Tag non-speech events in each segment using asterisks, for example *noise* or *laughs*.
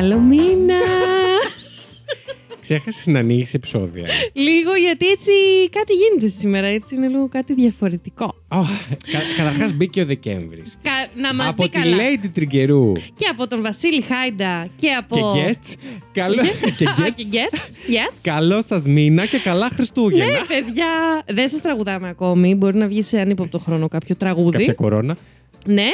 Καλό μήνα! Ξέχασες να ανοίγεις επεισόδια. λίγο γιατί έτσι κάτι γίνεται σήμερα. Έτσι είναι λίγο κάτι διαφορετικό. Oh, κα, Καταρχάς μπήκε ο Δεκέμβρης. Κα- να μας Από πει τη καλά. Lady Τριγκερού Και από τον Βασίλη Χάιντα και από. και guests. Καλό, και Α, guests. και guests. Yes. Καλό σας μήνα και καλά Χριστούγεννα. Ναι, παιδιά. Δεν σας τραγουδάμε ακόμη. Μπορεί να βγει σε ανύποπτο χρόνο κάποιο τραγούδι. Κάποια κορώνα. Ναι.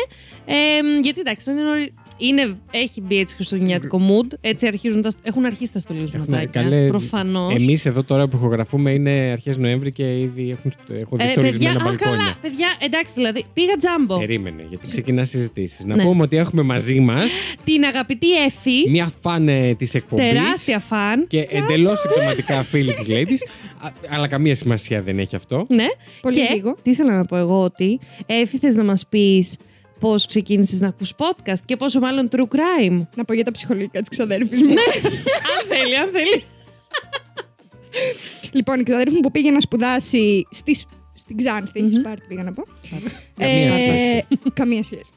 Ε, γιατί εντάξει, είναι, νωρί- είναι, έχει μπει έτσι χριστουγεννιάτικο mood. Έτσι αρχίζουν τα, έχουν αρχίσει τα στολισματάκια. Προφανώς. Εμείς εδώ τώρα που ηχογραφούμε είναι αρχές Νοέμβρη και ήδη έχουν, έχω δει Ε, παιδιά, στολισμένα α, μπαλκόνια. καλά, παιδιά, εντάξει, δηλαδή πήγα τζάμπο. Περίμενε, γιατί ξεκινά συζητήσεις. Να Ναι. πούμε ότι έχουμε μαζί μας Την αγαπητή Εφη, μια φαν της εκπομπής. τεράστια φαν. Και εντελώς συμπτωματικά φίλη τη *laughs* Ladies. Α, Αλλά καμία σημασία δεν έχει αυτό. Ναι, Πολύ και λίγο. τι ήθελα να πω εγώ ότι Εφη θες να μας πεις πώς ξεκίνησες να ακούς podcast και πόσο μάλλον true crime. Να πω για τα ψυχολογικά της ξαδέρφης μου. αν θέλει, αν θέλει. λοιπόν, η ξαδέρφη μου που πήγε να σπουδάσει στις, στην Ξάνθη, Μμμ. Σπάρτη πήγα να πω. Καμία σχέση. καμία σχέση.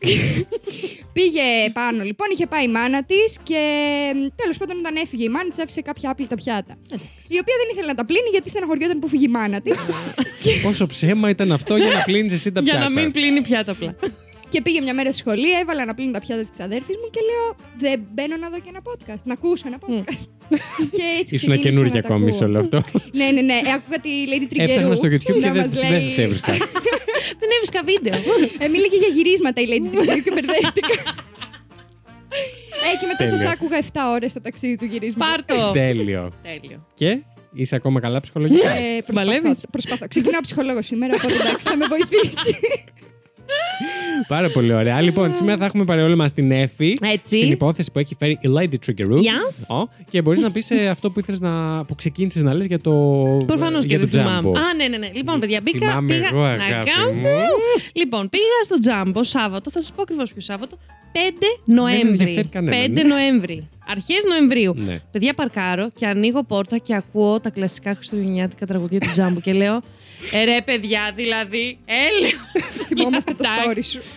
πήγε πάνω λοιπόν, είχε πάει η μάνα της και τέλος πάντων όταν έφυγε η μάνα της άφησε κάποια άπλυτα πιάτα. η οποία δεν ήθελε να τα πλύνει γιατί στεναχωριόταν που φύγει η μάνα της. Πόσο ψέμα ήταν αυτό για να πλύνεις εσύ τα Για πιάτα. να μην πλύνει πιάτα απλά. Και πήγε μια μέρα στη σχολεία, έβαλα να πλύνει τα πιάτα της ξαδέρφη μου και λέω: Δεν μπαίνω να δω και ένα podcast. Να ακούσω ένα podcast. και έτσι Ήσουν ξεκίνησα καινούργια να τα ακόμη σε ακούω. όλο αυτό. ναι, ναι, ναι. Ε, άκουγα τη Lady Trigger. Έψαχνα στο YouTube και δεν δεν σε έβρισκα. *laughs* δεν έβρισκα βίντεο. Ε, μίλαγε για γυρίσματα η Lady Trigger και μπερδεύτηκα. Ε, και μετά σας Τέλειο. άκουγα 7 ώρες στο ταξίδι του γυρίσματος. Πάρτο. Τέλειο. Τέλειο. Και είσαι ακόμα καλά ψυχολογικά; Ε, προσπαθώ, Παλεύεις; προσπαθώ. Ξεκινάω ψυχολόγο σήμερα, οπότε εντάξει, θα με βοηθήσει. Πάρα πολύ ωραία. Λοιπόν, σήμερα θα έχουμε πάρει όλοι μας την Εφη. Έτσι. Στην υπόθεση που έχει φέρει η Lady Triggeroo. Yes. Ω, και μπορείς να πεις αυτό που ήθελες να. που ξεκίνησες να λες για το. Προφανώς και για δεν το θυμάμαι. Jumbo. Α, ναι, ναι, ναι. Λοιπόν, παιδιά, μπήκα. Θυμάμαι πήγα εγώ, να αγάπη κάνω. μου. Λοιπόν, πήγα στο Τζάμπο Σάββατο, θα σας πω ακριβώς ποιο Σάββατο. 5 Δεν Νοέμβρη. ενδιαφέρει κανέναν, 5 ναι. Νοέμβρη. Αρχές Νοεμβρίου. Ναι. Παιδιά, παρκάρω και ανοίγω πόρτα και ακούω τα κλασικά χριστουγεννιάτικα τραγουδία του Τζάμπου και λέω. Ε, ρε, παιδιά, δηλαδή, έλεος. Θυμόμαστε το Εντάξει. story σου.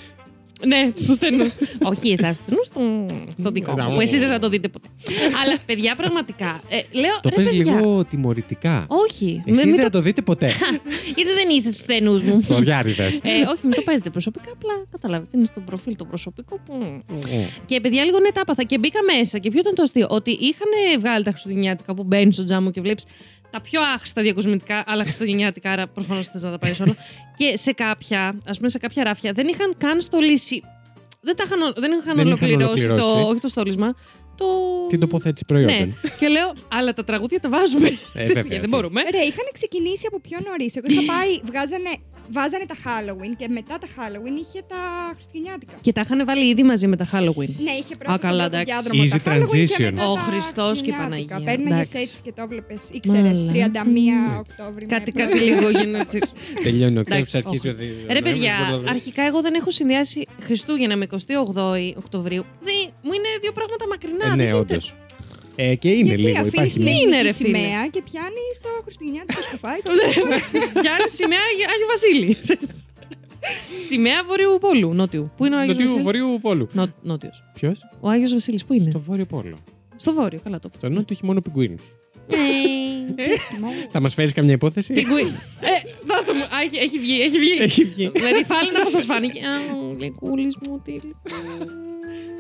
Ναι, στου στενού. Όχι εσάς, στου στενού, στο, στο δικό μου. Που εσείς δεν θα το δείτε ποτέ. Αλλά παιδιά, πραγματικά. Ε, λέω. Το ρε, πες παιδιά, λίγο τιμωρητικά. Όχι. Εσείς μην δεν το- θα το δείτε ποτέ. *laughs* Γιατί δεν είστε στους στενούς μου. Φλωριάριδες. Ε, όχι, μην το παίρνετε προσωπικά. Απλά καταλάβετε. Είναι στο προφίλ το προσωπικό που. Και παιδιά, λίγο ναι, τα έπαθα. Και μπήκα μέσα. Και ποιο ήταν το αστείο; Ότι είχαν βγάλει τα Χριστουγεννιάτικα που μπαίνει στο τζάμο και βλέπεις τα πιο άχρηστα διακοσμητικά, αλλά Χριστουγεννιάτικα, άρα προφανώς θες να τα πάρεις όλα. και σε κάποια, ας πούμε, σε κάποια ράφια δεν είχαν καν στολίσει. Δεν, τα είχαν, δεν είχαν Δεν είχαν ολοκληρώσει, το, ολοκληρώσει. όχι το στόλισμα. Το... Την τοποθέτηση προϊόντων. Ναι. και λέω, αλλά τα τραγούδια τα βάζουμε. Ε, βέβαια. Γιατί δεν μπορούμε. Ρε, είχαν ξεκινήσει από πιο νωρίς. Εγώ είχα *laughs* πάει, βγάζανε, βάζανε τα Halloween και μετά τα Halloween είχε τα Χριστουγεννιάτικα. Και τα είχαν βάλει ήδη μαζί με τα Halloween. Ναι, είχε πρώτα Α, στον καλά, πρώτο εντάξει. διάδρομο Easy τα Halloween και transition. μετά Ο τα Χριστός και η Χριστουγεννιάτικα. Παναγία. Παίρναγες Εντάξει. έτσι και το βλέπεις, ήξερες, Μαλάκα. 31 Οκτώβρη. Κάτι, με κάτι λίγο γίνεται έτσι. *laughs* Τελειώνει ο Εντάξει, Οκτώβρης, αρχίζει ο όχι. Δι- Ρε ο παιδιά, Νοέμβρης, αρχικά εγώ δεν έχω συνδυάσει Χριστούγεννα με 28 Οκτωβρίου. Δεν- μου είναι δύο πράγματα μακρινά. Ε, δεν Ναι, γίνεται. Όντω. Ε, και είναι Γιατί λίγο. αφήνεις Υπάρχει την μια- Είναι, ρε, ελληνική φίλε; σημαία και πιάνεις το Χριστουγεννιάτικο σκουφάκι. Γιάννη *laughs* σημαία για Άγιο Βασίλη. σημαία Βορείου Πόλου, Νότιου. Πού είναι ο Άγιος Νοτιού Βασίλης; Βορείου Πόλου. Νο, νότιος. Ποιος; Ο Άγιος Βασίλης πού είναι; Στο Βόρειο Πόλο. Στο Βόρειο, καλά το. Στο Νότιο έχει μόνο πιγκουίνους. Ε, Θα μας φέρεις καμιά υπόθεση; Πιγκουί. Ε, δώστε μου. Α, έχει, έχει βγει, έχει βγει. Έχει βγει. Δηλαδή, φάλαινα πώ σας φάνηκε. Α, ο γλυκούλης μου, τι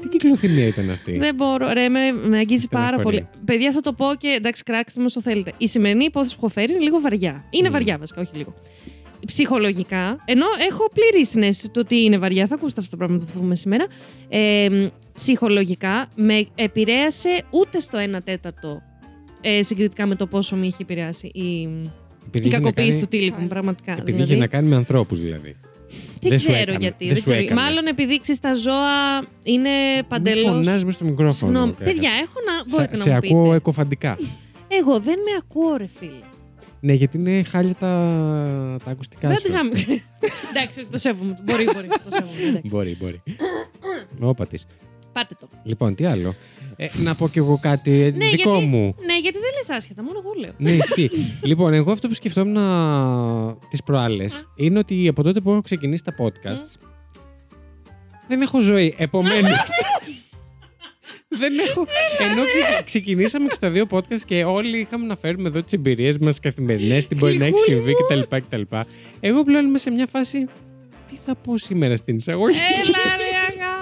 Τι κυκλοθυμία ήταν αυτή; Δεν μπορώ. Ρε, με, με αγγίζει πάρα Στεναχωρεί. πολύ. Παιδιά, θα το πω και εντάξει, κράξτε με όσο θέλετε. Η σημερινή υπόθεση που έχω φέρει είναι λίγο βαριά. Είναι Mm. βαριά, βασικά, όχι λίγο. Ψυχολογικά, ενώ έχω πλήρη συνέστηση του ότι είναι βαριά, θα ακούσετε αυτά τα πράγματα που θα πούμε σήμερα. Ε, μ, ψυχολογικά, με επηρέασε ούτε στο 1 τέταρτο ε, συγκριτικά με το πόσο με είχε επηρεάσει η, Επειδή η είχε να κακοποίηση κάνει- του τύλικου, πραγματικά. Επειδή δηλαδή. είχε να κάνει με ανθρώπους δηλαδή. Δεν, Δεν σου ξέρω έκανε. γιατί. Δεν Δεν σου ξέρω. έκανε. Μάλλον επειδή ξέρεις, τα ζώα είναι Μην παντελώ. φωνάζεις μες στο μικρόφωνο. Συγγνώμη. Κάτια. Παιδιά, έχω να. Σε, Μπορείτε σε να μου ακούω πείτε. εκοφαντικά. Εγώ δεν με ακούω, ρε φίλε. ναι, γιατί είναι χάλια τα, τα ακουστικά Δεν σου. τη γάμισε. Εντάξει, το σέβομαι. Μπορεί, μπορεί. Το σέβομαι. εντάξει. Μπορεί, μπορεί. Όπα της. Πάρτε το. Λοιπόν, τι άλλο. Ε, να πω κι εγώ κάτι ε, Ναι, δικό γιατί- μου. Ναι, γιατί δεν λες άσχετα, μόνο εγώ λέω. ναι, ισχύει. *laughs* λοιπόν, εγώ αυτό που σκεφτόμουν τις προάλλες είναι ότι από τότε που έχω ξεκινήσει τα podcast. δεν έχω ζωή. Επομένως. *laughs* Δεν έχω. Ενώ ξε- ξεκινήσαμε και στα δύο podcast και όλοι είχαμε να φέρουμε εδώ τις εμπειρίες μας καθημερινές, τι μπορεί να έχει συμβεί κτλ. κτλ. Εγώ πλέον είμαι σε μια φάση. Τι θα πω σήμερα στην εισαγωγή; Έλα ρε *laughs*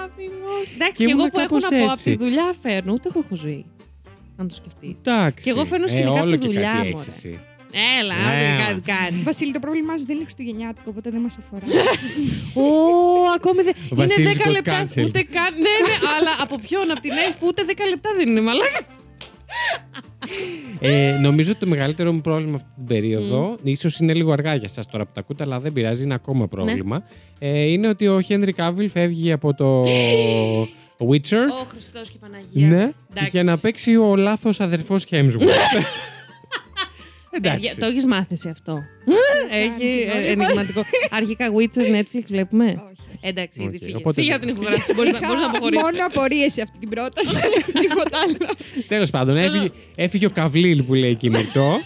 αγάπη μου. Εντάξει, Και και εγώ ήμουν που έχω κάπως να πω από έτσι. τη δουλειά φέρνω, ούτε εγώ έχω ζωή. Αν το σκεφτείς. Εντάξει. Και εγώ φέρνω σκηνικά από όλο τη και δουλειά κάτι μου, έχεις ρε. εσύ. Έλα, Ναι, άντε μα. κάτι κάνεις. Βασίλη, το πρόβλημά σου δεν είναι χριστουγεννιάτικο, οπότε δεν μας αφορά. *laughs* Ω, ακόμη δεν. Ο Βασίλης Είναι 10 got λεπτά. cancelled. Ούτε καν. Ναι, ναι, αλλά από ποιον, από την ΕΦ που ούτε 10 λεπτά δεν είναι μαλάκα. Ε, νομίζω ότι το μεγαλύτερο μου πρόβλημα αυτή την περίοδο, ίσως είναι λίγο αργά για εσάς τώρα που τα ακούτε, αλλά δεν πειράζει, είναι ακόμα πρόβλημα. Ε, είναι ότι ο Χένρι Κάβιλ φεύγει από το *laughs* Witcher. Ω Χριστός και Παναγία. Ναι, Εντάξει. για να παίξει ο λάθος αδερφός Hemsworth. *laughs* Παιδιά, Εντάξει. Το έχεις μάθει εσύ αυτό. Έχει την ε, όλη αινιγματικό. Αρχικά Witcher, Netflix βλέπουμε. Όχι. Εντάξει, ήδη Οκ, φύγε. οπότε Φύγε δεν- από την ηχογράφηση. Μπορείς να Είχα μπορείς να αποχωρήσεις. μόνο απορίες σε αυτή την πρόταση. *laughs* Τίποτα άλλο. Τέλος πάντων, έφυγε, έφυγε ο Καβλίλ που λέει κινητό.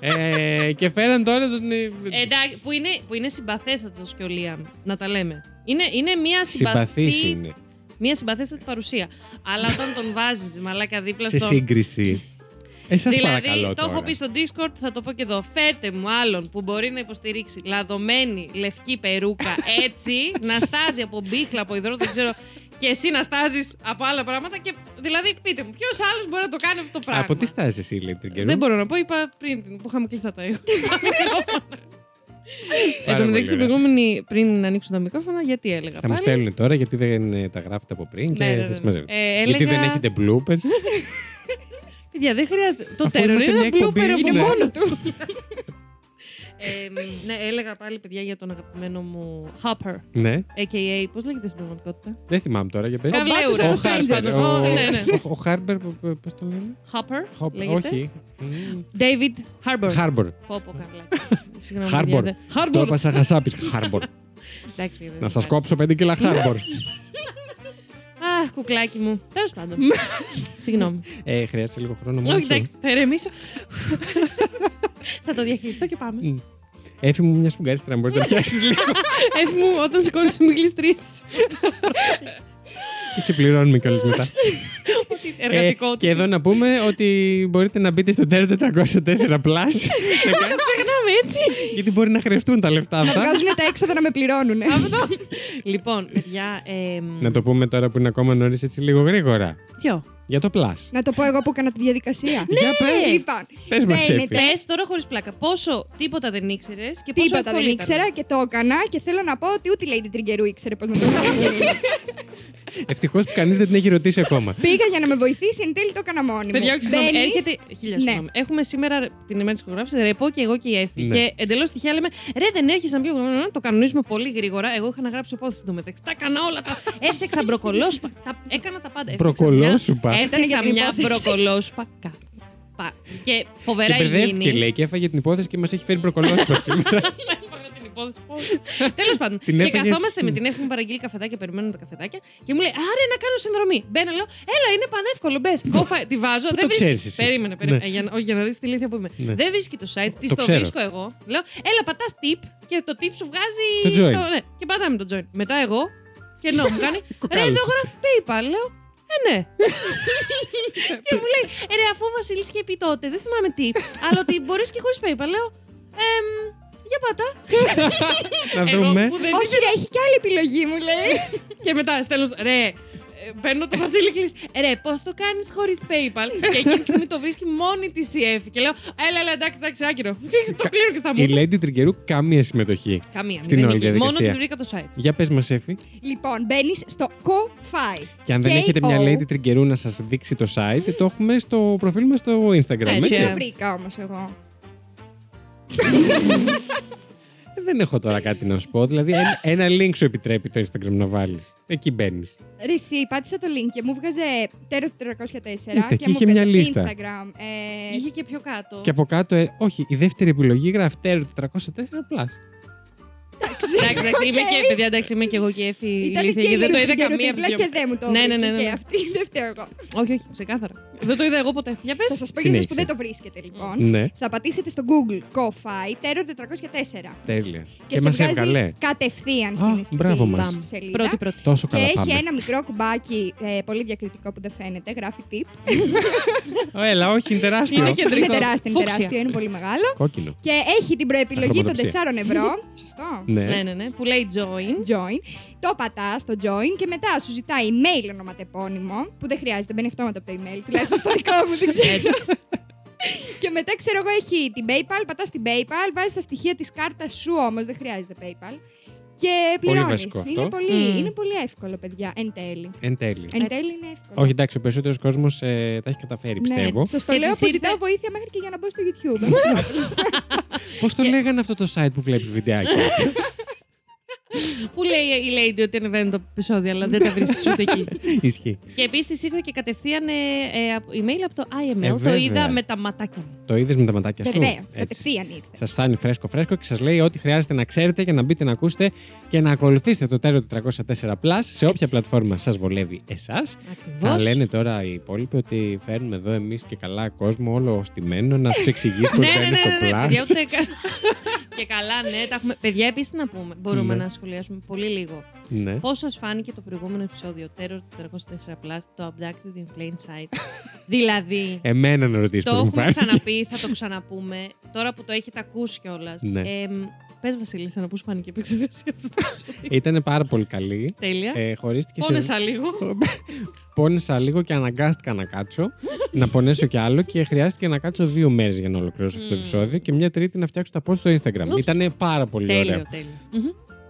ε, και φέραν τώρα τον. ε, Εντάξει, που είναι, που είναι συμπαθέστατο και ο Λίαμ, να τα λέμε. Είναι, είναι μια Συμπαθής συμπαθή, είναι. μια συμπαθέστατη παρουσία. Αλλά όταν τον βάζεις μαλάκα δίπλα Σε στον. σύγκριση. Ε, σας δηλαδή, παρακαλώ το τώρα. έχω πει στο Discord, θα το πω και εδώ. Φέρτε μου άλλον που μπορεί να υποστηρίξει λαδωμένη λευκή περούκα *laughs* έτσι, να στάζει από μπίχλα, από υδρό, δεν ξέρω, και εσύ να στάζεις από άλλα πράγματα. Και, δηλαδή, πείτε μου, ποιος άλλος μπορεί να το κάνει αυτό το πράγμα; Από τι στάζει εσύ, λέει την Δεν μπορώ να πω, είπα πριν την- που είχαμε κλειστά τα ήχο. *laughs* Εν Πάρα τω πολύ μεταξύ, ωραία. προηγούμενη πριν ανοίξουν τα μικρόφωνα, γιατί έλεγα. Θα μου πάλι; στέλνουν τώρα γιατί δεν ε, τα γράφετε από πριν και Ναι, ναι, ναι. δεν συμμαζεύετε. Ε, Γιατί έλεγα- δεν έχετε bloopers; *laughs* Παιδιά, δεν χρειάζεται. Το Αφού τέρορ είμαστε είναι μια ένα blooper εκπομπή, από ναι. μόνο του. Ε, μ, ναι, έλεγα πάλι παιδιά για τον αγαπημένο μου Hopper, ναι, a.k.a. Πώς λέγεται στην πραγματικότητα; δεν θυμάμαι τώρα για πες. Καβλέουρα. μπάτσος από Ο το Stranger Χάρμπερ. Things. ο- Ναι, ναι. ο- Ο Χάρμπερ, πώς το λένε; Hopper, Χοπ- λέγεται. Όχι. Μμμ. David Harbour. Χάρμπορ. Πω, πω, καλά. *laughs* Συγγνώμη, Χάρμπορ. παιδιά, δεν- Το Harbour. έπασα χασάπη. Χάρμπορ. Εντάξει, παιδιά, Να δεν σας υπάρχει. κόψω πέντε κιλά Χάρμπορ. *laughs* Αχ, κουκλάκι μου. Τέλος πάντων. *laughs* Συγγνώμη. Ε, χρειάζεται λίγο χρόνο μόνο. Όχι, σου. εντάξει, θα ηρεμήσω. *laughs* θα το διαχειριστώ και πάμε. Μμ. Έφη μου μια σφουγγαρίστρα, μπορεί να *laughs* το πιάσει λίγο. Έφη μου, όταν σηκώνεις, μην γλιστρήσει. Και σε πληρώνουμε κιόλας μετά. Ε, Εργατικό και εδώ να πούμε ότι μπορείτε να μπείτε στο Terra 404 Plus. *laughs* Ξεχνάμε έτσι. γιατί μπορεί να χρειαστούν τα λεφτά Να αυτά. βγάζουν τα έξοδα να με πληρώνουν. Αυτό. Λοιπόν, παιδιά. εμ, Να το πούμε τώρα που είναι ακόμα νωρίς έτσι λίγο γρήγορα. Ποιο; Για το Plus. Να το πω εγώ που έκανα τη διαδικασία. Για πες. Λοιπόν, Πες μας, μπαίνετε, Εφη. Πες τώρα χωρίς πλάκα. Πόσο τίποτα δεν ήξερες και πόσο Τίποτα δεν εύκολο ήταν. ήξερα και το έκανα και θέλω να πω ότι ούτε η Lady Τριγκερού ήξερε πώς να το *laughs* κάνω. Ευτυχώς που κανείς δεν την έχει ρωτήσει ακόμα. Πήγα για να με βοηθήσει, εν τέλει το έκανα μόνη μου. Παιδιά, όχι, συγγνώμη. Μπαίνεις, Έρχεται. Χίλια Ναι. συγγνώμη. Έχουμε σήμερα την ημέρα της ηχογράφησης, ρεπό και εγώ και η Εφη. Ναι. Και εντελώς τυχαία λέμε, ρε, δεν έρχεσαι να πει. Το κανονίζουμε πολύ γρήγορα. Εγώ είχα να γράψω υπόθεση εντωμεταξύ. Τα έκανα όλα. Τα... Έφτιαξα μπροκολόσπα. τα... Έκανα τα πάντα. Έφτιαξα Μπροκολόσουπα. μια- Ήταν για Έφτιαξα την μια υπόθεση. μπροκολόσπα. Κα- πα- Και Και φοβερά μπερδεύτηκε υγιεινή. λέει και έφαγε την υπόθεση και μας έχει φέρει προκολόσπα *laughs* σήμερα. Έφαγα την υπόθεση. Τέλος πάντων. Την και έφαγες- καθόμαστε με την έχουμε παραγγείλει καφεδάκια, περιμένουμε τα καφεδάκια και μου λέει Άρε να κάνω συνδρομή. Μπαίνω, λέω Έλα, είναι πανεύκολο. Μπες. Κόφα, τη βάζω. Πού δεν το βρίσκει. ξέρεις εσύ; Περίμενε, περίμενε. Ναι. Ε, για, να- όχι, για να δεις τη ηλίθεια που είμαι. Ναι. Δεν βρίσκει το site, τη Το το, ξέρω. βρίσκω εγώ. Λέω Έλα, πατάς tip και το tip σου βγάζει. Το join. ναι, και πατάμε το join. Μετά εγώ και ενώ μου κάνει *laughs* Ρε, Κοκάλισες. εδώ γράφει PayPal. Λέω Ε, ναι. *laughs* και μου λέει, «Ε, ρε, αφού ο Βασίλης είχε πει τότε, δεν θυμάμαι τι, *laughs* αλλά ότι μπορείς και χωρίς PayPal. Λέω, «Εμ, για πάτα. Να Εγώ δούμε. που δεν Όχι, ρε, έχει κι άλλη επιλογή, μου λέει. και μετά στέλνω. Ρε, ε, παίρνω το Βασίλη Κλής. Ρε, πώς το κάνεις χωρίς PayPal; και εκείνη τη στιγμή το βρίσκει μόνη της η Εφη. Και λέω, Έλα, έλα, εντάξει, εντάξει, άκυρο. το κλείνω και στα Η μου. Lady Τριγκερού καμία συμμετοχή. Καμία. στην μηδενική. όλη διαδικασία. Μόνο της βρήκα το site. Για πες μας Εφη. Λοιπόν, μπαίνεις στο Ko-Fi. Και αν δεν K-O. έχετε μια Lady Τριγκερού να σας δείξει το site, το έχουμε στο προφίλ μας στο Instagram. Έτσι. έτσι. Δεν Yeah. το βρήκα όμως εγώ. Ε, Δεν έχω τώρα κάτι να σου πω. Δηλαδή, ένα, ένα link σου επιτρέπει το Instagram να βάλεις. Εκεί μπαίνεις. Ρε, εσύ, πάτησα το link και μου βγάζε Τέρος 404 Είτε, και εκεί μου είχε μια βγάζε λίστα. Instagram. Ε, Είχε και πιο κάτω. Και από κάτω, ε, όχι, η δεύτερη επιλογή γράφει Terror 404 Plus. Εντάξει, εντάξει, είμαι *laughs* και παιδιά, εντάξει, είμαι και εγώ και η Εφη. Ήταν ηλίθεια, και γιατί δεν το η είδα Lady καμία από Τριγκερού τις δύο. και δεν μου το Ναι, ναι, βρήκε ναι, ναι, και ναι. αυτή, *laughs* δεν φταίω εγώ. Όχι, όχι, ξεκάθαρα. Δεν το είδα εγώ ποτέ. Για πες. Θα σας πω για εσάς που Συνέχισε. δεν το βρίσκετε λοιπόν. Ναι, Θα πατήσετε στο Google Ko-Fi Terror 404. τέλεια. Και, Και σε μα βγάζει έβγαλε. κατευθείαν Α, στην μπράβο στη μας. σελίδα. Πρώτη πρώτη. Τόσο Και καλά έχει πάμε. ένα μικρό κουμπάκι ε, πολύ διακριτικό που δεν φαίνεται. Γράφει tip. Ω, Έλα, όχι, είναι τεράστιο. Είναι είναι κεντρικό. τεράστιο, είναι Φούξια. τεράστιο, είναι πολύ μεγάλο. Κόκκινο. Και έχει την προεπιλογή των Αχρωματοψία. 4 ευρώ. Σωστό. Ναι. Ναι, ναι, ναι. Που λέει join. Join. Το πατάς το join και μετά σου ζητάει email ονοματεπώνυμο που δεν χρειάζεται, μπαίνει αυτόματα από το email, τουλάχιστον στο δικό μου, δεν ξέρω. Έτσι. και μετά ξέρω εγώ έχει την PayPal, πατάς την PayPal, βάζεις τα στοιχεία της κάρτας σου όμως, δεν χρειάζεται PayPal. Και Πολύ πληρώνεις. βασικό αυτό. Είναι, πολύ, Μμμ. είναι πολύ εύκολο, παιδιά. Εν τέλει. Εν τέλει. Εν Έτσι. τέλει είναι εύκολο. Όχι, εντάξει, ο περισσότερος κόσμος τα έχει καταφέρει, πιστεύω. Ναι, σας το Και λέω της που ήρθε- ζητάω βοήθεια μέχρι και για να μπω στο YouTube. Πώς το λέγανε αυτό το site που βλέπεις βιντεάκια. *laughs* Που λέει η Lady ότι ανεβαίνουν τα επεισόδια, αλλά δεν τα βρίσκει ούτε εκεί. *laughs* Ισχύει. Και επίσης ήρθε και κατευθείαν ε, ε, από- email από το IML. Ε, το βέβαια. είδα με τα ματάκια μου. Το είδες με τα ματάκια σου; Βεβαίω, Έτσι. κατευθείαν ήρθε. Σας φτάνει φρέσκο φρέσκο και σας λέει ό,τι χρειάζεται να ξέρετε για να μπείτε να ακούσετε και να ακολουθήσετε το Terror 404 Plus σε όποια Έτσι. πλατφόρμα σας βολεύει εσάς. Θα Ακριβώς. λένε τώρα οι υπόλοιποι ότι φέρνουμε εδώ εμείς και καλά κόσμο όλο στημένο να τους εξηγήσει *laughs* πώς Ναι, ναι, μπαίνει ναι, στο ναι, ναι, παιδιά, Plus. ούτε κα- *laughs* και καλά, ναι. Τα έχουμε... Παιδιά, επίσης να πούμε, μπορούμε Ναι. να σχολιάσουμε πολύ λίγο. Ναι. Πώς σας φάνηκε το προηγούμενο επεισόδιο Terror 404 Plus, το Abducted in Plain Sight; *laughs* δηλαδή, Εμένα να ρωτήσεις το πώς μου έχουμε φάνηκε. ξαναπεί, θα το ξαναπούμε. Τώρα που το έχετε ακούσει κιόλας. Ναι. Ε, Πες, Βασίλισσα, να πώς φάνηκε η επεξεργασία αυτό το επεισόδιο. Ήταν πάρα πολύ καλή. Τέλεια. Ε, χωρίστηκε σε. Πόνεσα λίγο. *laughs* Πόνεσα λίγο και αναγκάστηκα να κάτσω, να πονέσω κι άλλο και χρειάστηκε να κάτσω δύο μέρες για να ολοκληρώσω αυτό το Μμμ. επεισόδιο και μια τρίτη να φτιάξω τα post στο Instagram. Ούψ. Ήταν πάρα πολύ ωραίο. Τέλειο, τέλειο.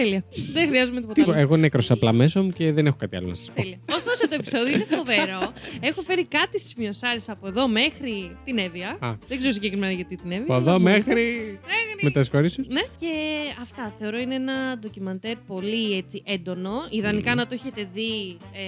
Τέλεια. Δεν χρειάζομαι τίποτα Τίποτα, άλλο. εγώ νέκρωσα απλά μέσω μου και δεν έχω κάτι άλλο να σας πω. Τέλεια. Ωστόσο, το επεισόδιο είναι φοβερό. Έχω φέρει κάτι σημειωσάρε από εδώ μέχρι την Εύβοια. Α. Δεν ξέρω συγκεκριμένα γιατί την Εύβοια. Από αλλά εδώ μου μέχρι. Μέχρι. Με τα σχόλια Ναι, και αυτά. Θεωρώ είναι ένα ντοκιμαντέρ πολύ έτσι έντονο. Ιδανικά να το έχετε δει ε,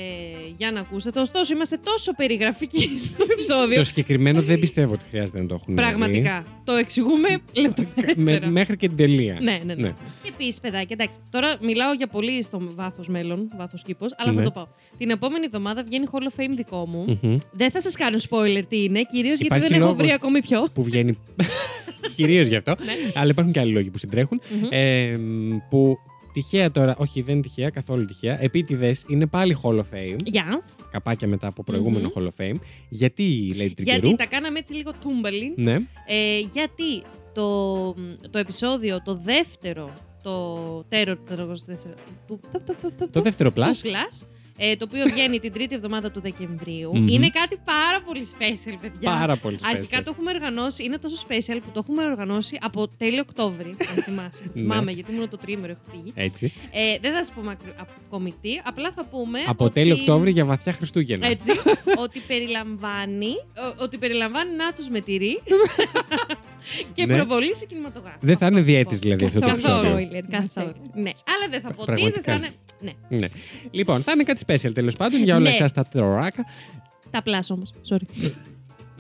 για να ακούσετε. Ωστόσο, είμαστε τόσο περιγραφικοί *laughs* στο επεισόδιο. Το συγκεκριμένο δεν πιστεύω ότι χρειάζεται να το έχουν δει. Πραγματικά. Το εξηγούμε Με, λεπτομερέστερα. μέχρι και την τελεία. Ναι, ναι, ναι. Και επίσης, παιδάκια, εντάξει, τώρα μιλάω για πολύ στο βάθος μέλλον, βάθος κήπος, αλλά Ναι. θα το πω. Την επόμενη εβδομάδα βγαίνει Hall of Fame δικό μου. Μμμ. Δεν θα σας κάνω spoiler τι είναι, κυρίως γιατί Υπάρχει δεν έχω λόγος. βρει ακόμη ποιο. Που βγαίνει. *laughs* Κυρίως γι' αυτό. Ναι. Αλλά υπάρχουν και άλλοι λόγοι που συντρέχουν. Μμμ. Ε, που τυχαία τώρα, όχι δεν είναι τυχαία, καθόλου τυχαία. Επίτηδες είναι πάλι Hall of Fame. Yes. Καπάκια μετά από προηγούμενο Hall of Fame. Γιατί λέει Τριγκερού. Γιατί τα κάναμε έτσι λίγο τούμπαλιν. Ναι. Ε, γιατί το, το επεισόδιο, το δεύτερο, το Terror 404 του, Το δεύτερο του plus. Plus, ε, το οποίο βγαίνει την τρίτη εβδομάδα του Δεκεμβρίου. Μμμ. Είναι κάτι πάρα πολύ special, παιδιά. Πάρα πολύ special. Αρχικά το έχουμε οργανώσει, είναι τόσο special που το έχουμε οργανώσει από τέλειο Οκτώβρη, αν θυμάσαι. *laughs* Ναι. Θυμάμαι, γιατί μόνο το τρίμερο έχω φύγει. Έτσι. Ε, δεν θα σα πω μακρι- ακόμη τι, απλά θα πούμε. Από ότι- τέλειο Οκτώβρη για βαθιά Χριστούγεννα. Έτσι, *laughs* ότι περιλαμβάνει, ο- ότι περιλαμβάνει νάτσους με τυρί *laughs* και Ναι. προβολή σε κινηματογράφο. Δεν θα είναι Αυτό θα διέτης πω. δηλαδή αυτό το Καθόλου. επεισόδιο. Spoiler, Καθόλου. Ναι. Αλλά δεν θα πω τι, δεν Πραγματικά. θα είναι. Ναι. Ναι. Λοιπόν, θα είναι κάτι special τέλος πάντων για όλα Ναι. εσάς τα τεροράκα. Τα πλάσ όμως. Sorry.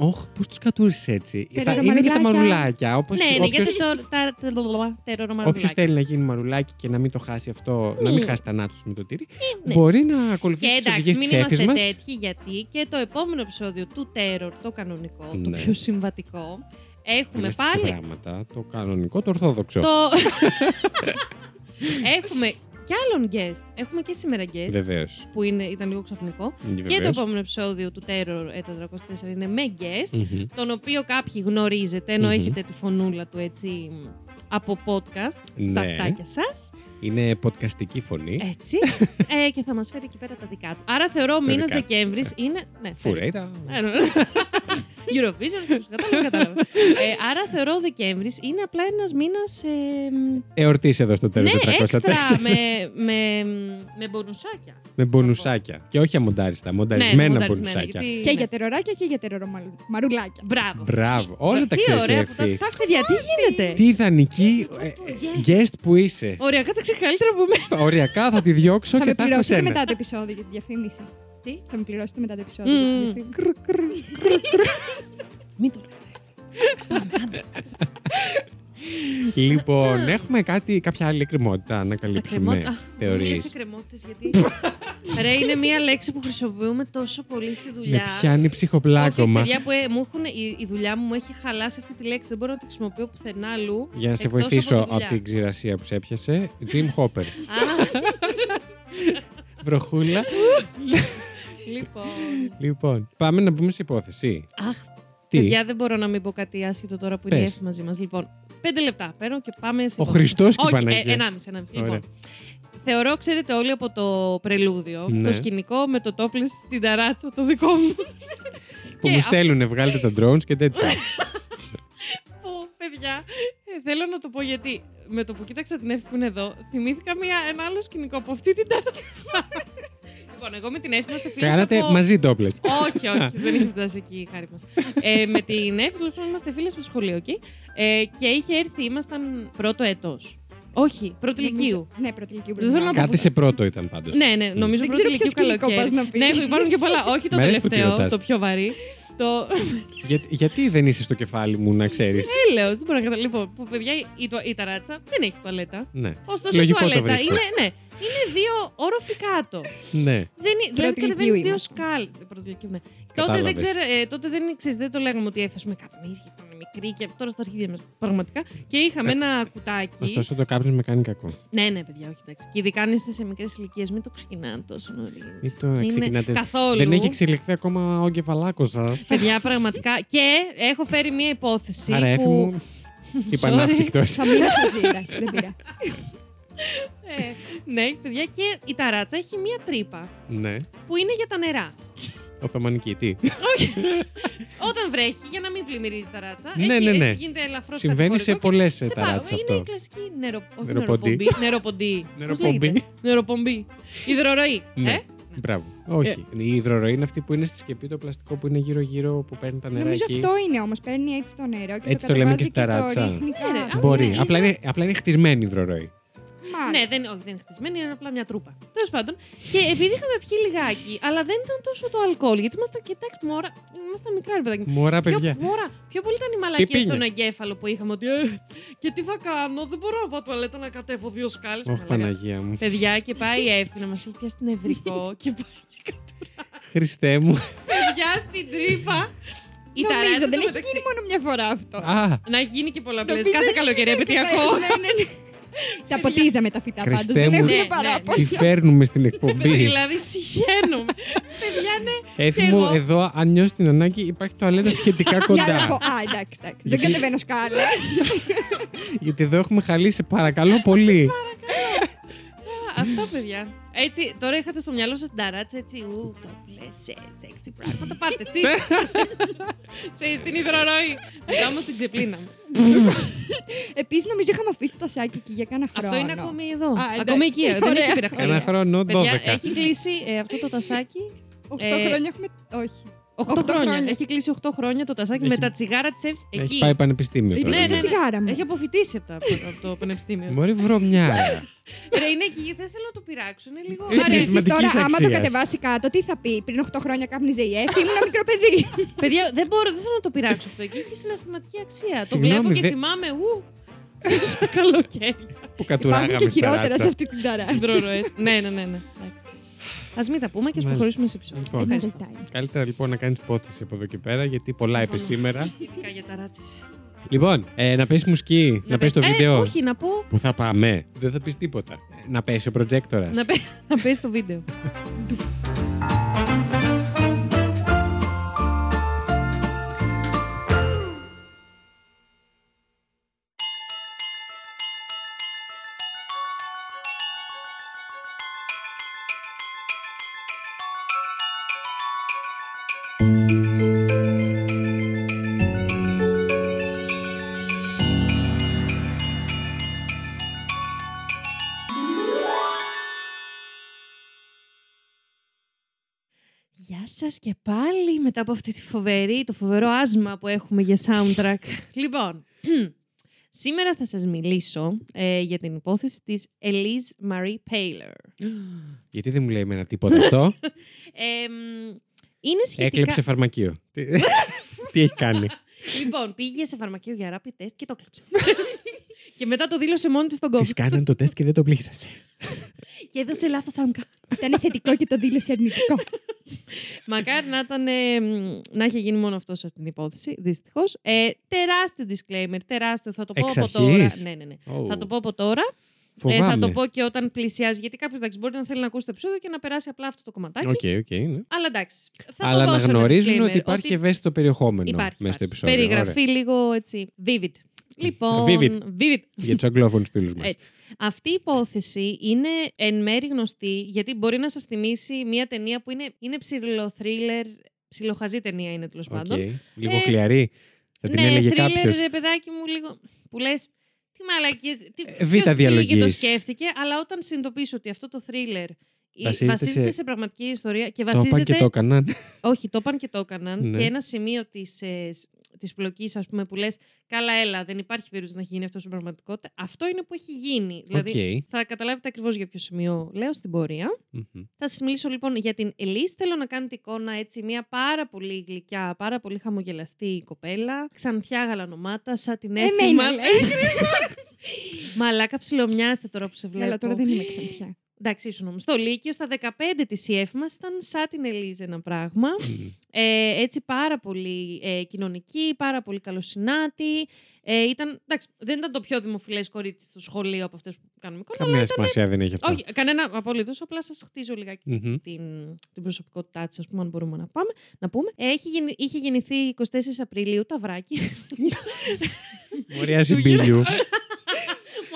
Όχ, πώς τους κατούρισες έτσι; Θα Τερορο είναι και τα μαρουλάκια. μαρουλάκια. Όπως ναι, ναι, όποιος, γιατί το. Τα όποιος τερορομαρουλάκια. θέλει να γίνει μαρουλάκι και να μην το χάσει αυτό, να μην χάσει τα νάτου με το τυρί, ναι. μπορεί να Και ακολουθήσει τις εντάξει, οδηγίες μην της έφη είμαστε μας. τέτοιοι, γιατί και το επόμενο επεισόδιο του Terror, το κανονικό, το Ναι. πιο συμβατικό, έχουμε Πάλι. πάλι πράγματα. Το κανονικό, το ορθόδοξο. το. *laughs* *laughs* έχουμε κι άλλον guest. Έχουμε και σήμερα guest. Βεβαίως. που είναι, ήταν λίγο ξαφνικό. Και το επόμενο επεισόδιο του Terror ε, 404 είναι με guest, τον οποίο κάποιοι γνωρίζετε, ενώ Μμμ. έχετε τη φωνούλα του έτσι μ, από podcast στα Ναι. αυτάκια σας. Είναι podcastική φωνή. Έτσι. ε, και θα μας φέρει εκεί πέρα τα δικά του. Άρα θεωρώ ο μήνας δικά του. Δεκέμβρης είναι... Ναι, Φουρέιρα. Ε, ναι. Eurovision, ποιος κατάλαβε, κατάλαβε. *laughs* Ε, άρα θεωρώ ο Δεκέμβρης είναι απλά ένας μήνας... Ε, μ, Εορτής εδώ στο τέλος ναι, 404. έξτρα με, με, *laughs* με μπονουσάκια. Με μπονουσάκια. Και όχι αμοντάριστα, Ναι, μονταρισμένα μονταρισμένα, μπονουσάκια. γιατί- Και ναι. για τεροράκια και για τερορομαρουλάκια. Μπράβο. Μπράβο. Όλα τα Τι ξέρεις, ωραία που Εφη. τα- Παιδιά, τι γίνεται; Τι ιδανική ε, ε, guest που είσαι. Οριακά τα ξέρεις καλύτερα από μένα. Οριακά θα τη διώξω Θα και με θα έχω πληρώσετε σένα. μετά το επεισόδιο για τη διαφήμιση. Τι; Θα με πληρώσετε μετά το επεισόδιο για τη Μμμ. διαφήμιση. Μην το λες. Πάμε, άντε. λοιπόν, έχουμε κάτι, κάποια άλλη εκκρεμότητα να καλύψουμε. Ακρεμότητα. Θεωρείς; Μιλήσει κρεμότητες, γιατί. Ρε, είναι μία λέξη που χρησιμοποιούμε τόσο πολύ στη Με δουλειά. πιάνει Όχι, ψυχοπλάκωμα. παιδιά που ε, μου έχουν, η, η δουλειά μου μου έχει χαλάσει αυτή τη λέξη. Δεν μπορώ να τη χρησιμοποιώ πουθενά αλλού. Για να σε εκτός βοηθήσω από από, τη δουλειά. την ξηρασία που σε έπιασε, Jim Hopper. Α, Βροχούλα. *laughs* λοιπόν. λοιπόν, πάμε να μπούμε σε υπόθεση. Αχ, Τι, παιδιά, δεν μπορώ να μην πω κάτι άσχετο τώρα που είναι η Πες. Εύη μαζί μας. Λοιπόν, πέντε λεπτά παίρνω και πάμε σε. Ο υπόθεση. Χριστός και η Όχι, Παναγία. ε, ενάμιση, ενάμιση. Ωραία. Λοιπόν, θεωρώ, ξέρετε όλοι από το πρελούδιο, Ναι. το σκηνικό με το τόπλες στην ταράτσα, το δικό μου. που και μου α- στέλνουνε, βγάλετε τα drones και τέτοια. *laughs* Πω, παιδιά, ε, θέλω να το πω γιατί με το που κοίταξα την Εύη που είναι εδώ, θυμήθηκα μια, ένα άλλο σκηνικό από αυτή την ταράτσα. Λοιπόν, εγώ με την Εύη είμαστε φίλες Κάνατε από... μαζί τόπλες. όχι, όχι, δεν είχε φτάσει εκεί η χάρη μας. ε, με την Εύη, τέλο πάντων, είμαστε φίλες στο σχολείο εκεί. Ε, και είχε έρθει, ήμασταν πρώτο έτος. Όχι, πρώτη Νομίζω- ηλικίου. Ναι, πρώτη ηλικίου. Δεν θέλω να πω- Κάτι σε πρώτο ήταν πάντως. Ναι, ναι, νομίζω Δεν πρώτη ξέρω ηλικίου ποιο σκηνικό καλοκαίρι. πας να πεις. Ναι, υπάρχουν και πολλά. Όχι το Μ' αρέσει που τη τελευταίο, ρωτάς. το πιο βαρύ. Το. Για- γιατί δεν είσαι στο κεφάλι μου, να ξέρεις; Έλεος, δεν μπορώ να καταλάβω. Λοιπόν, που παιδιά η, το- η ταράτσα δεν έχει τουαλέτα. ναι. Ωστόσο η Λογικό το τουαλέτα βρίσκω. είναι, ναι, είναι δύο όροφοι κάτω. ναι. Δεν είναι, δηλαδή Πρώτη κατεβαίνεις ηλικίου δύο είμαστε. σκάλ. Πρώτη ηλικίου, ναι. Τότε δεν, Κατάλαβες. ξέρω, ε, τότε δεν, ξέρεις, δεν το λέγαμε ότι έφεσουμε καπνίδια, ήταν μικρή και τώρα στα αρχίδια μας πραγματικά. Και είχαμε Ε, ένα κουτάκι. Ωστόσο το κάπνισμα με κάνει κακό. Ναι, ναι, παιδιά, όχι εντάξει. Και ειδικά αν είστε σε μικρές ηλικίες, μην το ξεκινάτε τόσο νωρίς. Μην το ξεκινάτε. Καθόλου. Δεν έχει εξελιχθεί ακόμα ο κεφαλάκο σας. Παιδιά, πραγματικά. Και έχω φέρει μία υπόθεση. Άρα, έφη που... μου. *laughs* Είπα Sorry. ανάπτυκτος. Θα μείνω μαζί, εντάξει, δεν πειράζει. Ε, ναι, παιδιά, και η ταράτσα έχει μία τρύπα ναι. που είναι για τα νερά. Οθωμανική, τι; Όχι. Όταν βρέχει, για να μην πλημμυρίζει η ταράτσα. Ναι, έχει, ναι, ναι. Έτσι γίνεται ελαφρώς Συμβαίνει σε πολλές ταράτσε Είναι αυτό. η κλασική νερο... όχι, Νεροπομπή. νεροπομπή. Νεροπομπή. Πώς Νεροπομπή. λέγεται; Νεροπομπή. Υδροροή. Ναι. Ε; Μπράβο. Όχι. Η υδροροή είναι αυτή που είναι στη σκεπή το πλαστικό που είναι γύρω-γύρω που παίρνει τα νερά Νομίζω εκεί. αυτό είναι όμως. Παίρνει έτσι το νερό και Έτσι το το λέμε κατεβάζει και στη το ταράτσα. ρίχνει Ναι, ρε, κάτω. α, Μπορεί. είναι απλά, υδρο- είναι, απλά είναι χτισμένη η υδροροή. Μάλλον. Ναι, δεν, όχι, δεν είναι χτισμένη, είναι απλά μια τρούπα. Τέλος πάντων. Και επειδή είχαμε πιει λιγάκι, αλλά δεν ήταν τόσο το αλκοόλ, γιατί ήμασταν, κοιτάξτε, μόρα, ήμασταν μικρά, ρε παιδάκι. μου. Μωρά, Πιο, παιδιά. μόρα, πιο πολύ ήταν η μαλακία πήγε; στον εγκέφαλο που είχαμε ότι. Ε, και τι θα κάνω, δεν μπορώ να πάω τουαλέτα να κατέβω δύο σκάλες. Όχι, Παναγία μου. Παιδιά, και πάει η Εύη να μας έχει πιάσει την ευρικό και πάει Χριστέ μου. παιδιά στην τρύπα. Η Νομίζω ταράτσα δεν το έχει μεταξύ- γίνει μόνο μια φορά αυτό. Α, Να γίνει και πολλαπλέ. Νομίζω Κάθε έχει καλοκαίρι γίνει επαιτειακό. Ναι, ναι, ναι. Τα ποτίζαμε τα φυτά πάντως, Χριστέ δεν μου. έχουν Ναι, ναι, παράπονο. τι φέρνουμε στην εκπομπή. Δηλαδή, συγχαίρομαι. Παιδιά, ναι. Έφη Και μου, εγώ- εδώ, αν νιώσεις την ανάγκη, υπάρχει τουαλέτα σχετικά *laughs* Για να πω, κοντά. α, εντάξει, εντάξει. Δεν Γιατί- κατεβαίνω σκάλες. *laughs* Γιατί εδώ έχουμε χαλίσει, παρακαλώ πολύ. Αυτό, παιδιά. Έτσι, τώρα είχατε στο μυαλό σας την ταράτσα, έτσι. Ου, το πλέσαι, σεξι πράγματα. Πάρτε, τσι. *laughs* Σε στην υδροροή. Μετά όμως την ξεπλύναμε. *laughs* Επίσης νομίζω είχαμε αφήσει το τασάκι εκεί για κάνα χρόνο. Αυτό είναι ακόμη εδώ. εντάξει. Ακόμη εκεί. Δεν *laughs* Ωραία. έχει πειραχτεί. Ένα χρόνο, 12. Παιδιά, έχει κλείσει ε, αυτό το τασάκι. 8 Ε, χρόνια έχουμε. Όχι. 8 Οχτώ χρόνια. χρόνια. Έχει κλείσει 8 χρόνια το τασάκι Έχει- με τα τσιγάρα της Εύη εκεί. Έχει πάει πανεπιστήμιο Είναι τώρα. Ναι, τα ναι, ναι. τσιγάρα μου. Έχει αποφυτίσει από, τα- από το πανεπιστήμιο. Μπορεί βρωμιά. Ρε, είναι εκεί, δεν θέλω να το πειράξω. Είναι λίγο. Είσαι Άρα εσείς σημαντικής τώρα, άμα το αξίας. κατεβάσει κάτω, τι θα πει. Πριν 8 χρόνια κάπνιζε η Εύη, ήμουν μικρό παιδί. Παιδιά, δεν μπορώ, δεν θέλω να το πειράξω αυτό. Εκεί έχει συναισθηματική αξία. το Συγγνώμη, βλέπω και δεν- θυμάμαι. Ου, στα καλοκαίρια. Που Υπάρχουν κατουράγαμε και στην χειρότερα σε ταράτσα. αυτή την ταράτσα. Συντροροέ. ναι, ναι, ναι. ναι. Α μην τα πούμε και ας Μάλιστα. προχωρήσουμε σε επεισόδιο. Λοιπόν. Ευχαριστώ. Καλύτερα λοιπόν να κάνεις υπόθεση από εδώ και πέρα, γιατί πολλά είπε Συμφωνώ. σήμερα. Ειδικά για ταράτσες. Λοιπόν, ε, να πέσει μουσική, να πέσει το Ε, βίντεο. όχι, να πω. Πού θα πάμε, δεν θα πεις τίποτα. Ε, Να πέσει ο προτζέκτορα. Να, πέ- *laughs* να πέσει το βίντεο. *laughs* σας και πάλι μετά από αυτή τη φοβερή, το φοβερό άσμα που έχουμε για soundtrack. λοιπόν, *clears throat* σήμερα θα σας μιλήσω ε, για την υπόθεση της Elise Marie Paler. *gasps* Γιατί δεν μου λέει εμένα τίποτα αυτό; *laughs* Ε, μ, είναι σχετικά... Έκλεψε φαρμακείο. Τι- *laughs* Τι έχει κάνει; Λοιπόν, πήγε σε φαρμακείο για rapid test και το κλέψε. και μετά το δήλωσε μόνη της στον Της κόμμα. κάναν το τεστ και δεν το πλήρωσε. και έδωσε λάθος ΑΜΚΑ. Ήταν θετικό και το δήλωσε αρνητικό. Μακάρι να, ήταν, ε, μ, να είχε γίνει μόνο αυτός σε αυτήν την υπόθεση. Δυστυχώς. Ε, τεράστιο disclaimer, τεράστιο. Θα το πω Εξ από αρχής; τώρα. Ναι, ναι, ναι. Ω. Θα το πω από τώρα. Ε, Φοβάμαι. θα το πω και όταν πλησιάζει. Γιατί κάποιος μπορεί να θέλει να ακούσει το επεισόδιο και να περάσει απλά αυτό το κομματάκι. OK, OK, ναι. Αλλά εντάξει. Θα Αλλά το να δώσω ένα γνωρίζουν disclaimer, ότι υπάρχει ευαίσθητο περιεχόμενο Υπάρχει, μέσα στο υπάρχει. επεισόδιο. Περιγραφή λίγο έτσι. Vivid. Λοιπόν. Vivid. vivid. Για τους αγγλόφωνους φίλους μας. Έτσι. Αυτή η υπόθεση είναι εν μέρη γνωστή γιατί μπορεί να σας θυμίσει μια ταινία που είναι, είναι ψιλοθρίλερ. Ψιλοχαζή ταινία είναι τέλος πάντων. Λίγο Ε, χλιαρή. Θα την ναι, έλεγε thriller, κάποιος. ρε παιδάκι μου, λίγο. που λες. Τι μαλακίες, τι, Ε, β' ποιος πήγε διαλογής. και το σκέφτηκε, αλλά όταν συνειδητοποιήσω ότι αυτό το thriller η- Βασίζεται βασίζεται, σε- σε... πραγματική ιστορία και Το είπαν βασίζεται. και το έκαναν. Όχι, το είπαν και το έκαναν. Ναι. Και ένα σημείο της της πλοκής, ας πούμε, που λες: Καλά, έλα, δεν υπάρχει περίπτωση να γίνει αυτό στην πραγματικότητα. Αυτό είναι που έχει γίνει. Δηλαδή, Οκ. θα καταλάβετε ακριβώς για ποιο σημείο λέω στην πορεία. Μμμ. Θα σας μιλήσω λοιπόν για την Ελίζ. Θέλω να κάνετε εικόνα έτσι, μια πάρα πολύ γλυκιά, πάρα πολύ χαμογελαστή κοπέλα. Ξανθιά γαλανομάτα, σαν την Εμένα, Έφη μας. λες. *laughs* Μαλάκα ψιλομοιάζετε τώρα που σε βλέπω. Αλλά τώρα δεν είμαι ξανθιά. Εντάξει, ήσουν όμως. Στο Λύκειο, στα 15 της η Έφη μας ήταν σαν την Ελίζα ένα πράγμα. Μμ. Ε, έτσι πάρα πολύ ε, κοινωνική, πάρα πολύ καλοσυνάτη. Ε, ήταν, εντάξει, δεν ήταν το πιο δημοφιλές κορίτσι στο σχολείο από αυτές που κάνουμε εικόνα. Καμία σημασία δεν έχει αυτό. Όχι, κανένα απολύτως. Απλά σας χτίζω λιγάκι Μμμ. έτσι την, την προσωπικότητά της, ας πούμε, αν μπορούμε να, πάμε, να πούμε. Ε, έχει γεννη- είχε γεννηθεί 24 Απριλίου, ταυράκι. Μωρία συμπίλιου.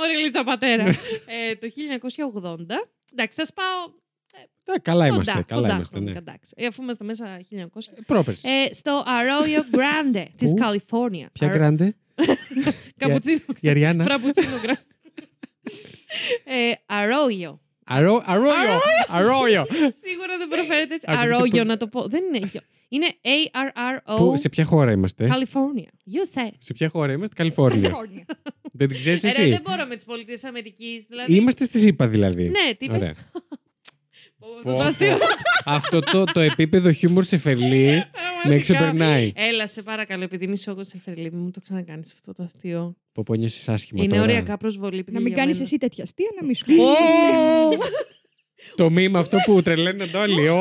Μωρή Λίτσα πατέρα. ε, το 1980. Εντάξει, σας πάω Τα, καλά κοντά. είμαστε. Καλά κοντά είμαστε. χρονικά, Ναι. εντάξει. Ε, αφού είμαστε μέσα 1900. Πρόπερση. Ε, στο Arroyo Grande *laughs* της Πού; Καλιφόρνια. Ποια Αρο- γκράντε, *laughs* Καπουτσίνο. η Αριάννα. Φραπουτσίνο Grande. *laughs* ε, Arroyo. Αρό- Αρόιο! Αρόιο! Σίγουρα δεν προφέρεται έτσι. Ακούγεται Arroyo πολύ- να το πω. Δεν είναι. γιο. Είναι A-R-R-O. Πού- Σε ποια χώρα είμαστε, California. USA. Σε ποια χώρα είμαστε, Καλιφόρνια. Κόρνια. Δεν την ξέρεις Ε, ρε, εσύ; δεν μπορώ με τις πολιτείες Αμερικής. Δηλαδή. Είμαστε στη ΣΥΠΑ δηλαδή. Ναι, τι Ωραία. είπες. Πω, Πω, αυτό το αστείο. πω. Αυτό το, το επίπεδο χιούμορ σε φερλί με Πραγματικά. ξεπερνάει. Έλα, σε παρακαλώ, επειδή είμαι σόγο σε φερλί, μην μου το ξανακάνεις αυτό το αστείο. Πω πω νιώσεις άσχημα Είναι τώρα. οριακά προσβολή. παιδιά, Να μην για κάνεις μένα. εσύ τέτοια αστεία, να μην σου Ω! Το μήμα αυτό που τρελαίνονται όλοι. Ω!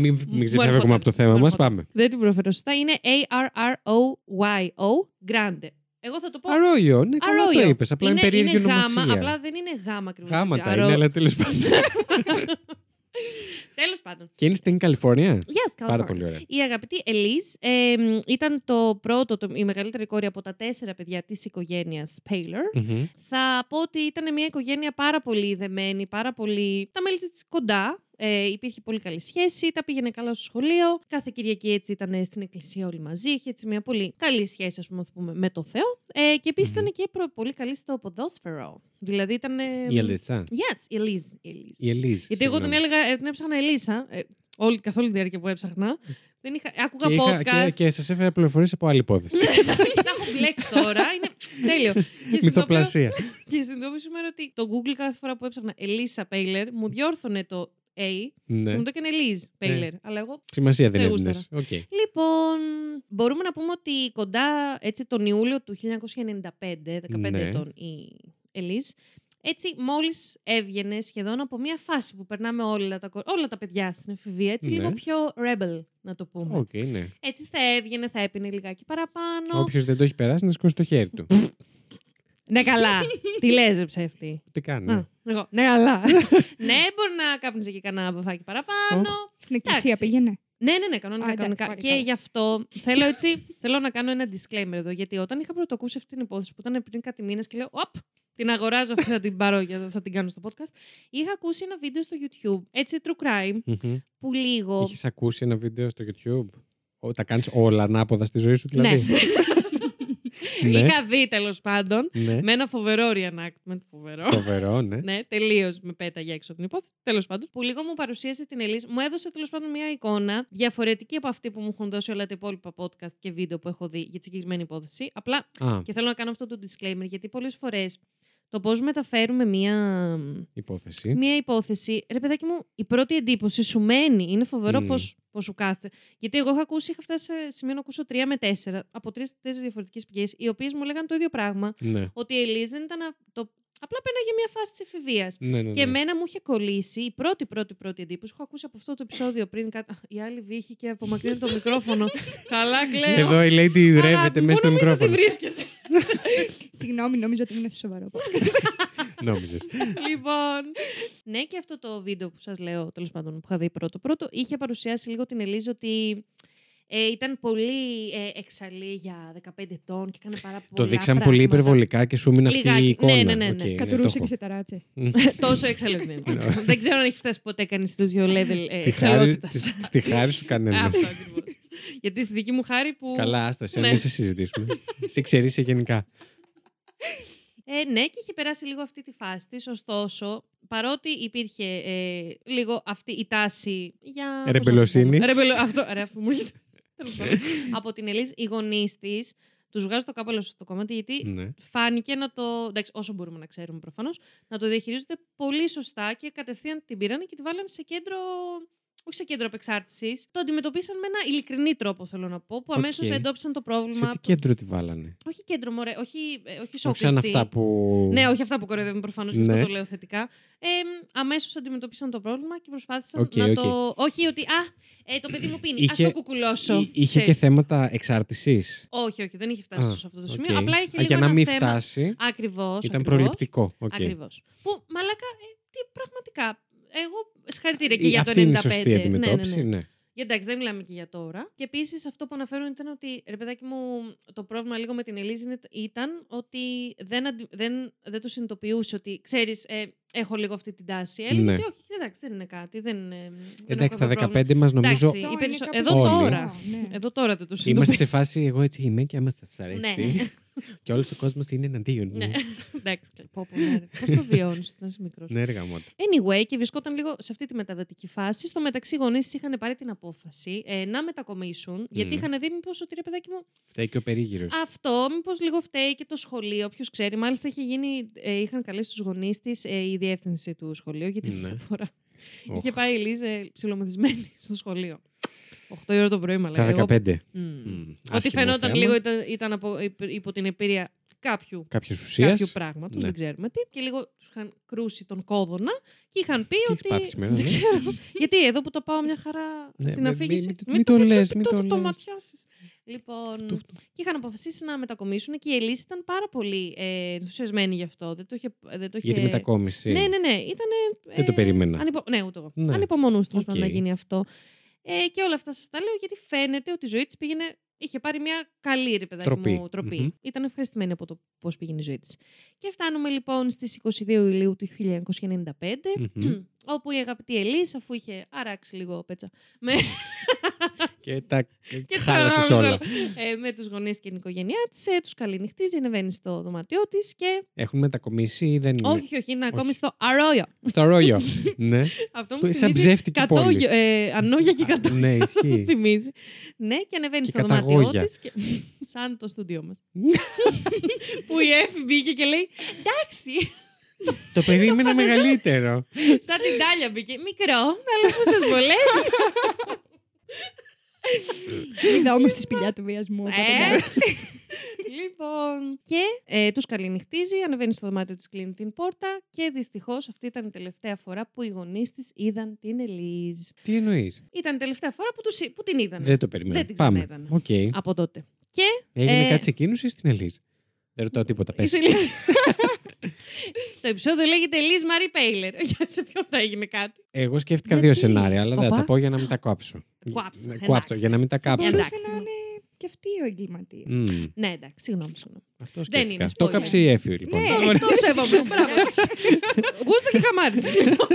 Μην, μην ξεφεύγουμε έρχονταν. από το θέμα Μου μας, έρχονταν. πάμε. Δεν την προφέρω σωστά. Είναι A-R-R-O-Y-O. Grande. Εγώ θα το πω. Αρόιο, ναι, καλά το Arroyo. είπες. Απλά είναι περίεργη γάμα, ονομασία. απλά δεν είναι γάμα ακριβώς. Γάματα είναι, αλλά τέλος πάντων. *laughs* Τέλος πάντων. Και είναι στην Καλιφόρνια; Yes, Πάρα California. πολύ ωραία. Η αγαπητή Ελίζ ε, μ, ήταν το πρώτο, το, η μεγαλύτερη κόρη από τα τέσσερα παιδιά της οικογένειας Paylor. Μμμ. Θα πω ότι ήταν μια οικογένεια πάρα πολύ δεμένη, πάρα πολύ... Τα μέλη της κοντά. Ε, υπήρχε πολύ καλή σχέση, τα πήγαινε καλά στο σχολείο. Κάθε Κυριακή έτσι ήταν στην εκκλησία όλοι μαζί. Είχε έτσι μια πολύ καλή σχέση, ας πούμε, θα πούμε, με το Θεό. Ε, και επίσης Μμμ. ήταν και προ- πολύ καλή στο ποδόσφαιρο. Δηλαδή ήταν. Η Ελίσσα. Yes, η Ελίζ. Η Ελίζ. Η Ελίζ. Γιατί εγώ την συγγνώμη. έλεγα, ε, την έψαχνα Ελίσσα. Ε, όλη, καθ' όλη τη διάρκεια που έψαχνα. Δεν είχα, άκουγα Και, είχα, και, podcast. και σας έφερα πληροφορίες από άλλη υπόθεση. *laughs* και τα έχω μπλέξει τώρα. Είναι τέλειο. και συνειδητοποιώ- Μυθοπλασία. και συνειδητοποιώ σήμερα ότι το Google κάθε φορά που έψαχνα Ελίσσα Πέιλερ μου διόρθωνε το A και Ναι. μου το έκανε Ελίζ Πέιλερ. Αλλά εγώ. Σημασία δεν Δεν έδινες. Οκ. Λοιπόν, μπορούμε να πούμε ότι κοντά έτσι τον Ιούλιο του 1995, 15 Ναι. ετών η Ελίζ, έτσι μόλις έβγαινε σχεδόν από μια φάση που περνάμε όλα τα, κο- όλα τα παιδιά στην εφηβεία, έτσι Ναι. λίγο πιο rebel να το πούμε. Οκ, ναι. Έτσι θα έβγαινε, θα έπινε λιγάκι παραπάνω. Όποιος δεν το έχει περάσει, να σηκώσει το χέρι του. *laughs* Ναι, καλά. Τι λες, ρε ψεύτη; Τι κάνει; Α, εγώ. Ναι, καλά. *laughs* ναι, μπορεί να κάπνιζε και κανένα μπαφάκι παραπάνω. Στην εκκλησία Εντάξει. πήγαινε. Ναι, ναι, ναι, κανονικά. Α, εντάξει, κανονικά. πάλι Και καλά. γι' αυτό θέλω έτσι. θέλω να κάνω ένα disclaimer εδώ. Γιατί όταν είχα πρωτοακούσει αυτή την υπόθεση που ήταν πριν κάτι μήνες και λέω, Οπ, την αγοράζω αυτή, θα την πάρω για θα την κάνω στο podcast. Είχα ακούσει ένα βίντεο στο YouTube, έτσι true crime, Μμμ. που λίγο. Έχεις ακούσει ένα βίντεο στο YouTube; Ο, τα κάνεις όλα ανάποδα στη ζωή σου, Ναι. δηλαδή. *laughs* Ναι. Είχα δει τέλος πάντων. ναι. Με ένα φοβερό reenactment. Φοβερό. Φοβερό, ναι. ναι, τελείως με πέταγε έξω από την υπόθεση. Τέλος πάντων. Που λίγο μου παρουσίασε την Ελίζα. Μου έδωσε τέλος πάντων μια εικόνα διαφορετική από αυτή που μου έχουν δώσει όλα τα υπόλοιπα podcast και βίντεο που έχω δει για τη συγκεκριμένη υπόθεση. Απλά Α, Και θέλω να κάνω αυτό το disclaimer γιατί πολλές φορές το πώς μεταφέρουμε μία, Υπόθεση. μία υπόθεση. Ρε παιδάκι μου, η πρώτη εντύπωση σου μένει. Είναι φοβερό Μμ. πώς, πώς σου κάθεται. Γιατί εγώ είχα ακούσει, είχα φτάσει σε σημείο να ακούσω τρία με τέσσερα από τρει-τέσσερι διαφορετικές πηγές, οι οποίες μου λέγανε το ίδιο πράγμα. Ναι. Ότι η Ελίζ δεν ήταν. α- Το... Απλά πέναγε μια φάση της εφηβείας. Ναι, ναι, Και ναι. εμένα μου είχε κολλήσει η πρώτη, πρώτη, πρώτη εντύπωση. Έχω ακούσει από αυτό το επεισόδιο πριν. Κα... Αχ, Η άλλη βύχη και απομακρύνει το μικρόφωνο. *laughs* Καλά, κλαίω. Εδώ η Lady Αγάπη ρεύεται μου, μέσα στο πού νομίζω μικρόφωνο. *laughs* ότι βρίσκεσαι. Συγγνώμη, νόμιζα ότι είναι σοβαρό. *laughs* Νόμιζες. λοιπόν. Ναι, και αυτό το βίντεο που σας λέω, τέλος πάντων, που είχα δει πρώτο-πρώτο, είχε παρουσιάσει λίγο την Ελίζα ότι ε, ήταν πολύ ε, έξαλλη για 15 ετών και έκανε πάρα πολλά Το δείξαν πολύ πράγματα. υπερβολικά και σου μείνει αυτή Λιγάκι. η εικόνα. Ναι, ναι, ναι, ναι. Οκ, Κατουρούσε το και έχω. σε ταράτσες. *laughs* Τόσο εξαλλωμένη. *laughs* Δεν ξέρω αν έχει φτάσει ποτέ κανείς στο ίδιο level ε, Τη χάρη- εξαλλότητας. τη- Στη χάρη σου κανένας. Αυτό ακριβώς. Γιατί στη δική μου χάρη που. Καλά, άστο, εσύ, Ναι. μην σε συζητήσουμε. σε εξαιρείσαι γενικά. Ε, ναι, και είχε περάσει λίγο αυτή τη φάση της, ωστόσο, παρότι υπήρχε ε, λίγο αυτή η τάση για... πώς να το Ρεμπελοσύνης. πούμε, ρεμπελο- αυτό, ρε, αυτό μου έρχεται. Τέλος *laughs* πάντων. Από την Ελίζ, οι γονείς της, τους βγάζω το κάπελο στο κομμάτι, γιατί Ναι. φάνηκε να το. Εντάξει, όσο μπορούμε να ξέρουμε προφανώς, να το διαχειρίζονται πολύ σωστά και κατευθείαν την πήραν και τη βάλανε σε κέντρο. Όχι σε κέντρο απεξάρτησης. Το αντιμετωπίσαν με ένα ειλικρινή τρόπο, θέλω να πω, που Οκ. αμέσως εντόπισαν το Σε πρόβλημα. τι κέντρο τη βάλανε; Όχι κέντρο, μωρέ, όχι, ε, όχι Όχι σόκλειστη. σαν αυτά που. Ναι, όχι αυτά που κοροϊδεύουν προφανώς, γι' Ναι. αυτό το λέω θετικά. Ε, Αμέσως αντιμετωπίσαν το πρόβλημα και προσπάθησαν Οκ, να οκ. το. Όχι ότι. Α, ε, το παιδί μου πίνει. Είχε- Α το κουκουλώσω. Εί- Είχε και Ξέρεις. θέματα εξάρτησης. Όχι, όχι, δεν είχε φτάσει σε αυτό το σημείο. Απλά είχε λίγο Για να ένα μην θέμα... φτάσει, Ακριβώς. ήταν προληπτικό. Οκ. Ακριβώς. Που μαλάκα, ε, τι πραγματικά. Εγώ συγχαρητήρια και Ε, για το 95. Αυτή είναι η σωστή Ναι, ναι, αντιμετώπιση. ναι. ναι. Για εντάξει, δεν μιλάμε και για τώρα. Και επίσης αυτό που αναφέρουν ήταν ότι, ρε παιδάκι μου, το πρόβλημα λίγο με την Ελίζη είναι- ήταν ότι δεν, αντι- δεν, δεν το συνειδητοποιούσε ότι, ξέρεις, ε, έχω λίγο αυτή την τάση. Έλεγε Ναι. ότι όχι, εντάξει, δεν είναι κάτι. Δεν, ε, δεν Εντάξει, έχω τα αυτό το 15 μας νομίζω. Εντάξει, Αυτό οι είναι περισσο- κάπως Εδώ Όλοι. τώρα. Ναι. Εδώ τώρα δεν το Είμαστε συνειδητοποιείς. σε φάση, εγώ έτσι είμαι και άμα σας αρέσει. Ναι. Και όλος ο κόσμος είναι εναντίον μου. Ναι, εντάξει. Πω, πω, ναι, ρε. Πώς το βιώνεις όταν είσαι μικρός; Ναι, έργα μου. Anyway, και βρισκόταν λίγο σε αυτή τη μεταβατική φάση. Στο μεταξύ, οι γονείς είχαν πάρει την απόφαση ε, να μετακομίσουν, γιατί Μμμ. είχαν δει μήπως ότι ρε παιδάκι μου, Φταίει και ο περίγυρος. αυτό μήπως λίγο φταίει και το σχολείο. Ποιο ξέρει. Μάλιστα, είχε γίνει, ε, είχαν καλέσει τους γονείς της ε, η διεύθυνση του σχολείου, γιατί Ναι. *laughs* μια φορά είχε πάει η Λίζε ψιλομεθυσμένη στο σχολείο. 8 η ώρα το πρωί, μαλάκα. Στα Εγώ- 15. Μμ. Μμ, Ότι άσχημο φαινόταν θέμα. λίγο ήταν, ήταν από, υπ- υπό την επήρεια κάποιου Κάποιες ουσίες. κάποιου πράγματος, Ναι. δεν ξέρουμε τι. Και λίγο τους είχαν κρούσει τον κόδωνα και είχαν πει Τι ότι. έχεις πάθει σήμερα, δεν ναι; ξέρω. Γιατί εδώ που το πάω μια χαρά Ναι, στην με- αφήγηση. μη- μη το πεις, λες, μην μη το το, το λες. ματιάσεις. Λοιπόν, Αυτού, αυτού. και είχαν αποφασίσει να μετακομίσουν και η Ελίζα ήταν πάρα πολύ ε, ενθουσιασμένη γι' αυτό. Δεν το είχε. Δεν το είχε... Για τη μετακόμιση. Ναι, ναι, ναι. Ήταν, Δεν το περίμενα. Ανυπο... Ναι, ούτε εγώ. Ναι. Ανυπομονούσε τέλος Οκ. πάντων να γίνει αυτό. Ε, και όλα αυτά σας τα λέω γιατί φαίνεται ότι η ζωή της πήγαινε. Είχε πάρει μια καλή ρε παιδάκι Τροπή. μου τροπή. Μμμ. Ήταν ευχαριστημένη από το πώς πήγαινε η ζωή της. Και φτάνουμε λοιπόν στις 22 Ιουλίου του 1995, Μμμ. Όπου η αγαπητή Ελίζα, αφού είχε αράξει λίγο πέτσα με, *laughs* Και τα *laughs* και χάλασες τα- όλα. ε, με τους γονείς και την οικογένειά της, ε, τους καληνυχτίζει, ανεβαίνει στο δωμάτιό της και. Έχουν μετακομίσει ή δεν είναι; Όχι, όχι, είναι ακόμη στο Αρόιο. Στο ρόλιο. *laughs* ναι. Αυτό Που- μου σαν θυμίζει ψεύτικη κατώ, πόλη. ε, ανόγια και κατώ. ναι, ισχύει. θυμίζει. Ναι, και ανεβαίνει Και στο δωμάτιό καταγόγια. της. Και... Σαν το στούντιό μας. που η Εφη μπήκε και λέει Εντάξει, Το περίμενα φανταζόμουν. μεγαλύτερο. σαν την τάλια μπήκε. Μικρό, αλλά που σας βολεύει. Είδα όμως τη σπηλιά του βιασμού. οπότε Ε. εντάξει. λοιπόν. Και ε, τους καληνυχτίζει, ανεβαίνει στο δωμάτιο της, κλείνει την πόρτα και δυστυχώς αυτή ήταν η τελευταία φορά που οι γονείς της είδαν την Ελίζ. Τι εννοείς; Ήταν η τελευταία φορά που, τους, που την είδαν. Δεν το περίμενα. Δεν την Πάμε. ξαναείδανε. Οκ. Από τότε. Και Έγινε ε, κάτι σε εκείνους ή στην Ελίζα. Δεν ρωτάω τίποτα. Πες. Είσαι *laughs* λίγο- Το επεισόδιο λέγεται Elyse Marie Pahler. Σε ποιον θα έγινε κάτι. Εγώ σκέφτηκα Γιατί; δύο σενάρια, αλλά δεν θα Οπα. τα πω για να μην τα κόψω. Κουάψε, Ναι, εντάξει. Κουάψω, για να μην τα κάψω. Μπορούσε Εντάξει. να είναι και αυτή ο εγκληματίας. Μμμ. Ναι, εντάξει, συγγνώμη. συγγνώμη. Αυτό Δεν σκέφτηκα. είναι Το spoiler. κάψε η Έφη, λοιπόν. Ναι. Το- Το σέβομαι. Μπράβο της. Γούστο και καμάρι της, λοιπόν.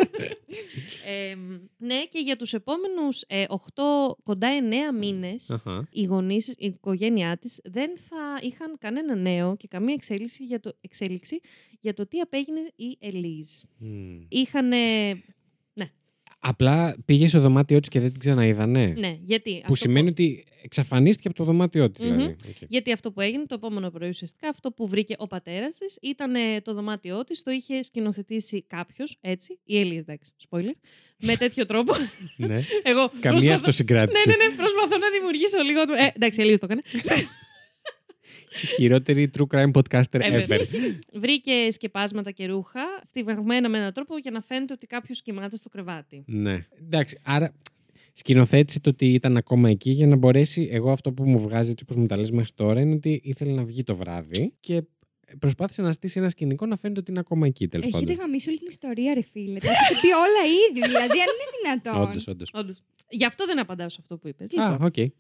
Ε, Ναι, και για τους επόμενους 8 κοντά 9 μήνες Αχα. οι γονείς, η οικογένειά της δεν θα είχαν κανένα νέο και καμία εξέλιξη για το, εξέλιξη για το τι απέγινε η Ελίζ. Μμ. Είχαν Απλά πήγε στο δωμάτιό της και δεν την ξαναείδανε; Ναι, γιατί. Που αυτό σημαίνει ότι εξαφανίστηκε από το δωμάτιό της, δηλαδή. Μμμ. Οκ. Γιατί αυτό που έγινε το επόμενο πρωί, ουσιαστικά αυτό που βρήκε ο πατέρας της ήταν ε, το δωμάτιό της, το είχε σκηνοθετήσει κάποιος, έτσι, η Έλλη, εντάξει, spoiler, με τέτοιο τρόπο. ναι. Εγώ Καμία προσπαθώ- αυτοσυγκράτηση. Ναι, ναι, ναι, προσπαθώ να δημιουργήσω λίγο. του- Ε, εντάξει, η Έλλη το έκανε. *laughs* Είσαι η χειρότερη true crime podcaster Ever. ever. Βρήκε σκεπάσματα και ρούχα, στιβαγμένα με έναν τρόπο για να φαίνεται ότι κάποιος κοιμάται στο κρεβάτι. ναι. Εντάξει, άρα σκηνοθέτησε το ότι ήταν ακόμα εκεί για να μπορέσει. Εγώ αυτό που μου βγάζει έτσι όπως μου τα λες μέχρι τώρα είναι ότι ήθελε να βγει το βράδυ και προσπάθησε να στήσει ένα σκηνικό να φαίνεται ότι είναι ακόμα εκεί τέλος Έχετε πάντων. γαμίσει όλη την ιστορία, ρε φίλε. Τα έχετε πει όλα ήδη. Δηλαδή, αν είναι δυνατόν. Όντως, όντως. Όντως. Γι' αυτό δεν απαντάω σε αυτό που είπες. Α, Λοιπόν, οκ.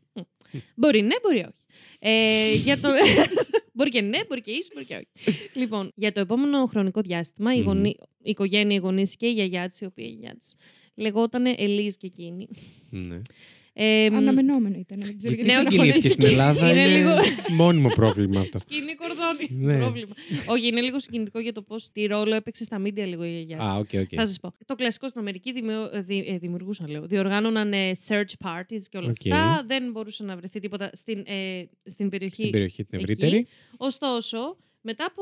μπορεί ναι, μπορεί όχι. Ε, για το... *laughs* μπορεί και ναι, μπορεί και ίσως, μπορεί και όχι. λοιπόν, για το επόμενο χρονικό διάστημα, η, Μμμ. γονεί, η οικογένεια, οι γονείς και η γιαγιά της, η οποία η γιαγιά της λεγόταν Ελίζ και εκείνη. Ναι. Ε, μ, Αναμενόμενο ήταν. Δεν ξέρω Γιατί ναι, όχι, συγκινήθηκε στην Ελλάδα είναι είναι, λίγο- μόνιμο πρόβλημα αυτό. Σκηνή κορδόνι. Ναι. Πρόβλημα. Όχι, είναι λίγο συγκινητικό για το πώς τι ρόλο έπαιξε στα μίντια λίγο η γιαγιά της. Α, οκέι, οκέι. Θα σας πω. Το κλασικό στην Αμερική δημιου... ε, δη... ε, δημιουργούσαν, λέω. Διοργάνωναν ε, search parties και όλα Οκέι. αυτά. Δεν μπορούσε να βρεθεί τίποτα στην, ε, στην περιοχή. Στην περιοχή την εκεί. ευρύτερη. Ωστόσο, μετά από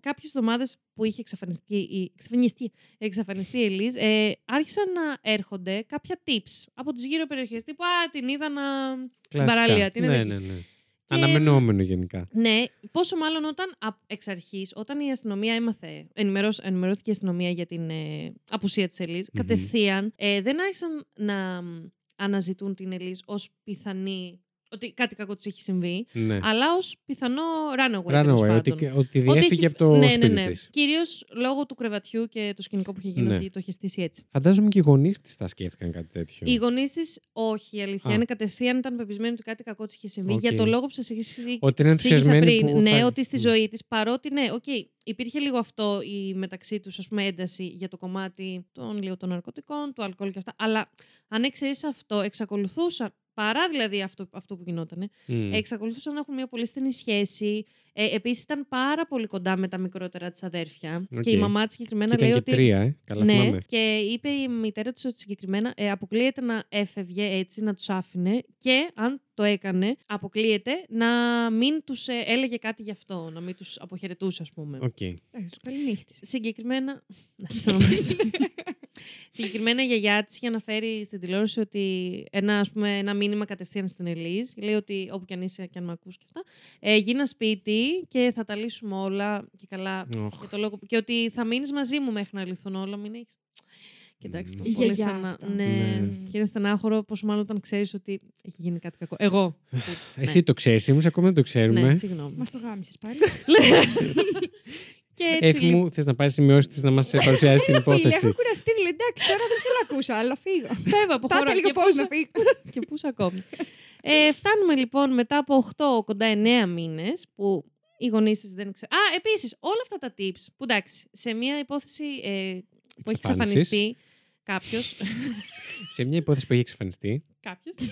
κάποιες εβδομάδες που είχε εξαφανιστεί η, εξαφανιστεί, εξαφανιστεί η Ελίζ, ε, άρχισαν να έρχονται κάποια tips από τις γύρω περιοχές. Τύπου Α, την είδα να. στην Κλασικά. παραλία. Την είδα ναι, εκεί». ναι, ναι. Και- Αναμενόμενο γενικά. Ναι, πόσο μάλλον όταν α- εξ αρχής, όταν η αστυνομία έμαθε, ενημερώσ- ενημερώθηκε η αστυνομία για την ε, απουσία της Ελίζ, Μμμ. κατευθείαν ε, δεν άρχισαν να μ, αναζητούν την Ελίζ ως πιθανή. Ότι κάτι κακό της έχει συμβεί, Ναι. αλλά ως πιθανό runaway. τέλος Runaway, ότι, πάντων. ότι Ότι διέφυγε έχει- από το ναι, σπίτι ναι, ναι. της. Κυρίως λόγω του κρεβατιού και το σκηνικό που είχε γίνει, Ναι. ότι το είχε στήσει έτσι. Φαντάζομαι και οι γονείς της θα σκέφτηκαν κάτι τέτοιο. Οι γονείς της, όχι, η αλήθεια Α. είναι κατευθείαν ήταν πεπεισμένοι ότι κάτι κακό της είχε συμβεί. Οκ. Για το λόγο που σας εξήγησα Ότι είναι ενθουσιασμένοι πριν. που Ναι, θα- ότι στη Μμ. ζωή της, παρότι ναι, οκ, υπήρχε λίγο αυτό η μεταξύ τους, ας πούμε, ένταση για το κομμάτι των, λίγο, των ναρκωτικών, του αλκοόλ και αυτά. Αλλά αν εξαιρείς αυτό, εξακολουθούσαν. Παρά δηλαδή αυτό, αυτό που γινόταν, Μμ. εξακολουθούσαν να έχουν μια πολύ στενή σχέση. Ε, Επίσης ήταν πάρα πολύ κοντά με τα μικρότερα της αδέρφια. Οκ. Και η μαμά της Και συγκεκριμένα ήταν λέει και ότι. τρία, ε. Καλά Ναι, θυμάμαι. και είπε η μητέρα της ότι συγκεκριμένα ε, αποκλείεται να έφευγε έτσι, να τους άφηνε και αν το έκανε, αποκλείεται να μην τους ε, έλεγε κάτι γι' αυτό, να μην τους αποχαιρετούσε ας πούμε. Οκ. Εντάξει, τους καληνύχτησε. Συγκεκριμένα. *laughs* Ναι, θα νομίζω. Συγκεκριμένα η γιαγιά της είχε αναφέρει στην τηλεόραση ότι ένα, ας πούμε, ένα μήνυμα κατευθείαν στην Ελίζ. Λέει ότι όπου κι αν είσαι και αν με ακούς και αυτά, ε, γύρνα σπίτι και θα τα λύσουμε όλα και καλά. Οχ. Και, το λόγο, και ότι θα μείνεις μαζί μου μέχρι να λυθούν όλα. Μην έχεις... Κοιτάξτε, Μμμ. το Η πολύ γιαγιά στενά. αυτό. Ναι. Ναι. Και είναι στενάχωρο, πόσο μάλλον όταν ξέρεις ότι έχει γίνει κάτι κακό. Εγώ. που- Εσύ το ξέρεις, εμείς ακόμα δεν το ναι, ξέρουμε. ναι, συγγνώμη. Μας το γάμισες πάλι. *laughs* *laughs* και έτσι, Έφη μου, θες να πάρεις σημειώσεις τη να μας παρουσιάσεις την Φίλε, υπόθεση. έχω κουραστεί. Δηλαδή, εντάξει, τώρα δεν θέλω να ακούσω άλλο. Φύγω. Φεύγω από χώρα. Πάτε λίγο και πώ πούς- να φύγω. και πού ακόμη. Ε, φτάνουμε λοιπόν μετά από 8 κοντά 9 μήνες που οι γονείς της δεν ξέρουν. Α, επίσης, όλα αυτά τα tips που εντάξει, σε μια υπόθεση ε, που έχει Εξαφάνισης. εξαφανιστεί κάποιος. Σε μια υπόθεση που έχει εξαφανιστεί. Κάποιος. *laughs*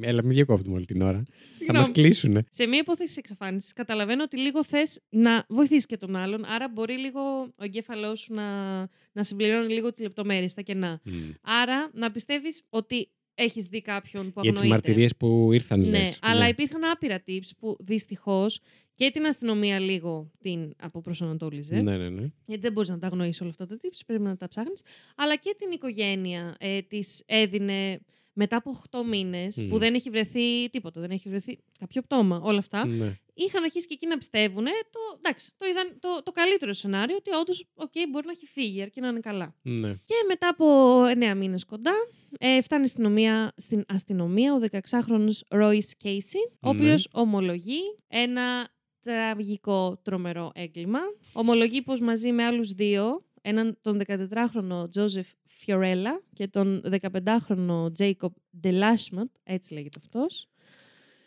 Έλα, μην διακόπτουμε όλη την ώρα. Θα μας Συγγνώμη. κλείσουνε. σε μια υπόθεση εξαφάνισης, καταλαβαίνω ότι λίγο θες να βοηθήσει και τον άλλον. Άρα μπορεί λίγο ο εγκέφαλός σου να, να συμπληρώνει λίγο τις λεπτομέρειες, τα κενά. Μμ. Άρα να πιστεύεις ότι έχεις δει κάποιον που Για τις αγνοείται. μαρτυρίες που ήρθαν, Ναι, λες. αλλά υπήρχαν άπειρα tips που δυστυχώς και την αστυνομία λίγο την αποπροσανατόλιζε. Ναι, ναι, ναι. Γιατί δεν μπορείς να τα αγνοήσει όλα αυτά τα tips, πρέπει να τα ψάχνεις. Αλλά και την οικογένεια ε, τη έδινε μετά από 8 μήνες Μμ. που δεν έχει βρεθεί τίποτα, δεν έχει βρεθεί κάποιο πτώμα, όλα αυτά. ναι. Είχαν αρχίσει και εκεί να πιστεύουν το, εντάξει, το, είδαν, το, το καλύτερο σενάριο ότι όντως okay, μπορεί να έχει φύγει αρκεί να είναι καλά. ναι. Και μετά από 9 μήνες κοντά, ε, φτάνει στην αστυνομία, στην αστυνομία ο 16χρονος Royce Casey, ο Ναι. οποίος ομολογεί ένα τραγικό τρομερό έγκλημα. Ομολογεί πως μαζί με άλλους δύο, έναν τον 14χρονο Joseph Fiorella και τον 15χρονο Jacob Delashmat, έτσι λέγεται αυτός,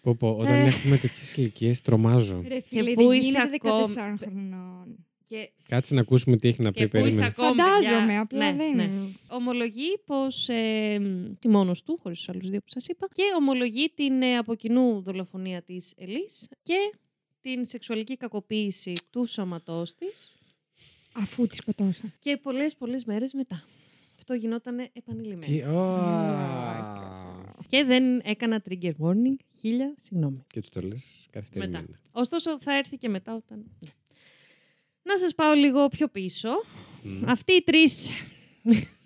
Πω, πω, όταν Ε. έχουμε τέτοιες ηλικίες, τρομάζω. Ρε φίλε, πού δεν είσαι γίνεται ακόμη- 14 χρονών. και Κάτσε να ακούσουμε τι έχει να Και πει. πού είσαι Περίμενε. ακόμη, Φαντάζομαι, παιδιά. απλά Ναι, δεν. ναι. ομολογεί πως ε, τη μόνος του, χωρίς τους άλλους δύο που σας είπα, και ομολογεί την ε, από κοινού δολοφονία της Ελής και την σεξουαλική κακοποίηση του σώματός της Αφού τη σκοτώσαν. και πολλές πολλές μέρες μετά. αυτό γινόταν επανειλημμένα. Τι. Και δεν έκανα trigger warning. Χίλια, συγγνώμη. Και του το λες καθυστερημένα. Μετά. Ωστόσο, θα έρθει και μετά όταν. ναι. Να σας πάω λίγο πιο πίσω. Μμ. Αυτοί οι τρεις...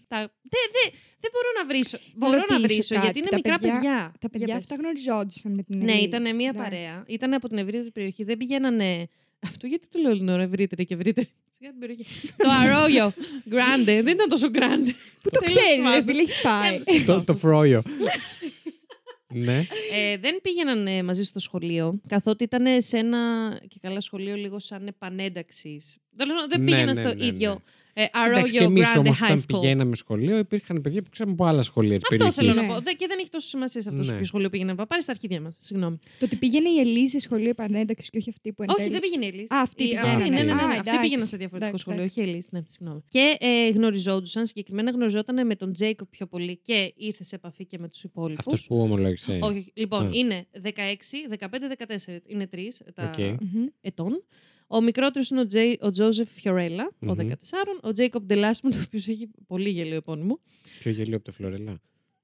τα... Δεν δε, δεν μπορώ να βρίσω. Μπορώ να ρωτήσω βρίσω, κάτι. γιατί είναι Τα μικρά παιδιά. παιδιά- Τα παιδιά Για πες. αυτά γνωριζόντουσαν με την Ναι, Ελίζ. ήταν μια Εντάξει. παρέα. Ήταν από την ευρύτερη περιοχή. Δεν πηγαίνανε. Αυτό γιατί το λέω όλη την ώρα ευρύτερη και ευρύτερη. Σιγά την περιοχή. το Arroyo Grande δεν ήταν τόσο grande. Πού το Τέλος ξέρεις, ρε πάντων. φίλε, έχεις πάει. Το, το φρόιο. *laughs* ναι. Ε, δεν πήγαιναν ε, μαζί στο σχολείο, καθότι ήταν σε ένα και καλά σχολείο λίγο σαν επανένταξης. Δεν Ναι, πήγαιναν ναι, στο ναι, ίδιο ναι. ε, Εντάξει, και Arroyo εμείς Grande όμως, High όταν School. πηγαίναμε σχολείο, υπήρχαν παιδιά που ξέραμε από άλλα σχολεία της Αυτό περιοχή. θέλω να Ναι. πω. Δε- Και δεν έχει τόσο σημασία σε αυτό Ναι. το σχολείο πήγαινε. Παρ' τα αρχίδια μας. Συγγνώμη. Το ότι πήγαινε η Ελίζ σε σχολείο επανένταξης και όχι αυτή που εν Όχι, τέλει- δεν πήγαινε η Ελίζ. Α, αυτή Η- πηγαίνανε. ναι, ναι, ναι, ναι. Α, Αυτή εντάξει. πήγαινε σε διαφορετικό Εντάξει, σχολείο, εντάξει. όχι η Ελίζ. Ναι, συγγνώμη. Και ε, γνωριζόντουσαν, συγκεκριμένα γνωριζόταν με τον Τζέικοπ πιο πολύ και ήρθε σε επαφή και με τους υπόλοιπους. Αυτό που ομολόγησε. Όχι, λοιπόν, Α. είναι 16, 15, 14. Είναι τρεις τα Οκ. Μμμ. ετών. Ο μικρότερος είναι ο, Τζέι, ο Τζόζεφ Φιωρέλα, ο Μμμ. 14. Ο Τζέικοπ Ντελάσμοντ, ο οποίος έχει πολύ γελοίο επώνυμο. Πιο γελοίο από το Φιορέλα.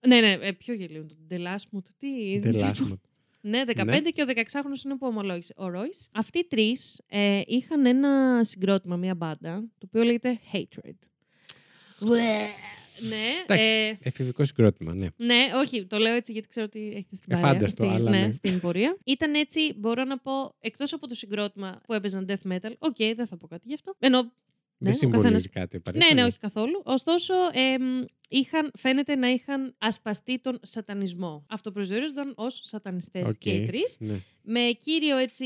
Ναι, ναι, ε, πιο γελοίο. Τον Ντελάσμοντ, τι είναι. Ντελάσμο. Ναι, 15 Ναι. και ο 16χρονο είναι που ομολόγησε. Ο Ρόις. Αυτοί οι τρεις ε, είχαν ένα συγκρότημα, μία μπάντα, το οποίο λέγεται Hatred. Ναι, Εντάξει. ε, Εφηβικό συγκρότημα, ναι. ναι, όχι, το λέω έτσι γιατί ξέρω ότι έχετε στην Ε, παρέα. φάνταστο, στη- αλλά ναι, ναι. στην πορεία. Ήταν έτσι, μπορώ να πω, εκτός από το συγκρότημα που έπαιζαν death metal, οκ, δεν θα πω κάτι γι' αυτό. Ενώ, ναι, Δεν ο συμβολίζει καθένας- κάτι. ναι, απαραίτητα, ναι, όχι καθόλου. Ωστόσο, εμ, είχαν, φαίνεται να είχαν ασπαστεί τον σατανισμό. Αυτοπροσδιορίζονταν ως σατανιστές Οκ, και οι τρεις. ναι. Με κύριο έτσι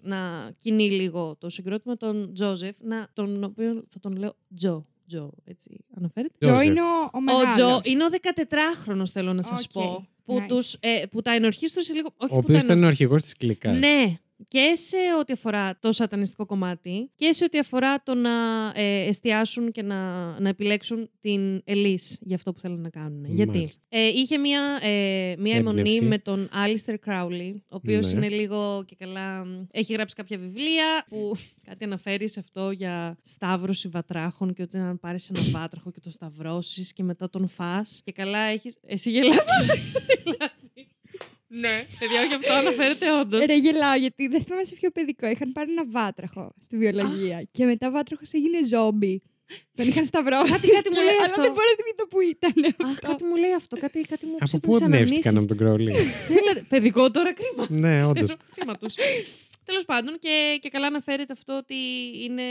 να κινεί λίγο το συγκρότημα τον Τζόζεφ, να, τον οποίο θα τον λέω Τζο. Τζο, έτσι αναφέρεται. Τζο Τζόζεφ. είναι ο, ο Ο μεγάλος. Τζο είναι ο 14χρονος, θέλω να σας Οκ, πω. Που, nice. τους, ε, που τα ενορχήστρωσε λίγο. Όχι Ο που οποίος τα ήταν ο ενορ- αρχηγός της κλικάς. Ναι. Και σε ό,τι αφορά το σατανιστικό κομμάτι και σε ό,τι αφορά το να ε, εστιάσουν και να, να επιλέξουν την Ελίς για αυτό που θέλουν να κάνουν. Γιατί; Μάλιστα. ε, είχε μία, ε, μία αιμονή Έμπνευση. με τον Άλιστερ Κράουλι, ο οποίος Ναι. είναι λίγο και καλά... μ, Έχει γράψει κάποια βιβλία που *laughs* κάτι αναφέρει σε αυτό για σταύρωση βατράχων και ότι αν πάρεις ένα βάτραχο και το σταυρώσεις και μετά τον φας και καλά έχεις... Εσύ γελάς. *laughs* ναι, παιδιά, όχι αυτό αναφέρεται όντως. Ε, Ρε γελάω γιατί δεν θυμάμαι σε ποιο παιδικό. Είχαν πάρει ένα βάτραχο στη βιολογία και μετά ο βάτραχος έγινε ζόμπι. Τον είχαν σταυρώσει. Κάτι- κάτι μου και- λέει Αλλά αυτό. δεν μπορώ να θυμηθώ που ήταν. Αχ, κάτι μου λέει αυτό. Κάτι, κάτι μου Από πού ξύπνησε εμπνεύστηκαν από αναμνήσεις. τον Κρόλι. Τι λέτε, παιδικό τώρα κρίμα. ναι, όντως. Ξέρω, κρίμα τους. Τέλος πάντων και, και καλά αναφέρεται αυτό ότι είναι...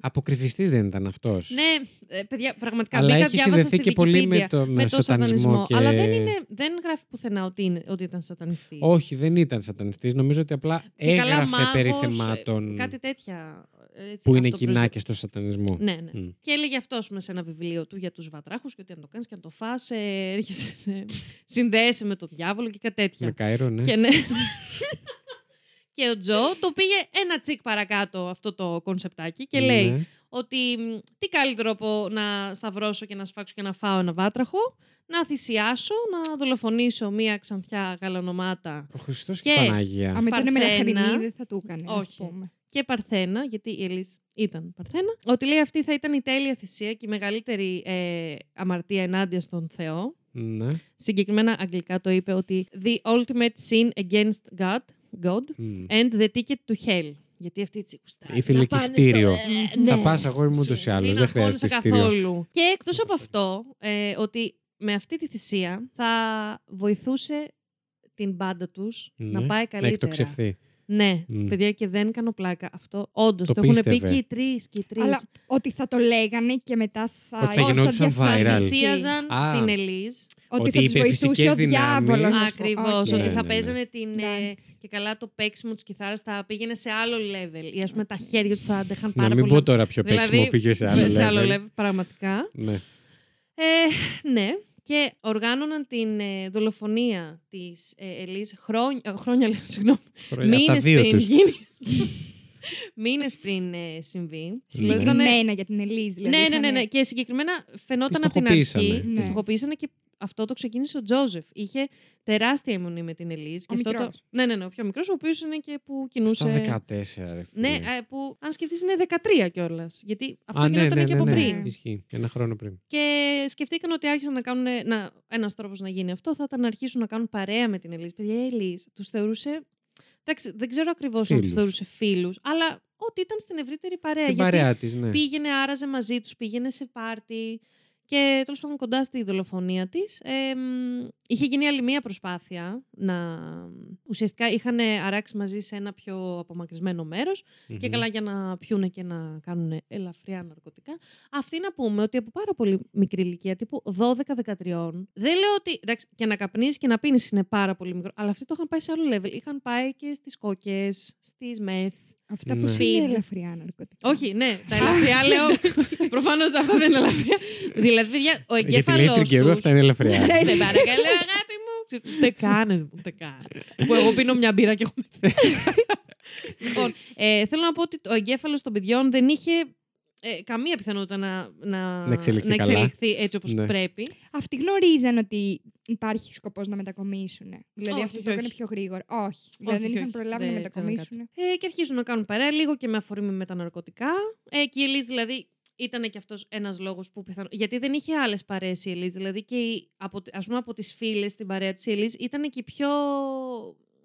Αποκρυφιστής δεν ήταν αυτός. Ναι, ε, παιδιά, πραγματικά Αλλά μπήκα, έχεις διάβασα συνδεθεί στη και πολύ με Wikipedia το, με με το σατανισμό. Και... Αλλά δεν, είναι, δεν γράφει πουθενά ότι, είναι, ότι ήταν σατανιστής. Όχι, δεν ήταν σατανιστής. Νομίζω ότι απλά Και καλά έγραφε μάγος, περί ε, θεμάτων Κάτι τέτοια. ε, Έτσι, που είναι αυτοπροσδο- κοινά και στο σατανισμό. Ναι, ναι. Μμ. Και έλεγε αυτός ας πούμε, σε ένα βιβλίο του για τους βατράχους και ότι αν το κάνεις και αν το φας, ε, έρχεσαι σε... συνδέεσαι με τον διάβολο και κάτι τέτοια. Με Κάιρο, ναι. Και, ναι. *laughs* και ο Τζο το πήγε ένα τσικ παρακάτω αυτό το κονσεπτάκι και λέει Ναι. ότι μ, τι καλύτερο από να σταυρώσω και να σφάξω και να φάω ένα βάτραχο, να θυσιάσω, να δολοφονήσω μία ξανθιά γαλανομάτα Ο Χριστός και, Και- η Παναγία. Αν ήταν Παρθένα. μελαχρινή δεν θα του έκανε. ας Όχι. πούμε. και Παρθένα, γιατί η Ελής ήταν Παρθένα, ότι λέει αυτή θα ήταν η τέλεια θυσία και η μεγαλύτερη ε, αμαρτία ενάντια στον Θεό. Ναι. Συγκεκριμένα αγγλικά το είπε ότι the ultimate sin against God, God Μμ. and the ticket to hell. Γιατί αυτή έτσι κουστάρει. Ήθελε να και πάνε στο- ειστήριο. Ε, Θα ναι. πας αγόρι μου ούτως ή άλλως. Μην Δεν χρειάζεται αγχώνεσαι εισιτήριο. καθόλου. Και εκτός από αυτό, ε, ότι με αυτή τη θυσία θα βοηθούσε την μπάντα τους να Ναι. πάει Να καλύτερα. εκτοξευθεί. Ναι, Μμ. παιδιά, και δεν κάνω πλάκα. Αυτό όντως Το το, έχουν πει πίστευε. και οι τρεις. Και οι τρεις. Αλλά ότι θα το λέγανε και μετά θα. Ότι θα ήταν γινόντουσαν διαφήμιση. viral. Θυσίαζαν Α. την Ελίζ. Ότι, Ότι θα τους είπε βοηθούσε φυσικές ο δυνάμεις. διάβολος. Ακριβώς. Οκ. Ότι Ναι, θα ναι, ναι. παίζανε την. Ναι. ε, και καλά το παίξιμο της κιθάρας θα πήγαινε σε άλλο level. Ή ας πούμε τα χέρια του θα αντέχαν Να πάρα μην πολύ. πω τώρα ποιο Δηλαδή, παίξιμο πήγε σε άλλο σε άλλο level. level, πραγματικά. Ναι. Ε, ναι. Και οργάνωναν την ε, δολοφονία της ε, Ελίζ χρόνια, ε, χρόνια λέω, συγγνώμη, Χρόνια, από τα μήνες δύο πριν τους. γίνει. *laughs* μήνες πριν ε, συμβεί. Συλλογήτανε- Συγκεκριμένα για την Ελίζ. Δηλαδή, ναι, ναι, ναι, είχανε- ναι. Και συγκεκριμένα φαινόταν Τη από την αρχή. στοχοποίησανε. Της Ναι. στοχοποίησανε και αυτό το ξεκίνησε ο Τζόζεφ. Είχε τεράστια αιμονή με την Ελίζ. Ο μικρός. Ναι, ναι, ναι, ο πιο μικρός, ο οποίος είναι και που κινούσε. Στα 14, ρε φίλε. Ναι, ε, που αν σκεφτείς είναι 13 κιόλας. Γιατί αυτό Α, ναι, γινόταν ναι, και ναι, από ναι. πριν. Ισχύει. Ένα χρόνο πριν. Και σκεφτήκαν ότι άρχισαν να κάνουν. Να, ένας τρόπος να γίνει αυτό θα ήταν να αρχίσουν να κάνουν παρέα με την Ελίζ. Παιδιά, η Ελίζ τους θεωρούσε. Εντάξει, δεν ξέρω ακριβώς αν τους Φίλους. θεωρούσε φίλους, αλλά ότι ήταν στην ευρύτερη παρέα. Στην γιατί παρέα της, ναι. πήγαινε, άραζε μαζί τους, πήγαινε σε πάρτι. Και τέλος πάντων κοντά στη δολοφονία της, είχε γίνει άλλη μία προσπάθεια να. Ουσιαστικά είχαν αράξει μαζί σε ένα πιο απομακρυσμένο μέρος και Μμμ. καλά για να πιούνε και να κάνουν ελαφριά ναρκωτικά. Αυτή να πούμε ότι από πάρα πολύ μικρή ηλικία, τύπου 12-13, δεν λέω ότι. Εντάξει, και να καπνίσει και να πίνεις είναι πάρα πολύ μικρό, αλλά αυτοί το είχαν πάει σε άλλο level. Είχαν πάει και στις κόκε, στις μεθ. Αυτά Ναι. που Speed. είναι ελαφριά ναρκωτικά. Όχι, ναι, τα ελαφριά λέω. Προφανώς αυτά δεν είναι ελαφριά. δηλαδή, παιδιά, ο Γιατί λέει εγκέφαλος. τριγκερού, αυτά είναι ελαφριά. *laughs* Σε παρακαλώ, αγάπη μου. Ούτε καν, ούτε καν. Που εγώ πίνω μια μπύρα και έχω μεθέσει. *laughs* λοιπόν, ε, θέλω να πω ότι ο εγκέφαλος των παιδιών δεν είχε ε, καμία πιθανότητα να, να, Να εξελιχθεί να καλά. εξελιχθεί έτσι όπως Ναι. πρέπει. Αυτοί γνωρίζαν ότι υπάρχει σκοπός να μετακομίσουν. Δηλαδή Όχι, αυτό όχι, το έκανε όχι. πιο γρήγορα. Όχι. Δηλαδή δεν όχι, είχαν όχι. προλάβει να Δεν ξέραν μετακομίσουν. Ε, και αρχίζουν να κάνουν παρέα λίγο και με αφορμή με τα ναρκωτικά. Ε, και η Ελίζ δηλαδή ήταν και αυτός ένας λόγος που πιθανό... Γιατί δεν είχε άλλες παρέες η Ελίζ. Δηλαδή και η, από, ας πούμε από τις φίλες στην παρέα της η Ελίζ ήταν και η πιο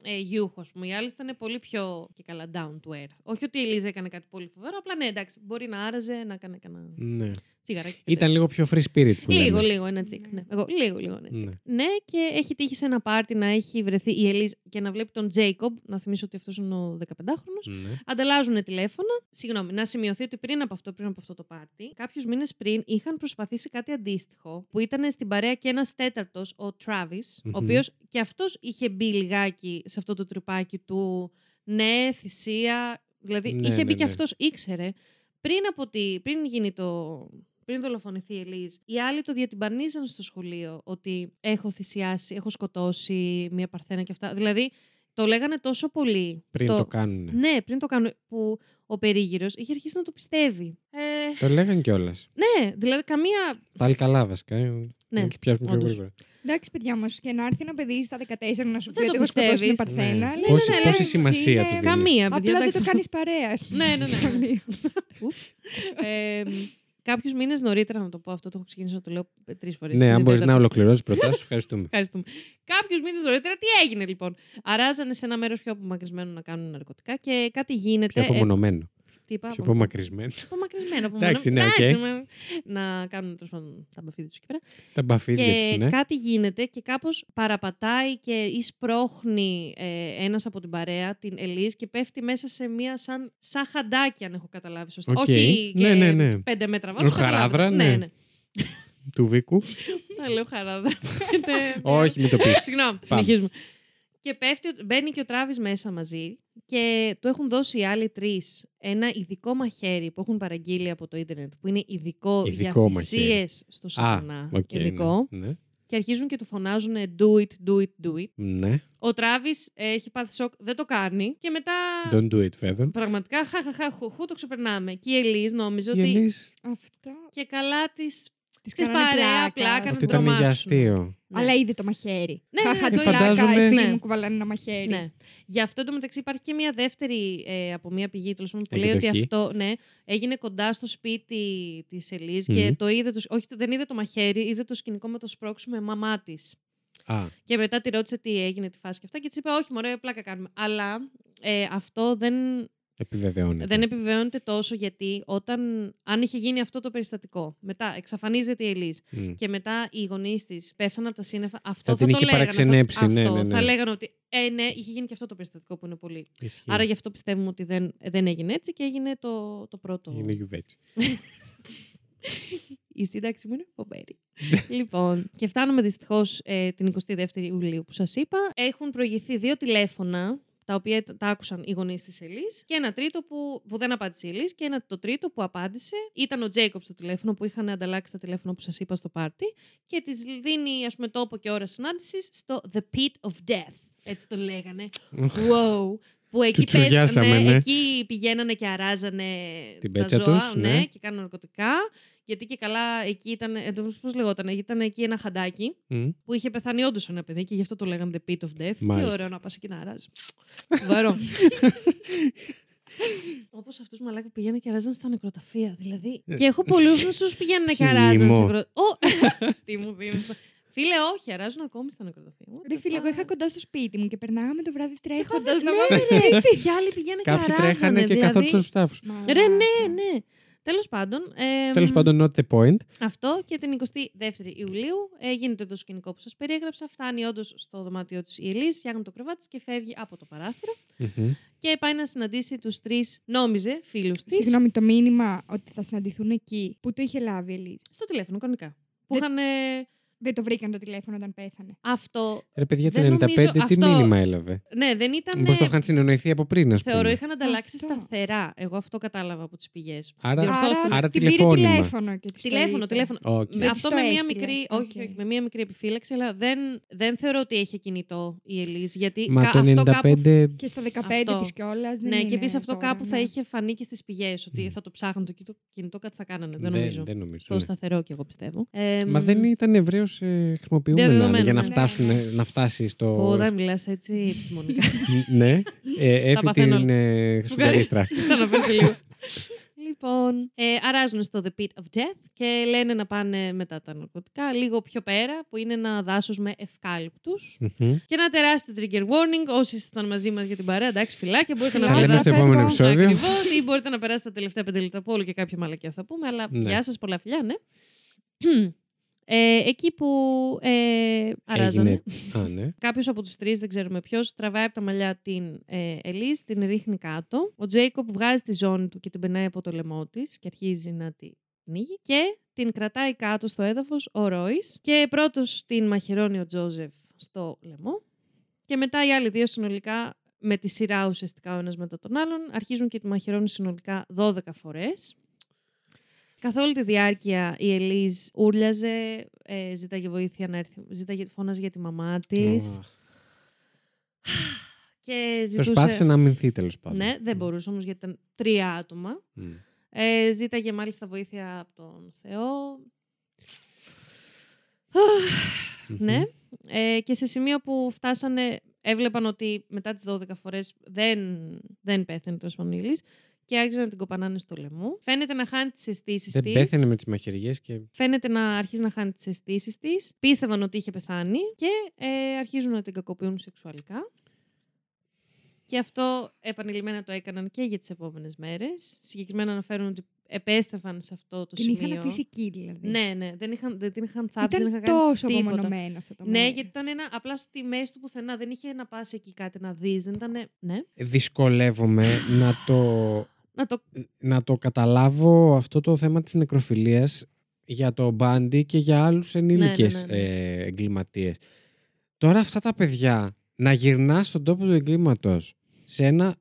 ε, ήσυχος, ας πούμε. Οι άλλες ήταν πολύ πιο και καλά down to earth. Όχι ότι η Ελίζ έκανε κάτι πολύ φοβερό, απλά ναι, εντάξει, μπορεί να άραζε, να έκανε κανένα Ναι. Τσιγαράκι. Ήταν λίγο πιο free spirit που Λίγο, λέμε. λίγο, ένα τσικ. Ναι. Εγώ, λίγο, λίγο, ένα τσικ. Ναι. Ναι, και έχει τύχει σε ένα πάρτι να έχει βρεθεί η Ελίζ και να βλέπει τον Τζέικομπ. Να θυμίσω ότι αυτός είναι ο 15χρονος. Ναι. Ανταλλάζουν τηλέφωνα. Συγγνώμη, να σημειωθεί ότι πριν από αυτό, πριν από αυτό το πάρτι, κάποιους μήνες πριν είχαν προσπαθήσει κάτι αντίστοιχο που ήταν στην παρέα και ένας τέταρτος, ο Τράβις ο Μμμ. οποίος και αυτός είχε μπει λιγάκι σε αυτό το τρυπάκι του. Ναι, θυσία. Δηλαδή Ναι, είχε ναι, μπει και ναι. αυτός, ήξερε. Πριν, από τη, πριν γίνει το. Πριν δολοφονηθεί η Ελίζ, οι άλλοι το διατυμπανίζαν στο σχολείο ότι έχω θυσιάσει, έχω σκοτώσει μία παρθένα και αυτά. Δηλαδή, το λέγανε τόσο πολύ. Πριν το, κάνουν. Ναι, πριν το κάνουν. Που ο περίγυρος είχε αρχίσει να το πιστεύει. Ε, Το λέγανε κιόλας. ναι, δηλαδή καμία. Πάλι καλά βασικά. ε, Ναι, Να τους πιάσουμε πιο όντως. γρήγορα. Εντάξει, παιδιά όμως, και να έρθει ένα παιδί στα 14 να σου πει Δεν ότι το έχω σκοτώσει μια πιστεύεις. παρθένα. Ναι. λέει, Πόση- ναι, ναι, πόση ναι, σημασία είναι- του δίνεις. Καμία, παιδιά. Απλά δεν εντάξει. το κάνεις παρέα. ας πούμε, Ναι, ναι, στο ναι. *laughs* σχολείο. Ούψ. ε, Κάποιους μήνες νωρίτερα, να το πω αυτό, το έχω ξεκινήσει να το λέω τρεις φορές. Ναι, αν μπορείς να ολοκληρώσεις προτάσεις, *laughs* ευχαριστούμε. Ευχαριστούμε. Κάποιους μήνες νωρίτερα, τι έγινε λοιπόν; Αράζανε σε ένα μέρος πιο απομακρυσμένο να κάνουν ναρκωτικά και κάτι γίνεται. Πιο ε, απομονωμένο. Τι είπα, Πιο απο- απομακρυσμένος. Απομακρυσμένο. Εντάξει, ναι, απομονωμένο. οκ. Εντάξει, με- Να κάνουν τέλος πάντων τα μπαφίδια τους εκεί πέρα. Τα μπαφίδια Και τους, ναι. κάτι γίνεται και κάπως παραπατάει και ή σπρώχνει ε, ένας από την παρέα, την Ελίζ, και πέφτει μέσα σε μία σαν, σαν χαντάκι, αν έχω καταλάβει σωστά. Οκ. Όχι Ναι, και ναι, ναι. πέντε μέτρα βάθος. Ο χαράδρα, καταλάβατε. ναι. ναι. ναι. Του Βίκου. Να λέω χαράδρα. Ναι. Όχι, μην το πεις. Συγγνώμη, συνεχίζουμε. Και πέφτει, μπαίνει και ο Τράβις μέσα μαζί και του έχουν δώσει οι άλλοι τρεις ένα ειδικό μαχαίρι που έχουν παραγγείλει από το ίντερνετ, που είναι ειδικό, Ειδικό για μαχαίρι. θυσίες στο Α, σατανά. οκ. ειδικό. ναι, Ναι. Και αρχίζουν και του φωνάζουν do it, do it, do it. Ναι. Ο Τράβης έχει πάθει σοκ, δεν το κάνει. Και μετά. Don't do it, Φέδων. Πραγματικά, χαχαχα, χουχού, το ξεπερνάμε. Και η Ελίζ νόμιζε Η ότι. Ελίζ, Αυτό. Και καλά της. Της Της παρέα, πλάκα, Αυτό την ήταν για τρομάξουν. αστείο. Αλλά είδε το μαχαίρι. Ναι, ναι, Χαχα, ναι. το Ε, πλάκα, φαντάζομαι- οι φίλοι Ναι. μου κουβαλάνε ένα μαχαίρι. Ναι. Γι' αυτό το μεταξύ υπάρχει και μια δεύτερη ε, από μια πηγή τέλος πάντων, που λέει Εκδοχή. ότι αυτό ναι, έγινε κοντά στο σπίτι της Ελίζ Μμμ. και το είδε. Το, όχι, δεν είδε το μαχαίρι, είδε το σκηνικό με το σπρώξουμε μαμά της. Α, Και μετά τη ρώτησε τι έγινε, τη φάση και αυτά. Και της είπε: Όχι, μωρέ, πλάκα κάνουμε. Αλλά ε, αυτό δεν, επιβεβαιώνεται. δεν επιβεβαιώνεται τόσο γιατί όταν. Αν είχε γίνει αυτό το περιστατικό, μετά εξαφανίζεται η Ελίζ Μμ. και μετά οι γονείς της πέφτουν από τα σύννεφα, αυτό Θα θα, την το είχε λέγανε. παραξενέψει, αυτό, ναι, αυτό. ναι, ναι. Θα λέγανε ότι. Ε, ναι, είχε γίνει και αυτό το περιστατικό που είναι πολύ. Ισχύει. Άρα γι' αυτό πιστεύουμε ότι δεν, δεν έγινε έτσι και έγινε το, το πρώτο. Είναι γιουβέτσι. *laughs* Η σύνταξη μου είναι φοβερή. λοιπόν, και φτάνουμε δυστυχώς ε, την 22η Ιουλίου που σας είπα. Έχουν προηγηθεί δύο τηλέφωνα τα οποία τα άκουσαν οι γονείς της Ελή και ένα τρίτο που, που δεν απάντησε η Ελή και ένα το τρίτο που απάντησε ήταν ο Τζέικοπς στο τηλέφωνο που είχαν ανταλλάξει τα τηλέφωνα που σας είπα στο πάρτι και της δίνει ας πούμε τόπο και ώρα συνάντησης στο The Pit of Death. Έτσι το λέγανε. wow. Που εκεί, παίζ- τσουριάσαμε, ναι. εκεί πηγαίνανε και αράζανε Την τα πέτσα ζώα τους, ναι. και κάνουν ναρκωτικά. Γιατί και καλά εκεί ήταν. Πώς λεγόταν, ήταν εκεί ένα χαντάκι Μμ. που είχε πεθάνει όντως ένα παιδί και γι' αυτό το λέγανε The Pit of Death. Τι Μάλιστα. ωραίο να πας εκεί να ράζει. Βαρό. *laughs* Όπως αυτούς μαλάκα που πηγαίνουν και ράζαν στα νεκροταφεία. Δηλαδή. Ε. και έχω πολλούς γνωστού που πηγαίνουν και Χυμό. ράζαν σε νεκρο... Ω! *laughs* Τι μου δίνεις. Φίλε, όχι, αράζουν ακόμη στα νεκροταφεία. Ρε φίλε, εγώ είχα κοντά στο σπίτι μου και περνάγαμε το βράδυ τρέχοντας πάθαμε- να ναι, πάμε ναι. σπίτι. Και άλλοι πηγαίνουν και Κάποιοι αράζανε. τρέχανε και δηλαδή... καθόντουσαν στου τάφου. Ρε, ναι, ναι. Τέλος πάντων. Ε, Τέλος πάντων, not the point. Αυτό και την 22η Ιουλίου ε, γίνεται το σκηνικό που σας περιέγραψα. Φτάνει όντως στο δωμάτιο της η Ελίζ, φτιάχνει το κρεβάτι της και φεύγει από το παράθυρο. Μμμ. Και πάει να συναντήσει τους τρεις, νόμιζε, φίλους της. Συγγνώμη, το μήνυμα ότι θα συναντηθούν εκεί. Πού το είχε λάβει η Ελίζα. Στο τηλέφωνο, κανονικά. Που Δεν- είχαν. Ε, Δεν το βρήκαν το τηλέφωνο όταν πέθανε. αυτό. Ρε παιδιά, το Δεν 95 νομίζω τι αυτό- μήνυμα έλαβε; Ναι, δεν ήταν. Μήπως ε, το είχαν συνεννοηθεί από πριν, ας πούμε. Θεωρώ είχαν ανταλλάξει Αυτό. σταθερά. Εγώ αυτό κατάλαβα από τις πηγές. Άρα- Διορθώστε με. Άρα, άρα την πήρε τηλεφώνημα. τηλέφωνο και της το Τηλέφωνο, είπε. τηλέφωνο. Οκ. Με Δεν αυτό της με το μία έστειλε. μικρή, Οκ. όχι, όχι, με μία μικρή επιφύλαξη, αλλά δεν, δεν θεωρώ ότι είχε κινητό η Ελίζ. Γιατί Μα κα- το αυτό κάπου 95. Και στα 15 Αυτό. της κιόλας. Ναι, και επίσης αυτό τώρα, κάπου θα ναι. είχε φανεί και στις πηγές ότι Μμ. θα το ψάχνουν το κινητό, κινητό κάτι θα κάνανε. Δεν Δεν- νομίζω. δεν νομίζω, Στο ναι. σταθερό και εγώ πιστεύω. Ε, Μα δεν ήταν ευρέως χρησιμοποιούμενα Διαδεδομένο, για να, ναι. φτάσουν, να φτάσει στο. Όταν μιλάς έτσι επιστημονικά. ναι, ε, έφη παθαίνω την ε, χρυσουγκαρίστρα. Ξαναπέμπει *laughs* λίγο. *laughs* Λοιπόν, ε, αράζουν στο The Pit of Death και λένε να πάνε μετά τα ναρκωτικά λίγο πιο πέρα, που είναι ένα δάσος με ευκάλυπτους. Μμμ. Και ένα τεράστιο trigger warning. Όσοι ήσασταν μαζί μας για την παρέα, εντάξει, φυλάκια. Μπορείτε να Τα Τα λέμε Φεύγω. στο επόμενο Φεύγω. επεισόδιο. Ακριβώς, ή μπορείτε να περάσετε τα τελευταία πέντε λεπτά από όλο και κάποια μαλακιά θα πούμε. Αλλά Ναι. γεια σας, πολλά φιλιά, ναι. Ε, εκεί που ε, αράζανε. Έγινε- Α, ναι. *laughs* Κάποιος από τους τρεις, δεν ξέρουμε ποιος, τραβάει από τα μαλλιά την ε, Ελίζ, την ρίχνει κάτω. Ο Τζέικοπ βγάζει τη ζώνη του και την περνάει από το λαιμό της και αρχίζει να τη πνίγει. Και την κρατάει κάτω στο έδαφος ο Ρόις. Και πρώτος την μαχαιρώνει ο Τζόζεφ στο λαιμό. Και μετά οι άλλοι δύο συνολικά, με τη σειρά ουσιαστικά ο ένας μετά τον άλλον, αρχίζουν και τη μαχαιρώνουν συνολικά 12 φορές. Καθ' όλη τη διάρκεια η Ελίζ ούρλιαζε, ε, ζήταγε βοήθεια να έρθει, ζήταγε, φώναζε για τη μαμά της. Αχ. *sighs* Και ζητούσε... Προσπάθησε να αμυνθεί τέλος πάντων. Ναι, δεν μπορούσε όμως γιατί ήταν τρία άτομα. Μμ. Ε, ζήταγε μάλιστα βοήθεια από τον Θεό. Ναι. Ε, και σε σημείο που φτάσανε, έβλεπαν ότι μετά τις 12 φορές δεν, δεν πέθανε το Σπανίλης και άρχισαν να την κοπανάνε στο λαιμό. Φαίνεται να χάνει τις αισθήσεις Δεν της. πέθανε με τις μαχαιριές και. Φαίνεται να αρχίζει να χάνει τις αισθήσεις της. Πίστευαν ότι είχε πεθάνει και ε, αρχίζουν να την κακοποιούν σεξουαλικά. Και αυτό επανειλημμένα το έκαναν και για τις επόμενες μέρες. Συγκεκριμένα αναφέρουν ότι επέστρεφαν σε αυτό το Την σημείο. είχαν αφήσει εκεί δηλαδή. Ναι, ναι, δεν, είχαν, δεν την είχαν θάψει, δεν Ήταν είχαν κάνει τόσο τίποτα. απομονωμένο αυτό το Ναι, μέρος. γιατί ήταν ένα, απλά στη μέση του πουθενά. Δεν είχε να πας εκεί κάτι να δεις. Δεν ήταν. Ναι. Δυσκολεύομαι να το, Να το. να το καταλάβω αυτό το θέμα της νεκροφιλίας για το μπάντι και για άλλους ενήλικες ναι, ναι. ε, εγκληματίες. Τώρα αυτά τα παιδιά να γυρνά στον τόπο του εγκλήματος σε ένα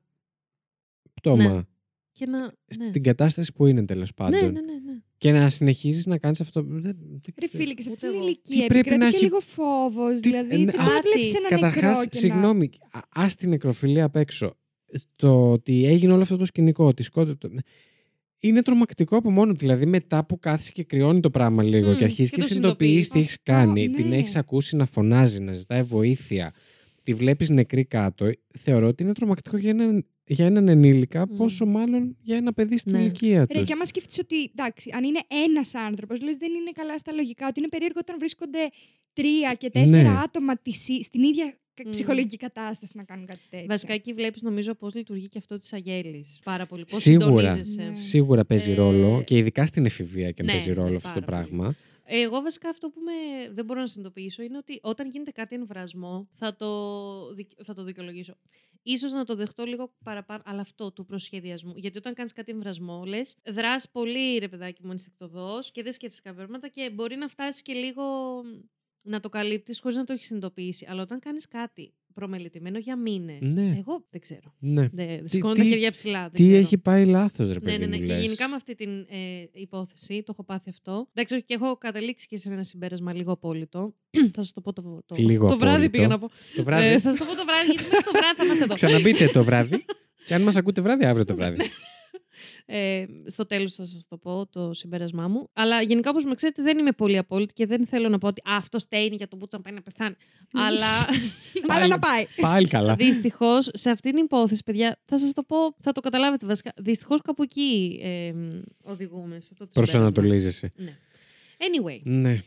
πτώμα, Και να. Ναι. στην κατάσταση που είναι τέλος πάντων ναι, ναι, ναι, ναι. και να συνεχίζεις να κάνεις αυτό. Δεν, δεν- Ρε φίλε, και σε Ούτε αυτή την εγώ. ηλικία Τι πρέπει επικρατεί να και έχει- λίγο φόβος. Τι- Δηλαδή, ναι, τι αυτό- βλέπεις ένα Καταρχάς, νεκρό και να... συγγνώμη, α- ας την νεκροφιλία απ' έξω. Το ότι έγινε όλο αυτό το σκηνικό, ότι σκότωσε. το- Είναι τρομακτικό από μόνο του. Δηλαδή, μετά που κάθεσαι και κρυώνει το πράγμα λίγο Μμμ, και αρχίζεις και και, το συνειδητοποιείς τι συνειδητοποιείς. έχει κάνει, Αυτό, την ναι. έχεις ακούσει να φωνάζει, να ζητάει βοήθεια, τη βλέπεις νεκρή κάτω. Θεωρώ ότι είναι τρομακτικό για έναν, για έναν ενήλικα, Μμ. πόσο μάλλον για ένα παιδί στην Ναι. ηλικία Ρε, τους. και άμα σκεφτείς ότι, εντάξει, αν είναι ένας άνθρωπος, λες δεν είναι καλά στα λογικά, ότι είναι περίεργο όταν βρίσκονται τρία και τέσσερα Ναι. άτομα της, στην ίδια κα- Μμ. Ψυχολογική κατάσταση να κάνουν κάτι τέτοιο. Βασικά εκεί βλέπεις, νομίζω, πώς λειτουργεί και αυτό της Αγέλης. Πάρα πολύ. Πώς Σίγουρα. συντονίζεσαι. Ναι. Σίγουρα παίζει Ε, ρόλο και ειδικά στην εφηβεία και ναι, παίζει ναι, ρόλο αυτό το πάρα πολύ. πράγμα. Εγώ βασικά αυτό που με, δεν μπορώ να συνειδητοποιήσω είναι ότι όταν γίνεται κάτι εμβρασμό θα το, δικ- θα το δικαιολογήσω. Ίσως να το δεχτώ λίγο παραπάνω, αλλά αυτό του προσχεδιασμού. Γιατί όταν κάνεις κάτι εμβρασμό, λες, δράς πολύ ρε παιδάκι μου ενστικτοδός και δεν σκέφτεσαι κάποια πράγματα και μπορεί να φτάσεις και λίγο να το καλύπτεις χωρίς να το έχεις συνειδητοποιήσει. Αλλά όταν κάνεις κάτι προμελετημένο για μήνες, Ναι. εγώ δεν ξέρω. Ναι. Δεν σηκώνω τα τι- χέρια ψηλά. Δεν Τι ξέρω. έχει πάει λάθος, ρε Ναι, παιδί ναι, ναι. μου, Και λες. γενικά με αυτή την ε, υπόθεση, το έχω πάθει αυτό. Εντάξει, όχι, και έχω καταλήξει και σε ένα συμπέρασμα λίγο απόλυτο. *clears throat* θα σας το πω το, το, Λίγο το βράδυ απόλυτο. πήγα να πω. Το βράδυ; Ε, θα σας το πω το βράδυ, γιατί μέχρι το βράδυ θα είμαστε εδώ. Ξαναμπείτε το βράδυ. και αν μας ακούτε βράδυ, αύριο το βράδυ. Ε, στο τέλος θα σας το πω το συμπέρασμά μου. Αλλά γενικά, όπως με ξέρετε, δεν είμαι πολύ απόλυτη και δεν θέλω να πω ότι «Α, αυτό στέινει για τον Μπούτσα να πάει να πεθάνει. Αλλά *laughs* Αλλά να πάει. Πάλι καλά. δυστυχώς σε αυτήν την υπόθεση, παιδιά, θα σας το πω, θα το καταλάβετε βασικά. Δυστυχώς κάπου εκεί ε, οδηγούμε. Σε αυτό το συμπέρασμα. Προσανατολίζεσαι. Ναι. Anyway, Ναι.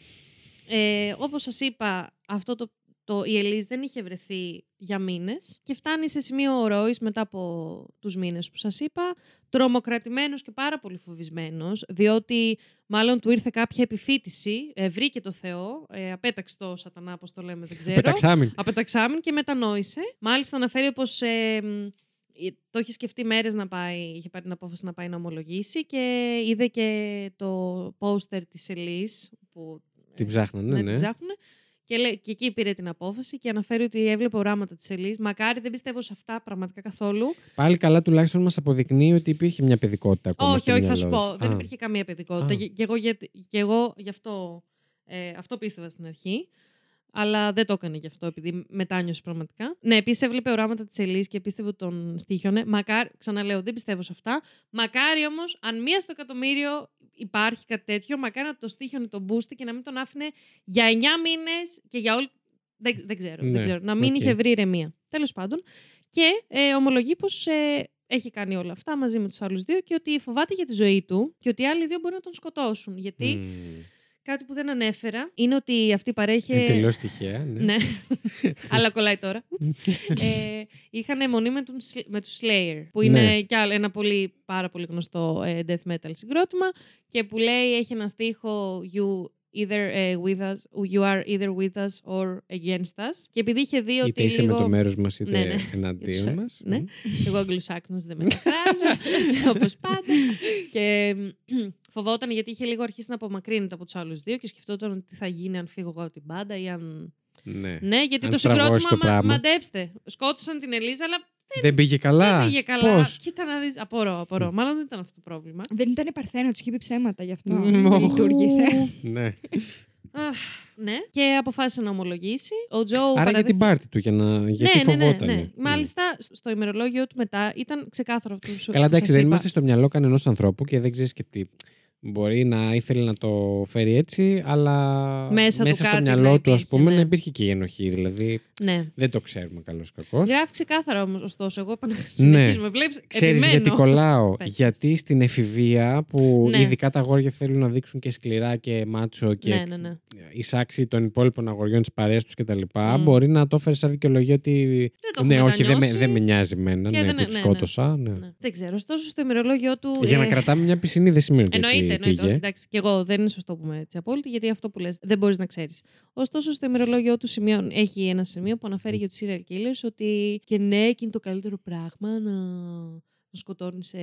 ε, όπως σας είπα, αυτό το, το, η Ελίζ δεν είχε βρεθεί για μήνες και φτάνει σε σημείο ορόης μετά από τους μήνες που σας είπα, τρομοκρατημένος και πάρα πολύ φοβισμένος, διότι μάλλον του ήρθε κάποια επιφύτηση, ε, βρήκε το Θεό, ε, απέταξε το σατανά, όπως το λέμε, δεν ξέρω. Πεταξάμιν. Απεταξάμιν και μετανόησε. Μάλιστα αναφέρει πως ε, μ, ε, το είχε σκεφτεί μέρες να πάει, είχε πάρει την απόφαση να πάει να ομολογήσει και είδε και το πόστερ της Ελής που Την ψάχνανε, ναι, ναι. την ψάχνουνε. Και, λέ- και εκεί πήρε την απόφαση και αναφέρει ότι έβλεπε οράματα της Ελής. Μακάρι δεν πιστεύω σε αυτά πραγματικά καθόλου. Πάλι καλά τουλάχιστον μας αποδεικνύει ότι υπήρχε μια παιδικότητα ακόμα όχι, στο όχι, θα μυαλό σου πω. σου. Δεν Α. υπήρχε καμία παιδικότητα. Α. Και, και εγώ, για, και εγώ γι' αυτό, ε, αυτό πίστευα στην αρχή. Αλλά δεν το έκανε γι' αυτό, επειδή μετάνιωσε πραγματικά. Ναι, επίσης έβλεπε οράματα της Ελή και πίστευε ότι τον στήχιονε. Μακάρι, ξαναλέω, δεν πιστεύω σε αυτά. Μακάρι όμως, αν μία στο εκατομμύριο υπάρχει κάτι τέτοιο, μακάρι να το στοίχειωνε τον πούστη και να μην τον άφηνε για 9 μήνες και για όλη. Δεν, δεν ξέρω. Ναι, δεν ξέρω. Να μην οκ. είχε βρει ηρεμία. Τέλος πάντων. Και ε, ομολογεί πως ε, έχει κάνει όλα αυτά μαζί με τους άλλους δύο και ότι φοβάται για τη ζωή του και ότι οι άλλοι δύο μπορεί να τον σκοτώσουν. Γιατί Μμμ. Κάτι που δεν ανέφερα είναι ότι αυτή παρέχει. Εντελώς τυχαία. Ναι. Ναι. *laughs* Αλλά κολλάει τώρα. Ouch. *laughs* ε, είχαν αιμονή με, τον, Sl- με τους Slayer, που είναι Ναι. κι άλλο ένα πολύ, πάρα πολύ γνωστό ε, death metal συγκρότημα και που λέει έχει ένα στίχο you either ε, with us, you are either with us or against us. Και επειδή είχε δει ότι Είτε είσαι λίγο... με το μέρος μας, είτε Ναι, ναι. εναντίον Ξέρω, μας. ναι. Εγώ αγγλουσάκνος δεν μεταφράζω, *laughs* όπως πάντα. Και μ, φοβόταν γιατί είχε λίγο αρχίσει να απομακρύνεται από τους άλλους δύο και σκεφτόταν ότι τι θα γίνει αν φύγω εγώ από την πάντα ή αν... Ναι. Ναι, γιατί Αν το στραβώσεις συγκρότημα, το μα, πράγμα. μαντέψτε, σκότωσαν την Ελίζα, αλλά Δεν πήγε καλά; δεν πήγε καλά. Πώς; Κοίτα να δεις, απορώ, απορώ. Μάλλον δεν ήταν αυτό το πρόβλημα. Δεν ήταν παρθένο, τους είχε πει ψέματα γι' αυτό. Μμμ. Δεν λειτουργήσε. *laughs* ναι. Αχ, ναι. Και αποφάσισε να ομολογήσει. Ο Τζο Άρα για παραδέχτηκε- την πάρτη του, για να... γιατί ναι, ναι, ναι, φοβότανε. ναι. Μάλιστα, στο ημερολόγιο του μετά ήταν ξεκάθαρο αυτό που σου Καλά, εντάξει, σας δεν είπα. είμαστε στο μυαλό κανενός ανθρώπου και δεν ξέρεις και τι. Μπορεί να ήθελε να το φέρει έτσι, αλλά Μέσα του στο κάτι μυαλό να του, ας υπήρχε, πούμε, ναι. να υπήρχε και η ενοχή. Δηλαδή, Ναι. δεν το ξέρουμε καλό κακό. Γράφει ξεκάθαρα όμως, ωστόσο. Εγώ επανα- συνεχίζουμε. Βλέπεις, Ναι. Ξέρει επιμένω. γιατί κολλάω; *laughs* Πες. γιατί στην εφηβεία που Ναι. ειδικά τα αγόρια θέλουν να δείξουν και σκληρά και μάτσο και Ναι, ναι, ναι. εισάξει των υπόλοιπων αγοριών της παρέας τους κτλ. Μμ. Μπορεί να το έφερε σαν δικαιολογία ότι. Δεν το ναι, έχουμε όχι, δεν με, μετανιώσει. δεν με νοιάζει εμένα Και ναι, δεν- που τη ναι, ναι. σκότωσα. Ναι. Ναι. Δεν ξέρω. Ωστόσο, στο ημερολόγιο του. Για να ε, κρατάμε μια πισινή δεν σημαίνει ότι Εννοείται, έτσι εννοείται. πήγε. Όχι, εντάξει, και εγώ δεν είναι σωστό που είμαι έτσι απόλυτη, γιατί αυτό που λες δεν μπορείς να ξέρεις. Ωστόσο, στο ημερολόγιο του σημείο, έχει ένα σημείο που αναφέρει για τους serial killers ότι και ναι, και είναι το καλύτερο πράγμα να, να σκοτώνεις σε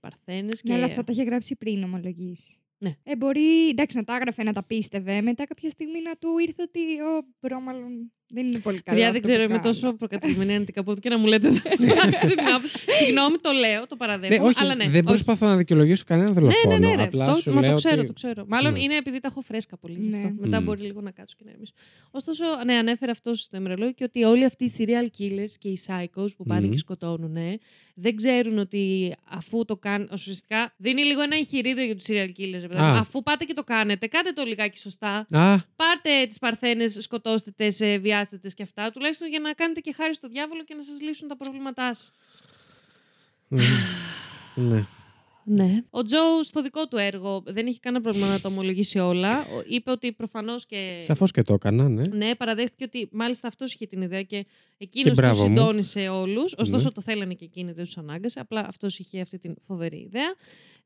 παρθένες. Και... Ναι, αλλά αυτά τα είχε γράψει πριν ομολογήσεις. Ναι. Ε, μπορεί εντάξει, να τα έγραφε, να τα πίστευε. Μετά κάποια στιγμή να του ήρθε ότι ο Μπρόμαλον δεν είναι πολύ καλό. Παιδιά, δεν αυτό ξέρω, που είμαι κάνει. τόσο προκατηλημένη αρνητικά από εδώ και να μου λέτε *laughs* αυτή την άποψη. Συγγνώμη, το λέω, το Ναι, παραδέχομαι. όχι, αλλά ναι, δεν όχι. προσπαθώ να δικαιολογήσω κανέναν Ναι, δολοφόνο. ναι, ναι, ρε. Απλά το, σου μα λέω το ξέρω, ότι... το ξέρω. Μάλλον Ναι. είναι επειδή τα έχω φρέσκα πολύ. γι' αυτό. Ναι. Μετά Μμ. μπορεί λίγο να κάτσω και να ηρεμήσω. Ωστόσο, ναι, ανέφερε αυτός στο ημερολόγιο και ότι όλοι αυτοί οι serial killers και οι psychos που πάνε Μμ. και σκοτώνουν, δεν ξέρουν ότι αφού το κάνουν. Ουσιαστικά δίνει λίγο ένα εγχειρίδιο για τους serial killers. ρε παιδάκι μου. Α. Αφού πάτε και το κάνετε, κάντε το λιγάκι σωστά. Α, Πάρτε τις παρθένες, σκοτώστε τε, ε, βιάστε τες και αυτά, τουλάχιστον για να κάνετε και χάρη στο διάβολο και να σας λύσουν τα προβλήματά σας. ναι. Ναι. Ο Τζο στο δικό του έργο δεν είχε κανένα πρόβλημα να το ομολογήσει όλα. Ο- Είπε ότι προφανώς και. Σαφώς και το έκανα, ναι. Ναι, παραδέχτηκε ότι μάλιστα αυτός είχε την ιδέα και Και εκείνος του μπράβο μου. συντόνισε όλους. Ωστόσο Ναι. το θέλανε και εκείνοι, δεν τους ανάγκασε. Απλά αυτός είχε αυτή την φοβερή ιδέα.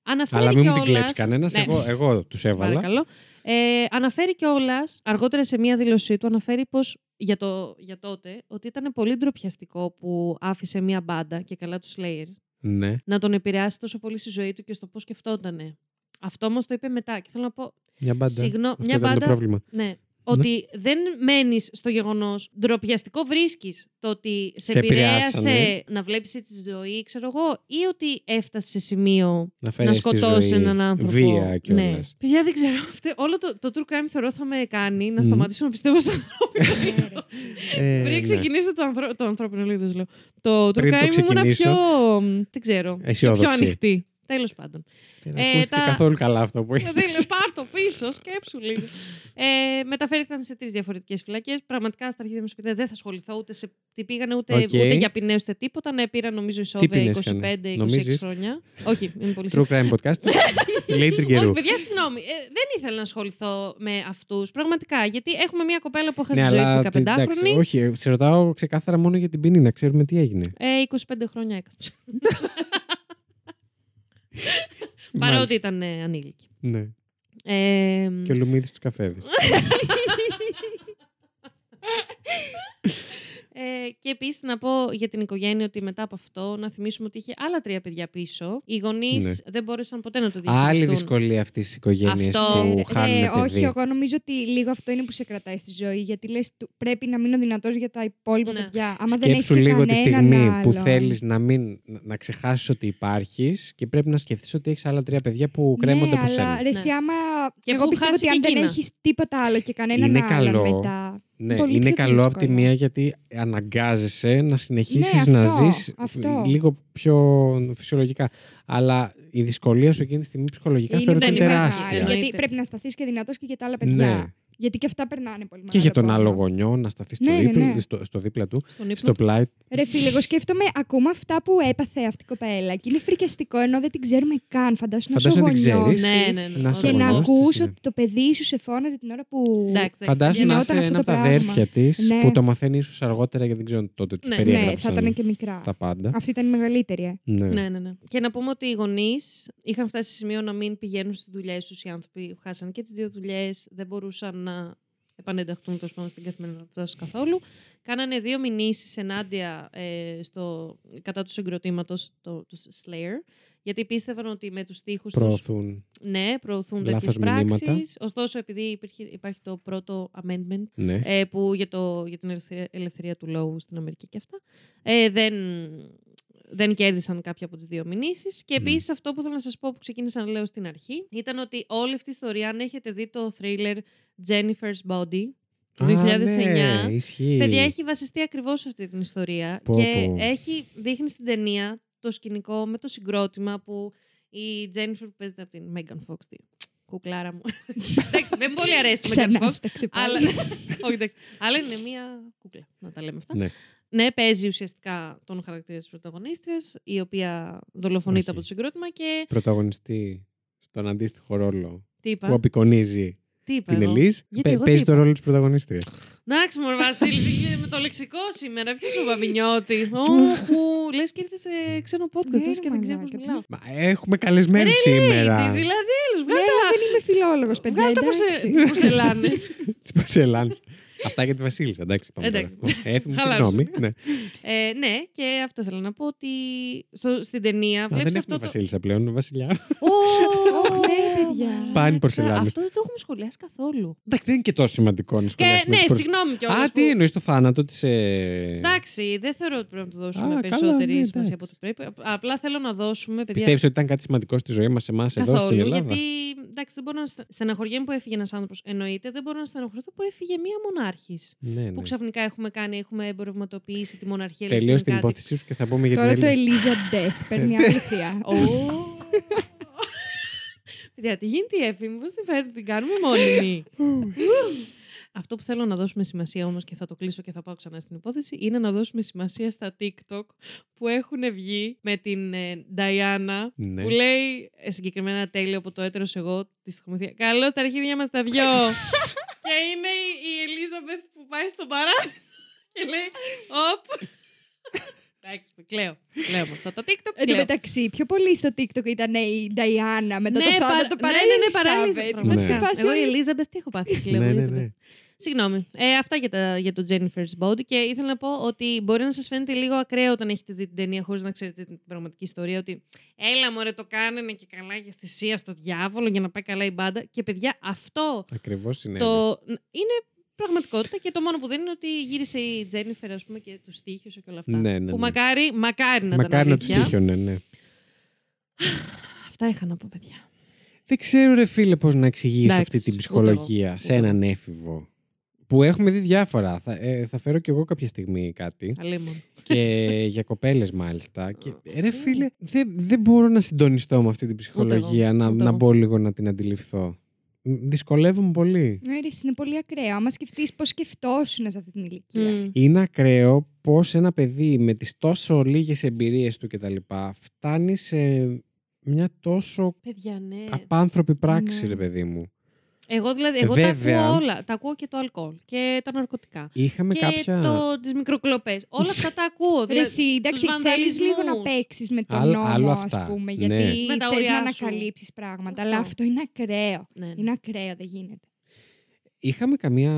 Αναφέρει Αλλά μην μου την κιόλας- κλέψει κανένας. Ναι. Εγώ, εγώ τους Σε έβαλα. Παρακαλώ. Ε, αναφέρει κιόλας, αργότερα σε μία δήλωσή του, αναφέρει πως για, το, για τότε ότι ήταν πολύ ντροπιαστικό που άφησε μία μπάντα και καλά τους Slayer Ναι. να τον επηρεάσει τόσο πολύ στη ζωή του και στο πώς σκεφτότανε. Αυτό όμως το είπε μετά. Και θέλω να πω, Μια μπάντα. Συγγνώ- Αυτό μια ήταν μπάντα- το πρόβλημα. ναι, ότι δεν μένεις στο γεγονός. Ντροπιαστικό βρίσκεις το ότι σε, Σε επηρέασε επηρεάσανε. να βλέπεις έτσι τη ζωή, ξέρω εγώ, ή ότι έφτασες σε σημείο Να, φέρεις να στη σκοτώσεις ζωή έναν άνθρωπο. Βία κιόλας. Ναι. Παιδιά, δεν ξέρω. Αυτό- όλο το, το true crime θεωρώ θα με κάνει να Μμ. σταματήσω να πιστεύω στο ανθρώπινο Ναι, ρε. είδος. Ε, Πριν ναι. ξεκινήσω το, ανθρω... το ανθρώπινο είδος, λέω. Το true Πριν το crime ήμουν ξεκινήσω. πιο. Δεν ξέρω. Αισιόδοξη. Πιο ανοιχτή. Τέλος πάντων. Δεν Ε, ακούστηκε τα- καθόλου καλά αυτό που Δεν είπες. είναι, πάρ' το πίσω, σκέψου λίγο. Ε, μεταφέρθηκαν σε τρεις διαφορετικές φυλακές. Πραγματικά στα αρχίδια μου πει δεν θα ασχοληθώ ούτε σε τι πήγανε, ούτε, Οκ. ούτε για ποινές ούτε τίποτα. Ναι, πήραν νομίζω ισόβια ποινές 25-26 έκανε, νομίζεις; χρόνια. Όχι, είναι πολύ True crime podcast. *laughs* Λέει τριγκερού. Όχι, παιδιά, συγγνώμη. Ε, δεν ήθελα να ασχοληθώ με αυτούς. Πραγματικά. Γιατί έχουμε μια κοπέλα που Ναι, έχασε ζωή αλλά της τι- εντάξει, 15χρονη. όχι, σε ρωτάω ξεκάθαρα μόνο για την ποινή, να ξέρουμε τι έγινε. Ε, 25 χρόνια έκατσε. *laughs* *laughs* Παρότι Μάλιστα. ήταν ε, ανήλικη. Ναι. Ε, Και ο Λουμίδης στου καφέδε. *laughs* Ε, και επίσης να πω για την οικογένεια ότι μετά από αυτό να θυμίσουμε ότι είχε άλλα τρία παιδιά πίσω. Οι γονείς Ναι. δεν μπόρεσαν ποτέ να το διαχειριστούν. Άλλη δυσκολία αυτής της οικογένειας Αυτό, που Ε, χάνουν ε, παιδί. όχι, εγώ νομίζω ότι λίγο αυτό είναι που σε κρατάει στη ζωή. Γιατί λες, πρέπει να μείνω δυνατός για τα υπόλοιπα Ναι. παιδιά. Άμα δεν έχει Σκέψου λίγο τη στιγμή που θέλει θέλεις να, μην, να- να ξεχάσεις ότι υπάρχεις και πρέπει να σκεφτείς ότι έχεις άλλα τρία παιδιά που κρέμονται ναι, από αλλά σένα. ρε, εσύ, άμα. Και εγώ που πιστεύω χάσεις ότι αν και δεν εκείνα. έχεις τίποτα άλλο και κανέναν Είναι άλλον καλό. μετά. Ναι, πολύ είναι πιο καλό από τη δύσκολο. μία γιατί αναγκάζεσαι να συνεχίσεις Ναι, να αυτό, ζεις αυτό. λίγο πιο φυσιολογικά. Αλλά η δυσκολία σου εκείνη τη στιγμή ψυχολογικά θεωρώ ότι είναι πολύ τεράστια. μεγάλη. Γιατί Εννοείται. πρέπει να σταθείς και δυνατός και για τα άλλα παιδιά. Ναι. Γιατί και αυτά περνάνε πολύ Και για τον μεγάλο άλλο πόνο. γονιό να σταθεί στο, Ναι, ναι, δίπλα, ναι. στο, στο δίπλα του, Στον ύπνο στο του. πλάι. Ρε φίλε, εγώ σκέφτομαι ακόμα αυτά που έπαθε αυτή η κοπέλα. Και είναι φρικιαστικό ενώ δεν την ξέρουμε καν. Φαντάσου να Φαντάσου σου να την γονιός ξέρεις. Ναι, ναι, ναι. Να Ωραία. σε Και να γονιός της ακούς είναι. ότι το παιδί σου σε φώναζε την ώρα που. Εντάξει, εντάξει. Φαντάσου να Γενναιόταν είσαι αυτό ένα το από τα πράγμα. αδέρφια της Ναι. που το μαθαίνει ίσως αργότερα γιατί δεν ξέρω τότε του Ναι. Ναι, περιέγραψαν θα ήταν και μικρά. τα πάντα. Αυτή ήταν η μεγαλύτερη. ε. Ναι. Ναι, ναι, ναι. Και να πούμε ότι οι γονείς είχαν φτάσει σε σημείο να μην πηγαίνουν στις δουλειές τους οι άνθρωποι. Χάσαν και τις δύο δουλειές, δεν μπορούσαν να επανενταχθούν τόσο πάνω στην καθημερινότητα τους καθόλου. Κάνανε δύο μηνύσεις ενάντια ε, στο, κατά τους συγκροτήματο, το, τους Slayer, γιατί πίστευαν ότι με τους τοίχου του. Προωθούν. Ναι, προωθούν Λάθος τέτοιε μηνύματα. πράξεις. Ωστόσο, επειδή υπήρχε, υπάρχει το πρώτο amendment Ναι. ε, που για, το, για την ελευθερία, ελευθερία του λόγου στην Αμερική και αυτά, ε, δεν, δεν κέρδισαν κάποια από τις δύο μηνύσεις. Και επίσης αυτό που θέλω να σας πω που ξεκίνησα να λέω στην αρχή ήταν ότι όλη αυτή η ιστορία, αν έχετε δει το thriller Jennifer's Body του 2009, Α, ναι, ισχύει. παιδιά έχει βασιστεί ακριβώς σε αυτή την ιστορία Πω, και πω. έχει δείχνει στην ταινία το σκηνικό με το συγκρότημα που η Jennifer που παίζεται από την Megan Fox, τη κουκλάρα μου. *laughs* Εντάξει, δεν πολύ αρέσει η Megan Fox, Ξενάσταξε πάλι. αλλά, όχι, εντάξει. αλλά είναι μία κούκλα, να τα λέμε αυτά. Ναι. Ναι, παίζει ουσιαστικά τον χαρακτήρα της πρωταγωνίστριας, η οποία δολοφονείται Όχι. από το συγκρότημα και Πρωταγωνιστή στον αντίστοιχο ρόλο τι είπα, που απεικονίζει τι είπα την εγώ; Ελίζ. Γιατί εγώ τι Παίζει είπα; το ρόλο της πρωταγωνίστριας. Εντάξει, Μωρ Βασίλη, *laughs* είχε με το λεξικό σήμερα. Ποιος σου βαμινιώτη. *laughs* Όχου, λες και ήρθες σε ξένο podcast, Ναι, λες και ρε δεν ξέρω πώς μαλάκα, μιλάω. Μα έχουμε καλεσμένου Ρε, σήμερα. lady, δηλαδή, έλος, Ναι, βγάλε αλλά δεν είμαι φιλόλογος, παιδιά. βγάλε τα εντάξει. πορσελάνε. *laughs* Τη Πορσελάν. Αυτά για τη Βασίλισσα, εντάξει. Πάμε Εντάξει. τώρα. Έθιμη Χαλάρωσε. συγγνώμη. Ναι. Ε, ναι, και αυτό θέλω να πω ότι στο, στην ταινία Α, βλέπεις δεν αυτό έχουμε το. Βασίλισσα πλέον, είναι Βασιλιά. Ω, ναι, παιδιά. μαλάκα. Πάνε πορσελάνες. Αυτό δεν το έχουμε σχολιάσει καθόλου. Εντάξει, δεν είναι και τόσο σημαντικό να Και σχολιάσουμε ναι, τις πορ- συγγνώμη κιόλας. Α, τι εννοείς το θάνατο της. Εντάξει, δεν θεωρώ ότι πρέπει να του δώσουμε Α, περισσότερη καλά, ναι, σημασία εντάξει. από ό,τι πρέπει. Α- Απλά θέλω να δώσουμε. Παιδιά, Πιστεύεις ότι ήταν κάτι σημαντικό στη ζωή μας, εμάς εδώ στην καθόλου. Ελλάδα; Γιατί εντάξει, δεν μπορώ να στε- στεναχωριέμαι που έφυγε ένας άνθρωπος. Εννοείται, δεν μπορώ να στεναχωρηθώ που έφυγε μία μονάρχης. Ναι, ναι. Που ξαφνικά έχουμε κάνει, έχουμε εμπορευματοποιήσει τη μοναρχία. Τελείως την υπόθεσή σου και θα πούμε για Τώρα την το Έλλη. Elisa Death παίρνει *laughs* άλλη θεία. Ω. Παιδιά, τι γίνεται η Εφη, μήπως τη φέρνει, την κάνουμε μόνιμη. Αυτό που θέλω να δώσουμε σημασία όμως και θα το κλείσω και θα πάω ξανά στην υπόθεση είναι να δώσουμε σημασία στα TikTok που έχουν βγει με την ε, Diana Ναι. που λέει ε, συγκεκριμένα ένα τέλειο από το έτερος εγώ τη στοιχομηθεία. Καλώς τα αρχίδια μας τα δυο. *laughs* και είναι η, η Ελίζαμπεθ που πάει στον παράδεισο και λέει «Οπ». Εντάξει, κλαίω. Κλαίω με αυτά τα TikTok. Εν τω κλαίω. μεταξύ, πιο πολύ στο TikTok ήταν η Diana μετά το θάνατο παρα- παρά ναι, η ναι, ναι, παρά η Elizabeth. Elizabeth, Ήταν πραγματικά. σε φάση Εγώ η όλοι- Elizabeth τι έχω πάθει, κλαίω. Ναι, ναι, Elizabeth. ναι. Συγγνώμη. Ε, αυτά για, τα, για το Jennifer's Body. Και ήθελα να πω ότι μπορεί να σας φαίνεται λίγο ακραίο όταν έχετε δει την ταινία χωρίς να ξέρετε την πραγματική ιστορία. Ότι έλα μωρέ το κάνανε και καλά για θυσία στο διάβολο για να πάει καλά η μπάντα. Και παιδιά, αυτό Ακριβώς είναι. το... είναι πραγματικότητα και το μόνο που δεν είναι ότι γύρισε η Τζένιφερ ας πούμε και τους τύχιωσε και όλα αυτά. Ναι, ναι, που ναι. μακάρι, μακάρι να Μακάρι ήταν να τους αλήθεια. τύχιωνε, ναι. Αυτά είχα να πω παιδιά. Δεν ξέρω, ρε φίλε, πώς να εξηγήσω Εντάξει, αυτή την ούτε ψυχολογία εγώ. σε Ούτε έναν έφηβο που έχουμε δει διάφορα. Θα, ε, θα φέρω κι εγώ κάποια στιγμή κάτι. Αλίμον. και *laughs* για κοπέλες μάλιστα. Και, ρε φίλε, δεν, δεν μπορώ να συντονιστώ με αυτή την ψυχολογία, εγώ, να, ούτε να εγώ. μπω λίγο να την αντιληφθώ. Μ, Δυσκολεύομαι πολύ. Ναι, ρε, εσύ, είναι πολύ ακραίο. Άμα σκεφτείς πώς σκεφτόσουν σε αυτή την ηλικία. Μμ. Είναι ακραίο πως ένα παιδί με τις τόσο λίγες εμπειρίες του κτλ. φτάνει σε μια τόσο Παιδιά, ναι. απάνθρωπη πράξη, Ναι. ρε παιδί μου. Εγώ δηλαδή, εγώ τα Βέβαια. ακούω όλα. Τα ακούω και το αλκοόλ και τα ναρκωτικά. Είχαμε και κάποια... το, τις μικροκλοπές. Όλα αυτά τα ακούω. Ρε, Δηλαδή, εσύ, εντάξει, τους θέλει λίγο να βανδαλισμούς. παίξεις με τον Άλλο- νόμο, άλλο ας αυτά. πούμε, Ναι. γιατί Με τα θες όρια να σου. ανακαλύψεις πράγματα. Αυτό. Αλλά αυτό είναι ακραίο. Ναι, ναι. Είναι ακραίο, δεν γίνεται. Είχαμε καμία...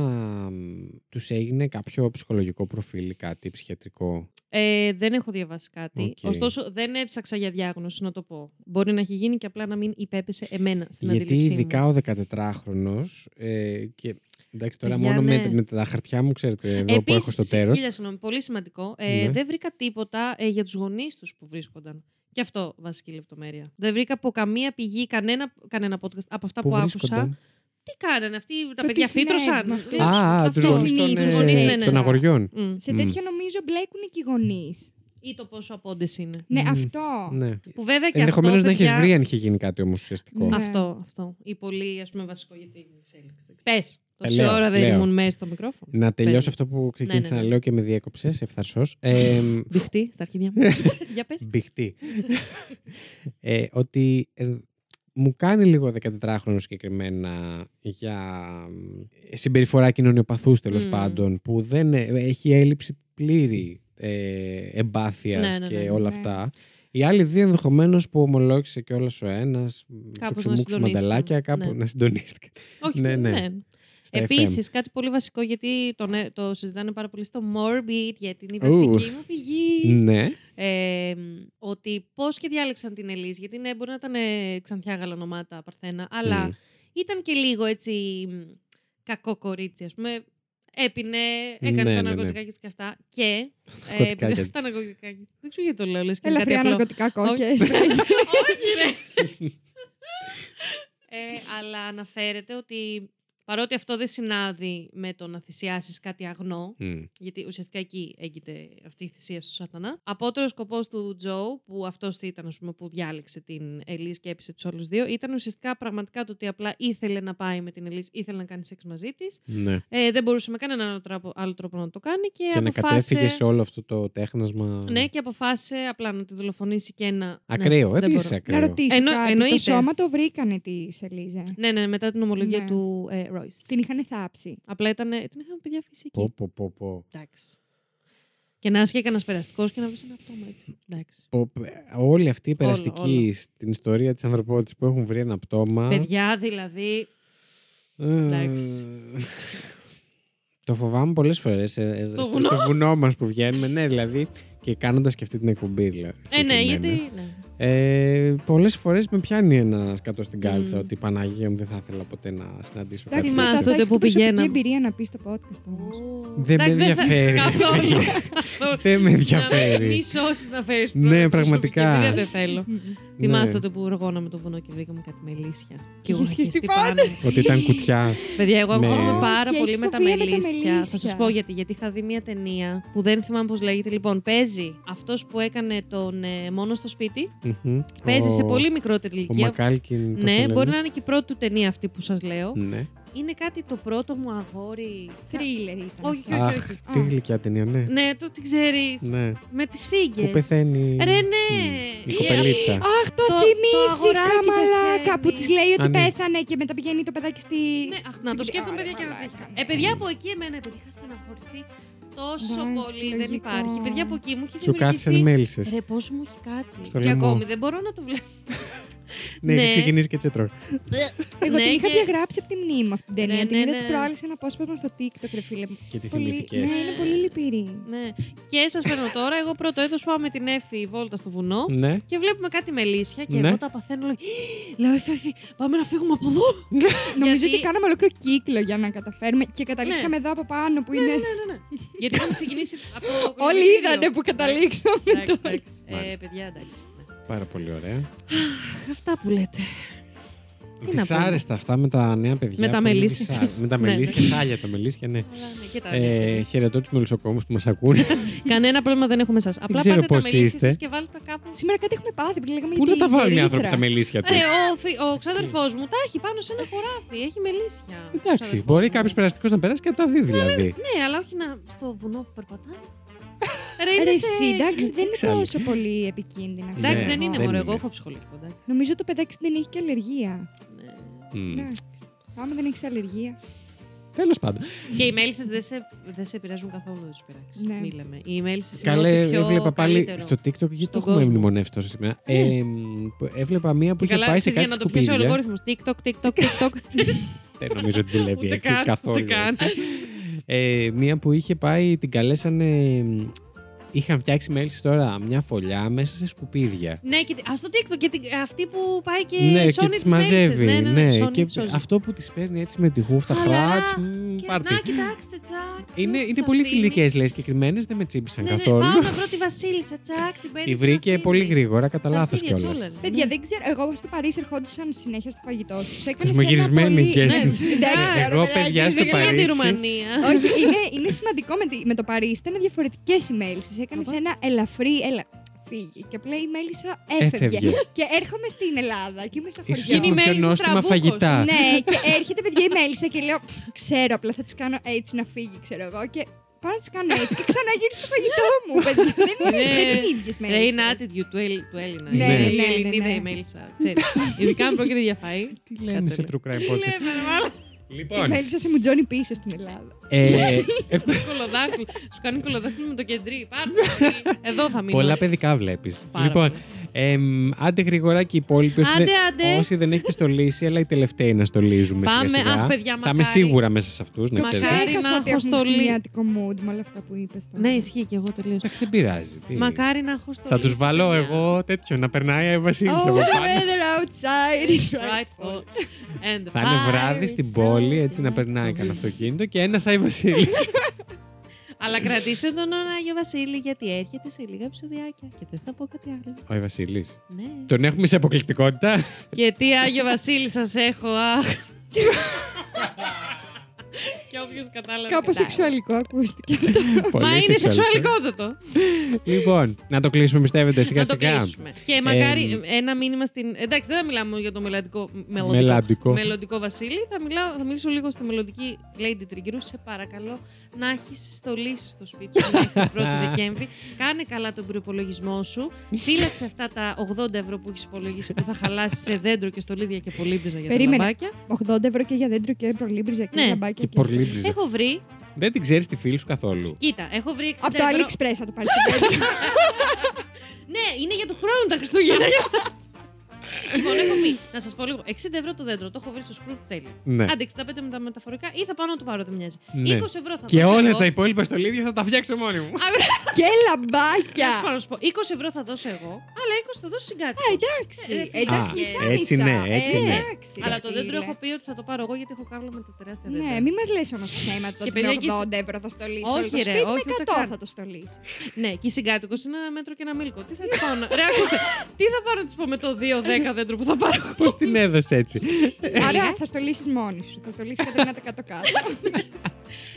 Τους έγινε κάποιο ψυχολογικό προφίλ ή κάτι ψυχιατρικό; Ε, δεν έχω διαβάσει κάτι. Οκ. Ωστόσο, δεν έψαξα για διάγνωση, να το πω. Μπορεί να έχει γίνει και απλά να μην υπέπεσε εμένα στην Γιατί αντίληψή ειδικά μου. ο 14χρονος ε, και εντάξει τώρα Παιδιά, μόνο ναι. με, με τα χαρτιά μου ξέρετε εδώ που Επίσης, έχω στο σε- τέρος. χίλια συγγνώμη, πολύ σημαντικό. Ε, Ναι. Δεν βρήκα τίποτα ε, για τους γονείς τους που βρίσκονταν. Και αυτό βασική λεπτομέρεια. Δεν βρήκα από καμία πηγή, κανένα, κανένα podcast από αυτά που, άκουσα. Βρίσκονταν. Τι κάνανε αυτοί, τα Το παιδιά τις συνέβη φύτρωσαν; με αυτούς. Α, Αυτός. τους γονείς των, Συνήθως, ε, ναι, ναι. των αγοριών. Μμ. Σε Μμ. τέτοια νομίζω μπλέκουν και οι γονείς. Ή το πόσο απόντες είναι. Ναι, Μμ. αυτό. Ναι. Που βέβαια και Ενδεχομένως αυτό, να έχεις παιδιά, βρει αν είχε γίνει κάτι όμως ουσιαστικό. Ναι. Αυτό, αυτό. Ή πολύ, ας πούμε, βασικό για την εξέλιξη. Πες. Ε, Τόση λέω, ώρα δεν λέω. ήμουν μέσα στο μικρόφωνο. Να τελειώσω Πες. αυτό που ξεκίνησα ναι, ναι. να λέω και με διέκοψε ευθαρσώ. *laughs* Ε, Μπιχτή, στα αρχίδια μου. *laughs* για πες. Μπιχτή. ε, ότι ε, μου κάνει λίγο 14χρονο συγκεκριμένα για ε, συμπεριφορά κοινωνιοπαθούς τέλος Μμ. πάντων που δεν ε, έχει έλλειψη πλήρη ε, εμπάθειας Ναι, ναι, και ναι, ναι. όλα Ναι. αυτά. Οι άλλοι δύο ενδεχομένως που ομολόγησε και όλα ο ένας, σου να ξυμούξου συντονίστηκαν. μανταλάκια, κάπου Ναι. να συντονίστηκαν. Όχι, Ναι, ναι. Ναι. Στα FM. Επίσης, κάτι πολύ βασικό, γιατί το, ναι, το συζητάνε πάρα πολύ στο Morbid, γιατί είναι η Ου. βασική μου πηγή. Ναι. Ε, ότι πώς και διάλεξαν την Ελίζ, γιατί ναι, μπορεί να ήταν ε, ξανθιά γαλανομάτα παρθένα, αλλά Μμ. ήταν και λίγο έτσι μ, κακό κορίτσι, ας πούμε. Έπινε, έκανε Ναι, τα ναι, ναι. ναρκωτικά της και αυτά. Και. ναρκωτικά επειδή- της. τα ναρκωτικά της. Δεν ξέρω γιατί το λέω, λες και είναι κάτι Ελαφριά απλό. ναρκωτικά κόκκες. *laughs* Όχι, ρε. ε, αλλά αναφέρεται ότι παρότι αυτό δεν συνάδει με το να θυσιάσεις κάτι αγνό, Μμ. γιατί ουσιαστικά εκεί έγκυται αυτή η θυσία στο σατανά. Απότερος σκοπός του Τζο, που αυτός ήταν ας πούμε, που διάλεξε την Ελίζ και έπεισε τους άλλους δύο, ήταν ουσιαστικά πραγματικά το ότι απλά ήθελε να πάει με την Ελίζ, ήθελε να κάνει σεξ μαζί της. Ναι. Ε, δεν μπορούσε με κανέναν άλλο τρόπο, άλλο τρόπο να το κάνει και, Και να αποφάσισε. κατέφυγε σε όλο αυτό το τέχνασμα. Ναι, και αποφάσισε απλά να τη δολοφονήσει και να. Ακραίο, ναι, δεν επίση μπορώ. ακραίο. Να ρωτήσω Εννο- κάτι. εννοείται. Το σώμα το βρήκανε της Σελίζα. Ναι, ναι, μετά την ομολογία Ναι. του ε, Royce. Την είχαν θάψει. Απλά ήταν. Την είχαν παιδιά φυσική. Πω, πω, πω, πω. Εντάξει. Και να είσαι κανένας περαστικός και να βρει ένα πτώμα έτσι. Εντάξει. Πω, π- Όλοι αυτοί οι Όλο, περαστικοί όλο. στην ιστορία της ανθρωπότητας που έχουν βρει ένα πτώμα. Παιδιά, δηλαδή. ε, εντάξει. Το φοβάμαι πολλές φορές ε, ε, Στο στο, βουνό. στο βουνό μας που βγαίνουμε. Ναι, δηλαδή. Και κάνοντας και αυτή την εκπομπή. Δηλαδή, Ε, ναι, συγκεκριμένα. γιατί. Ναι. Ε, Πολλές φορές με πιάνει ένας σκατό στην κάλτσα Μμ. ότι Παναγία μου δεν θα ήθελα ποτέ να συναντήσω κάτι Εντάξει, Θυμάστε μετά τέτοιο. θα τότε έχεις που και προσωπική πηγαίναμε. εμπειρία να πεις στο podcast όμως. Δεν με Εντάξει, θα- ενδιαφέρει, καθόλου. φίλε. Καθόλου. Δεν με Να ενδιαφέρει. Μη σώσεις να φέρεις Ναι, πραγματικά. Δεν θέλω. Ναι. Θυμάστε τότε που οργώναμε το βουνό και βρήκαμε κάτι μελίσια. Και εγώ Είχες είχα χεστεί χεστεί πάνω. πάνω. μου. Ότι ήταν κουτιά. Παιδιά, εγώ Με- αγχώνομαι Όχι, πάρα έχεις πολύ με τα φοβία με τα μελίσια. Θα σας μελίσια. πω γιατί. Γιατί είχα δει μια ταινία που δεν θυμάμαι πώς λέγεται. Λοιπόν, παίζει αυτός που έκανε τον ε, μόνο στο σπίτι. Μμμ. Παίζει σε Ο- πολύ μικρότερη Ο ηλικία. Μακάλκιν. πώς το Ναι, λένε; μπορεί να είναι και η πρώτη του ταινία αυτή που σας λέω. Ναι. Είναι κάτι το πρώτο μου αγόρι. Θρίλερ ήταν. Όχι, αυτό. όχι, Αχ, όχι. τι Α. γλυκιά ταινία, ναι. Ναι, το τι ξέρεις. Ναι. Με τις φίγγε. Που πεθαίνει. Ρε, ναι. Μμ. Η Η- κοπελίτσα. Αχ, το, Το- το θυμήθηκα αγοράκι μαλάκα πεθαίνει. που της λέει ότι Α, ναι. πέθανε και μετά πηγαίνει το παιδάκι στη. Ναι, αχ, να το στη- σκέφτομαι, Ωραία, παιδιά, και να μαλάκα, τρίχα. ναι. Ε, παιδιά από εκεί, εμένα, επειδή είχα στεναχωρηθεί τόσο Εντάξει, πολύ, δεν λογικό. υπάρχει. Παιδιά από εκεί μου έχει Σου κάθισαν οι δημιουργηθεί. μέλισσες. Ρε, πώς μου έχει κάτσει. Στο και λαιμό. ακόμη δεν μπορώ να το βλέπω. Ναι, *laughs* ναι. έχει ξεκινήσει και τσέτρο. Εγώ Ναι, την είχα και- διαγράψει από τη μνήμη μου αυτή την ταινία. Ναι, Την ναι, είδα ναι. της προάλλη ένα απόσπασμα στο TikTok, ρε φίλε. Και τη Πολύ- θυμηθήκε. Ναι, είναι πολύ λυπηρή. Ναι. Και σας παίρνω τώρα, εγώ πρώτο έτος πάω με την Εφη βόλτα στο βουνό. Ναι. Και βλέπουμε κάτι μελίσια και Ναι. εγώ τα παθαίνω. Λέω, λέω Εφη, Εφη, πάμε να φύγουμε από εδώ. Νομίζω Γιατί- ότι κάναμε ολόκληρο κύκλο για να καταφέρουμε και καταλήξαμε εδώ από πάνω που είναι. Ναι, ναι, ναι. Γιατί είχαμε ξεκινήσει από το. Όλοι κολυμπητήριο. είδανε που Εντάξει, καταλήξαμε. Εντάξει, εντάξει. Ε, Μάλιστα. παιδιά, εντάξει. ναι. Πάρα πολύ ωραία. Αυτά που λέτε. Τι να πούμε. Δυσάρεστα αυτά με τα νέα παιδιά. Με τα πολύ μελίσια, δυσάρεστα. ξέρεις. Με τα Ναι, μελίσια, χάλια τα μελίσια, ναι. Αλλά ναι, και τα Ε, νέα. χαιρετώ τους μελισσοκόμους που μας ακούνε. Κανένα πρόβλημα δεν έχουμε εσάς. Απλά ξέρω πάρτε τα πώς μελίσια είστε. σας και βάλτε τα κάπου. Σήμερα κάτι έχουμε πάθει πριν λέγαμε Πού για να τα τη βάλουν οι γερήθρα. άνθρωποι τα μελίσια τους; Ε, ο, φι- ο ξάδερφός μου τα έχει πάνω σε ένα χωράφι. Έχει μελίσια. ο Εντάξει, ξάδερφός μπορεί μου. κάποιος περαστικός να περάσει και να τα δει δηλαδή. Ναι, αλλά όχι να στο βουνό που περπατάνε. *laughs* Ρε, Ρε, είναι σε... εσύ, εντάξει, δεν είναι Εξάλλου. τόσο πολύ επικίνδυνα. Εντάξει, Ναι, δεν είναι δεν μωρέ. είναι. Εγώ έχω ψυχολογικό. Εντάξει. Νομίζω το παιδάκι σου δεν έχει και αλλεργία. Ναι. Μμ. Εντάξει. Άμα δεν έχεις αλλεργία. Τέλος πάντων. Και οι μέλισσε δεν σε, δεν σε επηρεάζουν καθόλου, δεν τους πειράξεις. Ναι. Μη λέμε. Οι μέλισσε είναι Καλέ, ό,τι πιο έβλεπα πάλι καλύτερο. στο TikTok γιατί το στον έχουμε κόσμο. μνημονεύσει τόσο σήμερα. Ναι. Ε, που έβλεπα μία που Και είχε καλά, πάει σε ξέρεις, κάτι για να το πιάσει ο σκουπίδια. αλγόριθμος. TikTok, TikTok, TikTok. *laughs* Δεν νομίζω ότι δουλεύει Ούτε έτσι καν, καθόλου. ούτε καν. έτσι. Ε, μία που είχε πάει, την καλέσανε. Είχαν φτιάξει μέλισσε τώρα μια φωλιά μέσα σε σκουπίδια. ναι, και, ας το TikTok. Και την- αυτή που πάει και ναι, και σώνει τις τι μαζεύει. Ναι, ναι, ναι, σώνει, και σώζει. αυτό που τις παίρνει έτσι με τη χούφτα, Χαλαρά. χράτς, μ, Και πάρτι. να, κοιτάξτε, τσακ. Είναι, τσακ, είναι σας πολύ αφήνει. φιλικές, λέει συγκεκριμένες, δεν με τσίμπησαν Ναι, ναι, καθόλου. πάω να βρω τη *laughs* Βασίλισσα, τσακ, την παίρνει. Τη την βρήκε αφήνει. πολύ γρήγορα, κατά Στα λάθος αρχίδια κιόλας. τσόλαρες, Παιδιά, ναι. δεν ξέρω. Εγώ στο Παρίσι ερχόντουσαν συνέχεια στο φαγητό τους. Κοσμογυρισμένοι και Ναι, στην- εντάξει, Εγώ, τώρα, παιδιά, δεν στο Δεν είναι για τη Παρίσι. Ρουμανία. Όχι, *laughs* είναι, είναι σημαντικό με, τη- με το Παρίσι. Ήταν διαφορετικές οι μέλισσε. Έκανες Αχα. ένα ελαφρύ. Έλα, φύγει. Και απλά η μέλισσα έφευγε. Έφευγε. Και έρχομαι στην Ελλάδα και είμαι στα Ίσως χωριά. Είναι η έχουν πιο μέλισσα νόστιμα στραβούχος. φαγητά. ναι, και έρχεται παιδιά η μέλισσα και λέω «Πφ, Ξέρω, απλά θα της κάνω έτσι να φύγει, ξέρω εγώ. Και πάω να της κάνω έτσι και ξαναγίνει στο φαγητό μου. παιδιά. *laughs* δεν είναι, Ναι. δεν είναι ίδιες Ρε, είναι μέλισσε. attitude του, Έλλη- του Έλληνα. Ναι, Είναι ναι, η ναι, Ελληνίδα ναι. η μέλισσα. ξέρεις. *laughs* Ειδικά αν πρόκειται για φαΐ. Τι λένε Κάτσε σε λίγο. true crime Τι podcast. Λέμε, ρε, μάλλον. Η Λοιπόν, μέλισσα σε μου τζώνει πίσω στην Ελλάδα. ε, ε, Κολοδάχτυλο. Σου κάνει κολοδάχτυλο με το κεντρί. Πάρτε. *laughs* Εδώ θα μείνω. πολλά παιδικά βλέπεις. Πάρα Λοιπόν, πολλά. εμ, άντε γρήγορα και οι υπόλοιποι. όσοι Άντε, δεν- άντε. Όσοι δεν έχετε στολίσει, αλλά οι τελευταίοι να στολίζουμε Πάμε. σιγά σιγά. Αχ, παιδιά, Θα είμαι μακάρι. σίγουρα μέσα σε αυτούς, να Μακάρι. ξέρετε. Μακάρι Ξέχασα να ότι έχω έχουμε στολή. χριστουγεννιάτικο mood με όλα αυτά που είπες τώρα. Ναι, ισχύει και εγώ τελείως. Εντάξει, δεν πειράζει. τι. Μακάρι να έχω στο Θα τους βάλω εγώ τέτοιο, να περνάει η Βασίλισσα Oh, από the πάνω. weather outside is *laughs* Rightful. And the Θα είναι βράδυ fire στην is πόλη, so έτσι να περνάει delightful. κανένα αυτοκίνητο και ένας Άι Βασίλης. *laughs* Αλλά κρατήστε τον Άγιο Βασίλη γιατί έρχεται σε λίγα επεισοδιάκια και δεν θα πω κάτι άλλο. Ο Άι Βασίλης. Ναι. Τον έχουμε σε αποκλειστικότητα. Και τι Άγιο Βασίλη σας έχω, αχ. *laughs* και όποιος κατάλαβε. Κάπως κοιτάει. σεξουαλικό ακούστηκε αυτό. *laughs* Πολύ Μα είναι σεξουαλικό. σεξουαλικότατο. Λοιπόν, να το κλείσουμε, πιστεύετε, σιγά Να το σιγά. κλείσουμε. Και μακάρι Εμ. ένα μήνυμα στην. Εντάξει, δεν θα μιλάμε για το μελλοντικό, μελλοντικό, Μελλοντικό. μελλοντικό Βασίλη. Θα, μιλάω, θα μιλήσω λίγο στη μελλοντική Lady Trigger. Σε παρακαλώ να έχεις στολίσει στο σπίτι σου μέχρι 1η *laughs* Δεκέμβρη. Κάνε καλά τον προπολογισμό σου. Φύλαξε αυτά τα 80 ευρώ που έχεις υπολογίσει που θα χαλάσεις σε δέντρο και στολίδια και πολύμπριζα για Περίμενε. τα λαμπάκια. 80 ευρώ και για δέντρο και προλίμπριζα και Ναι. λαμπάκια. Και πορλίμπριζα. Έχω βρει. Δεν την ξέρεις τη φίλη σου καθόλου. Κοίτα, έχω βρει 60 Από το ευρώ. AliExpress θα το πάρεις το *laughs* δέντρο. Ναι, είναι για το χρόνο τα Χριστούγεννα. *laughs* λοιπόν, έχω πει, να σας πω λίγο. 60 ευρώ το δέντρο, το έχω βρει στο Scrooge τέλεια. Ναι. Άντε 65 με τα μεταφορικά ή θα πάω να το πάρω, δεν μοιάζει. Ναι. 20 ευρώ θα Και δώσω όλα εγώ. τα υπόλοιπα στολίδια θα τα φτιάξω μόνη μου. Α, και Να λαμπάκια. σου πω, να σου πω. 20 ευρώ θα δώσω εγώ, αλλά 20 θα δώσω συγκάτη. Α, εντάξει. Ε, φίλε. Εντάξει, Α, μισά έτσι μισά. ναι, έτσι Ε, ναι. εντάξει, Αλλά ρε το δέντρο φίλε. έχω πει ότι θα το πάρω εγώ γιατί έχω κάβλα με τα τεράστια δέντρα. Ναι, μην μας λες όμως ψέματα Και ότι παιδιά, με και 80 ευρώ θα στολίσει. Όχι, όλο το ρε, σπίτι όχι, ούτε με 100 καν. θα το στολίσει. Ναι, και η συγκάτοικος είναι ένα μέτρο και ένα μίλκο. Τι θα τη πάω να. Ρε, ακούστε, τι θα πάω να της πω με το 2-10 δέντρο που θα πάρω. εγώ. Πώς την έδωσε έτσι. Άρα θα στολίσει μόνη σου. Θα στολίσει Κατερίνα τα κάτω-κάτω.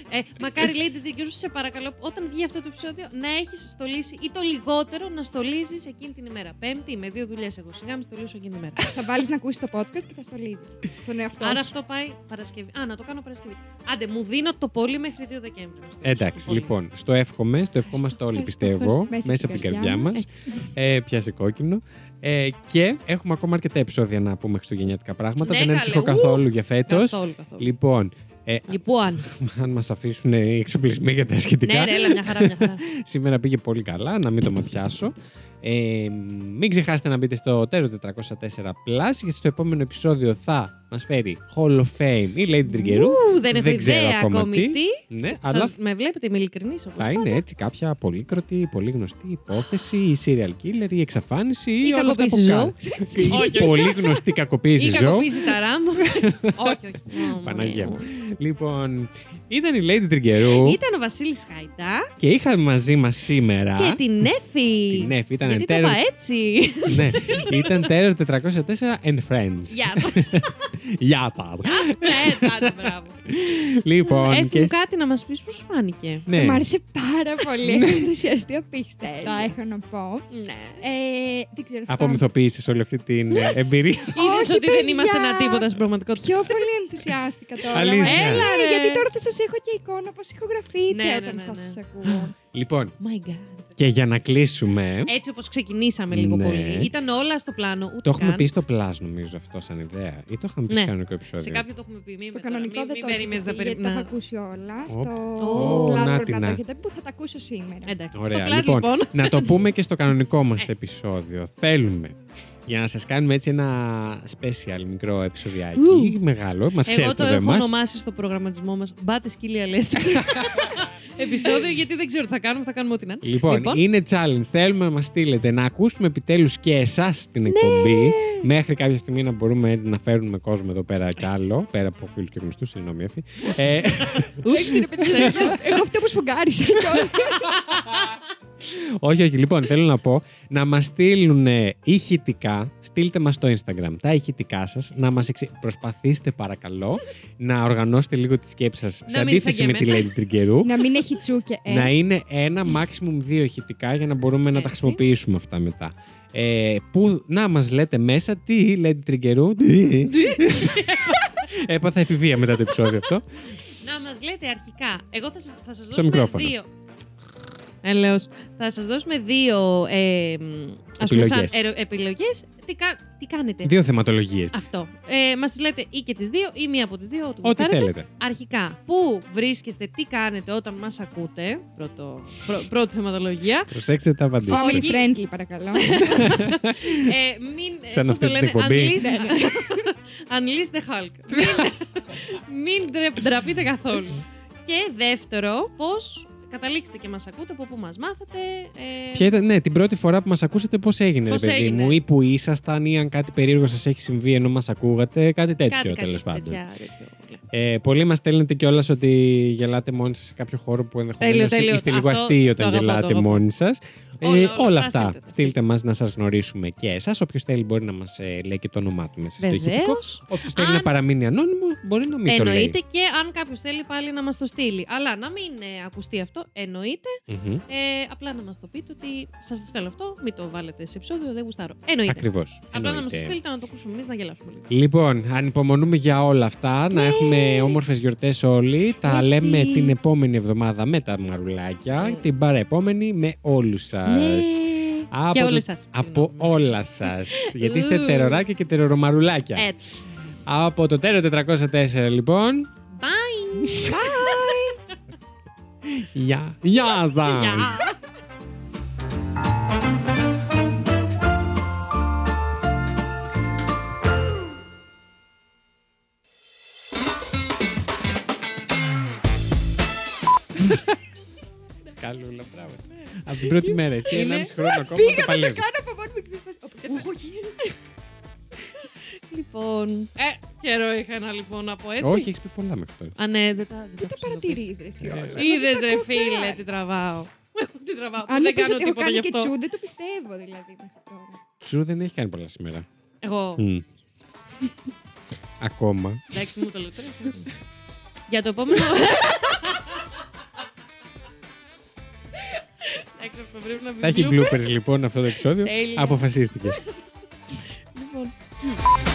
Ε, μακάρι λέει την σου, σε παρακαλώ, όταν βγει αυτό το επεισόδιο, να έχεις στολίσει ή το λιγότερο να στολίζει εκείνη την ημέρα. Πέμπτη με δύο δουλειές εγώ. Σιγά με στολίσω εκείνη την ημέρα. θα βάλεις να ακούσεις το podcast και θα στολίζει τον εαυτό Άρα σου. αυτό πάει Παρασκευή. Α, να το κάνω Παρασκευή. Άντε, μου δίνω το πολύ μέχρι 2 Δεκέμβρη. να στολίσω Εντάξει, το πολύ. λοιπόν, στο εύχομαι, στο ευχόμαστε όλοι Ευχαριστώ, πιστεύω, ευχαριστώ, μέσα από την καρδιά μας. Έτσι. Ε, πιάσε κόκκινο. Ε, και έχουμε ακόμα αρκετά επεισόδια να πούμε χριστουγεννιάτικα πράγματα. Ναι, Δεν καλέ. ανησυχώ Ου. καθόλου για φέτος. Καθόλου, καθόλου. Λοιπόν, ε, Λοιπόν, *laughs* αν; μας αφήσουν οι εξοπλισμοί για τα σχετικά. ναι, ρε, έλα, μια χαρά, μια χαρά. *laughs* Σήμερα πήγε πολύ καλά, να μην το ματιάσω. Ε, μην ξεχάσετε να μπείτε στο Τέρο 404 Plus γιατί στο επόμενο επεισόδιο θα μας φέρει Hall of Fame η Lady Τριγκερού. Ου, δεν έχω ξέρω ιδέα ακόμα ακόμη τι. τι. Ναι, Σας- αλλά Με βλέπετε, είμαι ειλικρινής όπως θα είναι έτσι κάποια πολύκροτη, πολύ γνωστή υπόθεση, η serial killer, η εξαφάνιση ή, Η όλα αυτά κακοποίηση που ζώου. κάνεις. Η πολύ γνωστή κακοποίηση Ή ζώου. κακοποίηση ταράνδου. *laughs* όχι, όχι. Ω, Παναγία μου. μου. Λοιπόν, ήταν η Lady Τριγκερού Ήταν ο Βασίλης Χαϊτά και είχαμε μαζί μας σήμερα. και την Νέφη. Την Νέφη, ήταν Γιατί το τέρο- είπα έτσι. ναι, ήταν Terror 404 and Friends. Γεια. *laughs* Γεια σας. Ναι, τάτε, μπράβο. Λοιπόν, Έφη και... μου κάτι να μας πεις πώς σου φάνηκε; Ναι. Μ' άρεσε πάρα πολύ. Έχω ενθουσιαστεί απίστευτα, έχω να πω. Ναι. Ε, δεν ξέρω. αυτά. Απομυθοποίησες όλη αυτή την ε, εμπειρία. *laughs* Είδες Όχι, ότι δεν παιδιά. είμαστε ένα τίποτα στην πραγματικότητα. Πιο πολύ ενθουσιάστηκα τώρα. Αλήθεια. Έλα, Έλα, ρε. ρε. Γιατί τώρα θα σας έχω και εικόνα πώς ηχογραφείτε Ναι, ναι, όταν ναι, θα ναι. σας ακούω. λοιπόν, My God. Και για να κλείσουμε, Έτσι όπως ξεκινήσαμε λίγο Ναι. πολύ. Ήταν όλα στο πλάνο. Ούτε το έχουμε καν. πει στο Plus νομίζω αυτό σαν ιδέα ή το είχαμε πει σε Ναι. κανονικό επεισόδιο. Σε κάποιο το έχουμε πει. Μη Στο με τώρα, κανονικό μη- δεν μη το περιμένεις έχετε να πει, γιατί το έχω περι- να- ακούσει όλα. Οπ. Στο Ω, Plus να πρέπει τη, να να. το έχετε, που θα τα ακούσω σήμερα. Εντάξει. Ωραία, στο Plus, λοιπόν, λοιπόν. να το πούμε και στο κανονικό *laughs* μας Έτσι. επεισόδιο. Θέλουμε για να σας κάνουμε έτσι ένα special μικρό επεισοδιάκι, Ου. μεγάλο, μας Εγώ ξέρετε το εδώ έχω εμάς. ονομάσει στο προγραμματισμό μας Μπάτε σκύλια λέστε. *laughs* *laughs* Επεισόδιο γιατί δεν ξέρω τι θα κάνουμε, θα κάνουμε ό,τι να είναι. Λοιπόν, είναι challenge. Θέλουμε να μας στείλετε να ακούσουμε επιτέλους και εσάς την εκπομπή. Μέχρι κάποια στιγμή να μπορούμε να φέρνουμε κόσμο εδώ πέρα κι άλλο. Πέρα από φίλους και γνωστούς, συγγνώμη, Εφη. Ε, Εγώ *laughs* αυτό που σφουγγάρισα κιόλας. *laughs* όχι, όχι. Λοιπόν, θέλω να πω να μας στείλουν ηχητικά. Στείλτε μας στο Instagram τα ηχητικά σας. Να μας εξη... Προσπαθήστε, παρακαλώ, να οργανώσετε λίγο τη σκέψη σας σε μην αντίθεση είσαι με και τη εμένα. Lady Τριγκερού. Να μην έχει τσούκε. ε. να είναι ένα maximum δύο ηχητικά για να μπορούμε να τα Έτσι. χρησιμοποιήσουμε αυτά μετά. Ε, που να μας λέτε μέσα τι Lady Τριγκερού. τι. Έπαθα εφηβεία μετά το επεισόδιο αυτό. Να μας λέτε αρχικά. Εγώ θα, σας- θα σας Στο δώσουμε μικρόφωνο. δύο. Έλεος. Θα σας δώσουμε δύο ε, ας πούμε, σαν Επιλογές. ερω- επιλογές. Τι, κα- τι κάνετε; Δύο θεματολογίες. Αυτό. Ε, μας λέτε ή και τις δύο ή μία από τις δύο. Ό,τι, Ό,τι γουστάρετε. θέλετε. Αρχικά, πού βρίσκεστε, τι κάνετε όταν μας ακούτε; Πρώτο, πρω- πρώτη θεματολογία. Προσέξτε τα απαντήστε. Family Όχι. friendly, παρακαλώ. ε, μην, ε, Σαν πώς αυτή το την λένε, εκπομπή. unleash, *laughs* unleash the Hulk. μην, *laughs* μην ντρε- ντραπείτε καθόλου. Και δεύτερο, πώς καταλήξετε και μας ακούτε, από πού μας μάθατε. Ε, Ποια ήταν, ναι, την πρώτη φορά που μας ακούσατε πώς έγινε, Πώς ρε παιδί έγινε; μου, ή που ήσασταν, ή αν κάτι περίεργο σας έχει συμβεί ενώ μας ακούγατε, κάτι τέτοιο κάτι, κάτι τέλος πάντων. τέτοια, τέτοιο. Ε, πολλοί μας στέλνετε κιόλας ότι γελάτε μόνοι σας σε κάποιο χώρο που ενδεχομένως Τέλειο, τέλειο. είστε λίγο Αυτό αστείοι το όταν αγαπάω, το γελάτε αγαπάω. μόνοι σας. Όλα, όλα, όλα αυτά αυτά. στείλτε. Στείλτε μας να σας γνωρίσουμε και εσάς. Όποιος θέλει μπορεί να μας λέει και το όνομά του μέσα στο ηχητικό. Βεβαίως. Όποιος θέλει Αν- να παραμείνει ανώνυμο μπορεί να μην το λέει. Εννοείται και αν κάποιος θέλει πάλι να μας το στείλει. Αλλά να μην ε, ακουστεί αυτό, εννοείται. Μμμ. Ε, απλά να μας το πείτε ότι σας το στέλνω αυτό, μην το βάλετε σε επεισόδιο, δεν γουστάρω. Εννοείται. Ακριβώς. Απλά να μας το στείλετε να το ακούσουμε εμείς να γελάσουμε λίγο. Λοιπόν, ανυπομονούμε για όλα αυτά. Να έχουμε όμορφες γιορτές όλοι. Τα Έτσι. λέμε την επόμενη εβδομάδα με τα μαρουλάκια. Ναι. Την παραεπόμενη με όλους σας. Ναι. Από Και το- όλες σας. Από Συγγνώμη. όλα σας. *laughs* Γιατί είστε Ου. τεροράκια και τερορομαρουλάκια. Έτσι. Από το τέρο 404, λοιπόν. Bye. *laughs* Γεια. Γεια σας. Γεια. Καλούλα, μπράβο. Από την πρώτη μέρα. Εσύ Είναι- 1,5 χρόνο ακόμα Πήγα το να το παλεύεις. κάνω από μόνο μικρή φάση. Όπου κάτσε. Λοιπόν. Ε, καιρό είχα ένα λοιπόν να πω έτσι. Όχι, έχεις πει πολλά μέχρι τώρα. Α, ναι, δεν τα. Δεν το παρατηρείς ρε εσύ Ε, όλα. Είδες Δεν τα ρε ακούω φίλε, καν. τι τραβάω. *laughs* Τι τραβάω. Αν δεν δεν πεις κάνω ότι έχω τίποτα γι' κάνει και αυτό. τσου, δεν το πιστεύω δηλαδή μέχρι τώρα. Σου δεν έχει κάνει πολλά σήμερα. Εγώ. Μμ. Ακόμα. Εντάξει, μου το λέω τώρα. *laughs* Για το επόμενο. *laughs* Να Θα έχει bloopers λοιπόν αυτό το επεισόδιο. Αποφασίστηκε. *laughs* λοιπόν.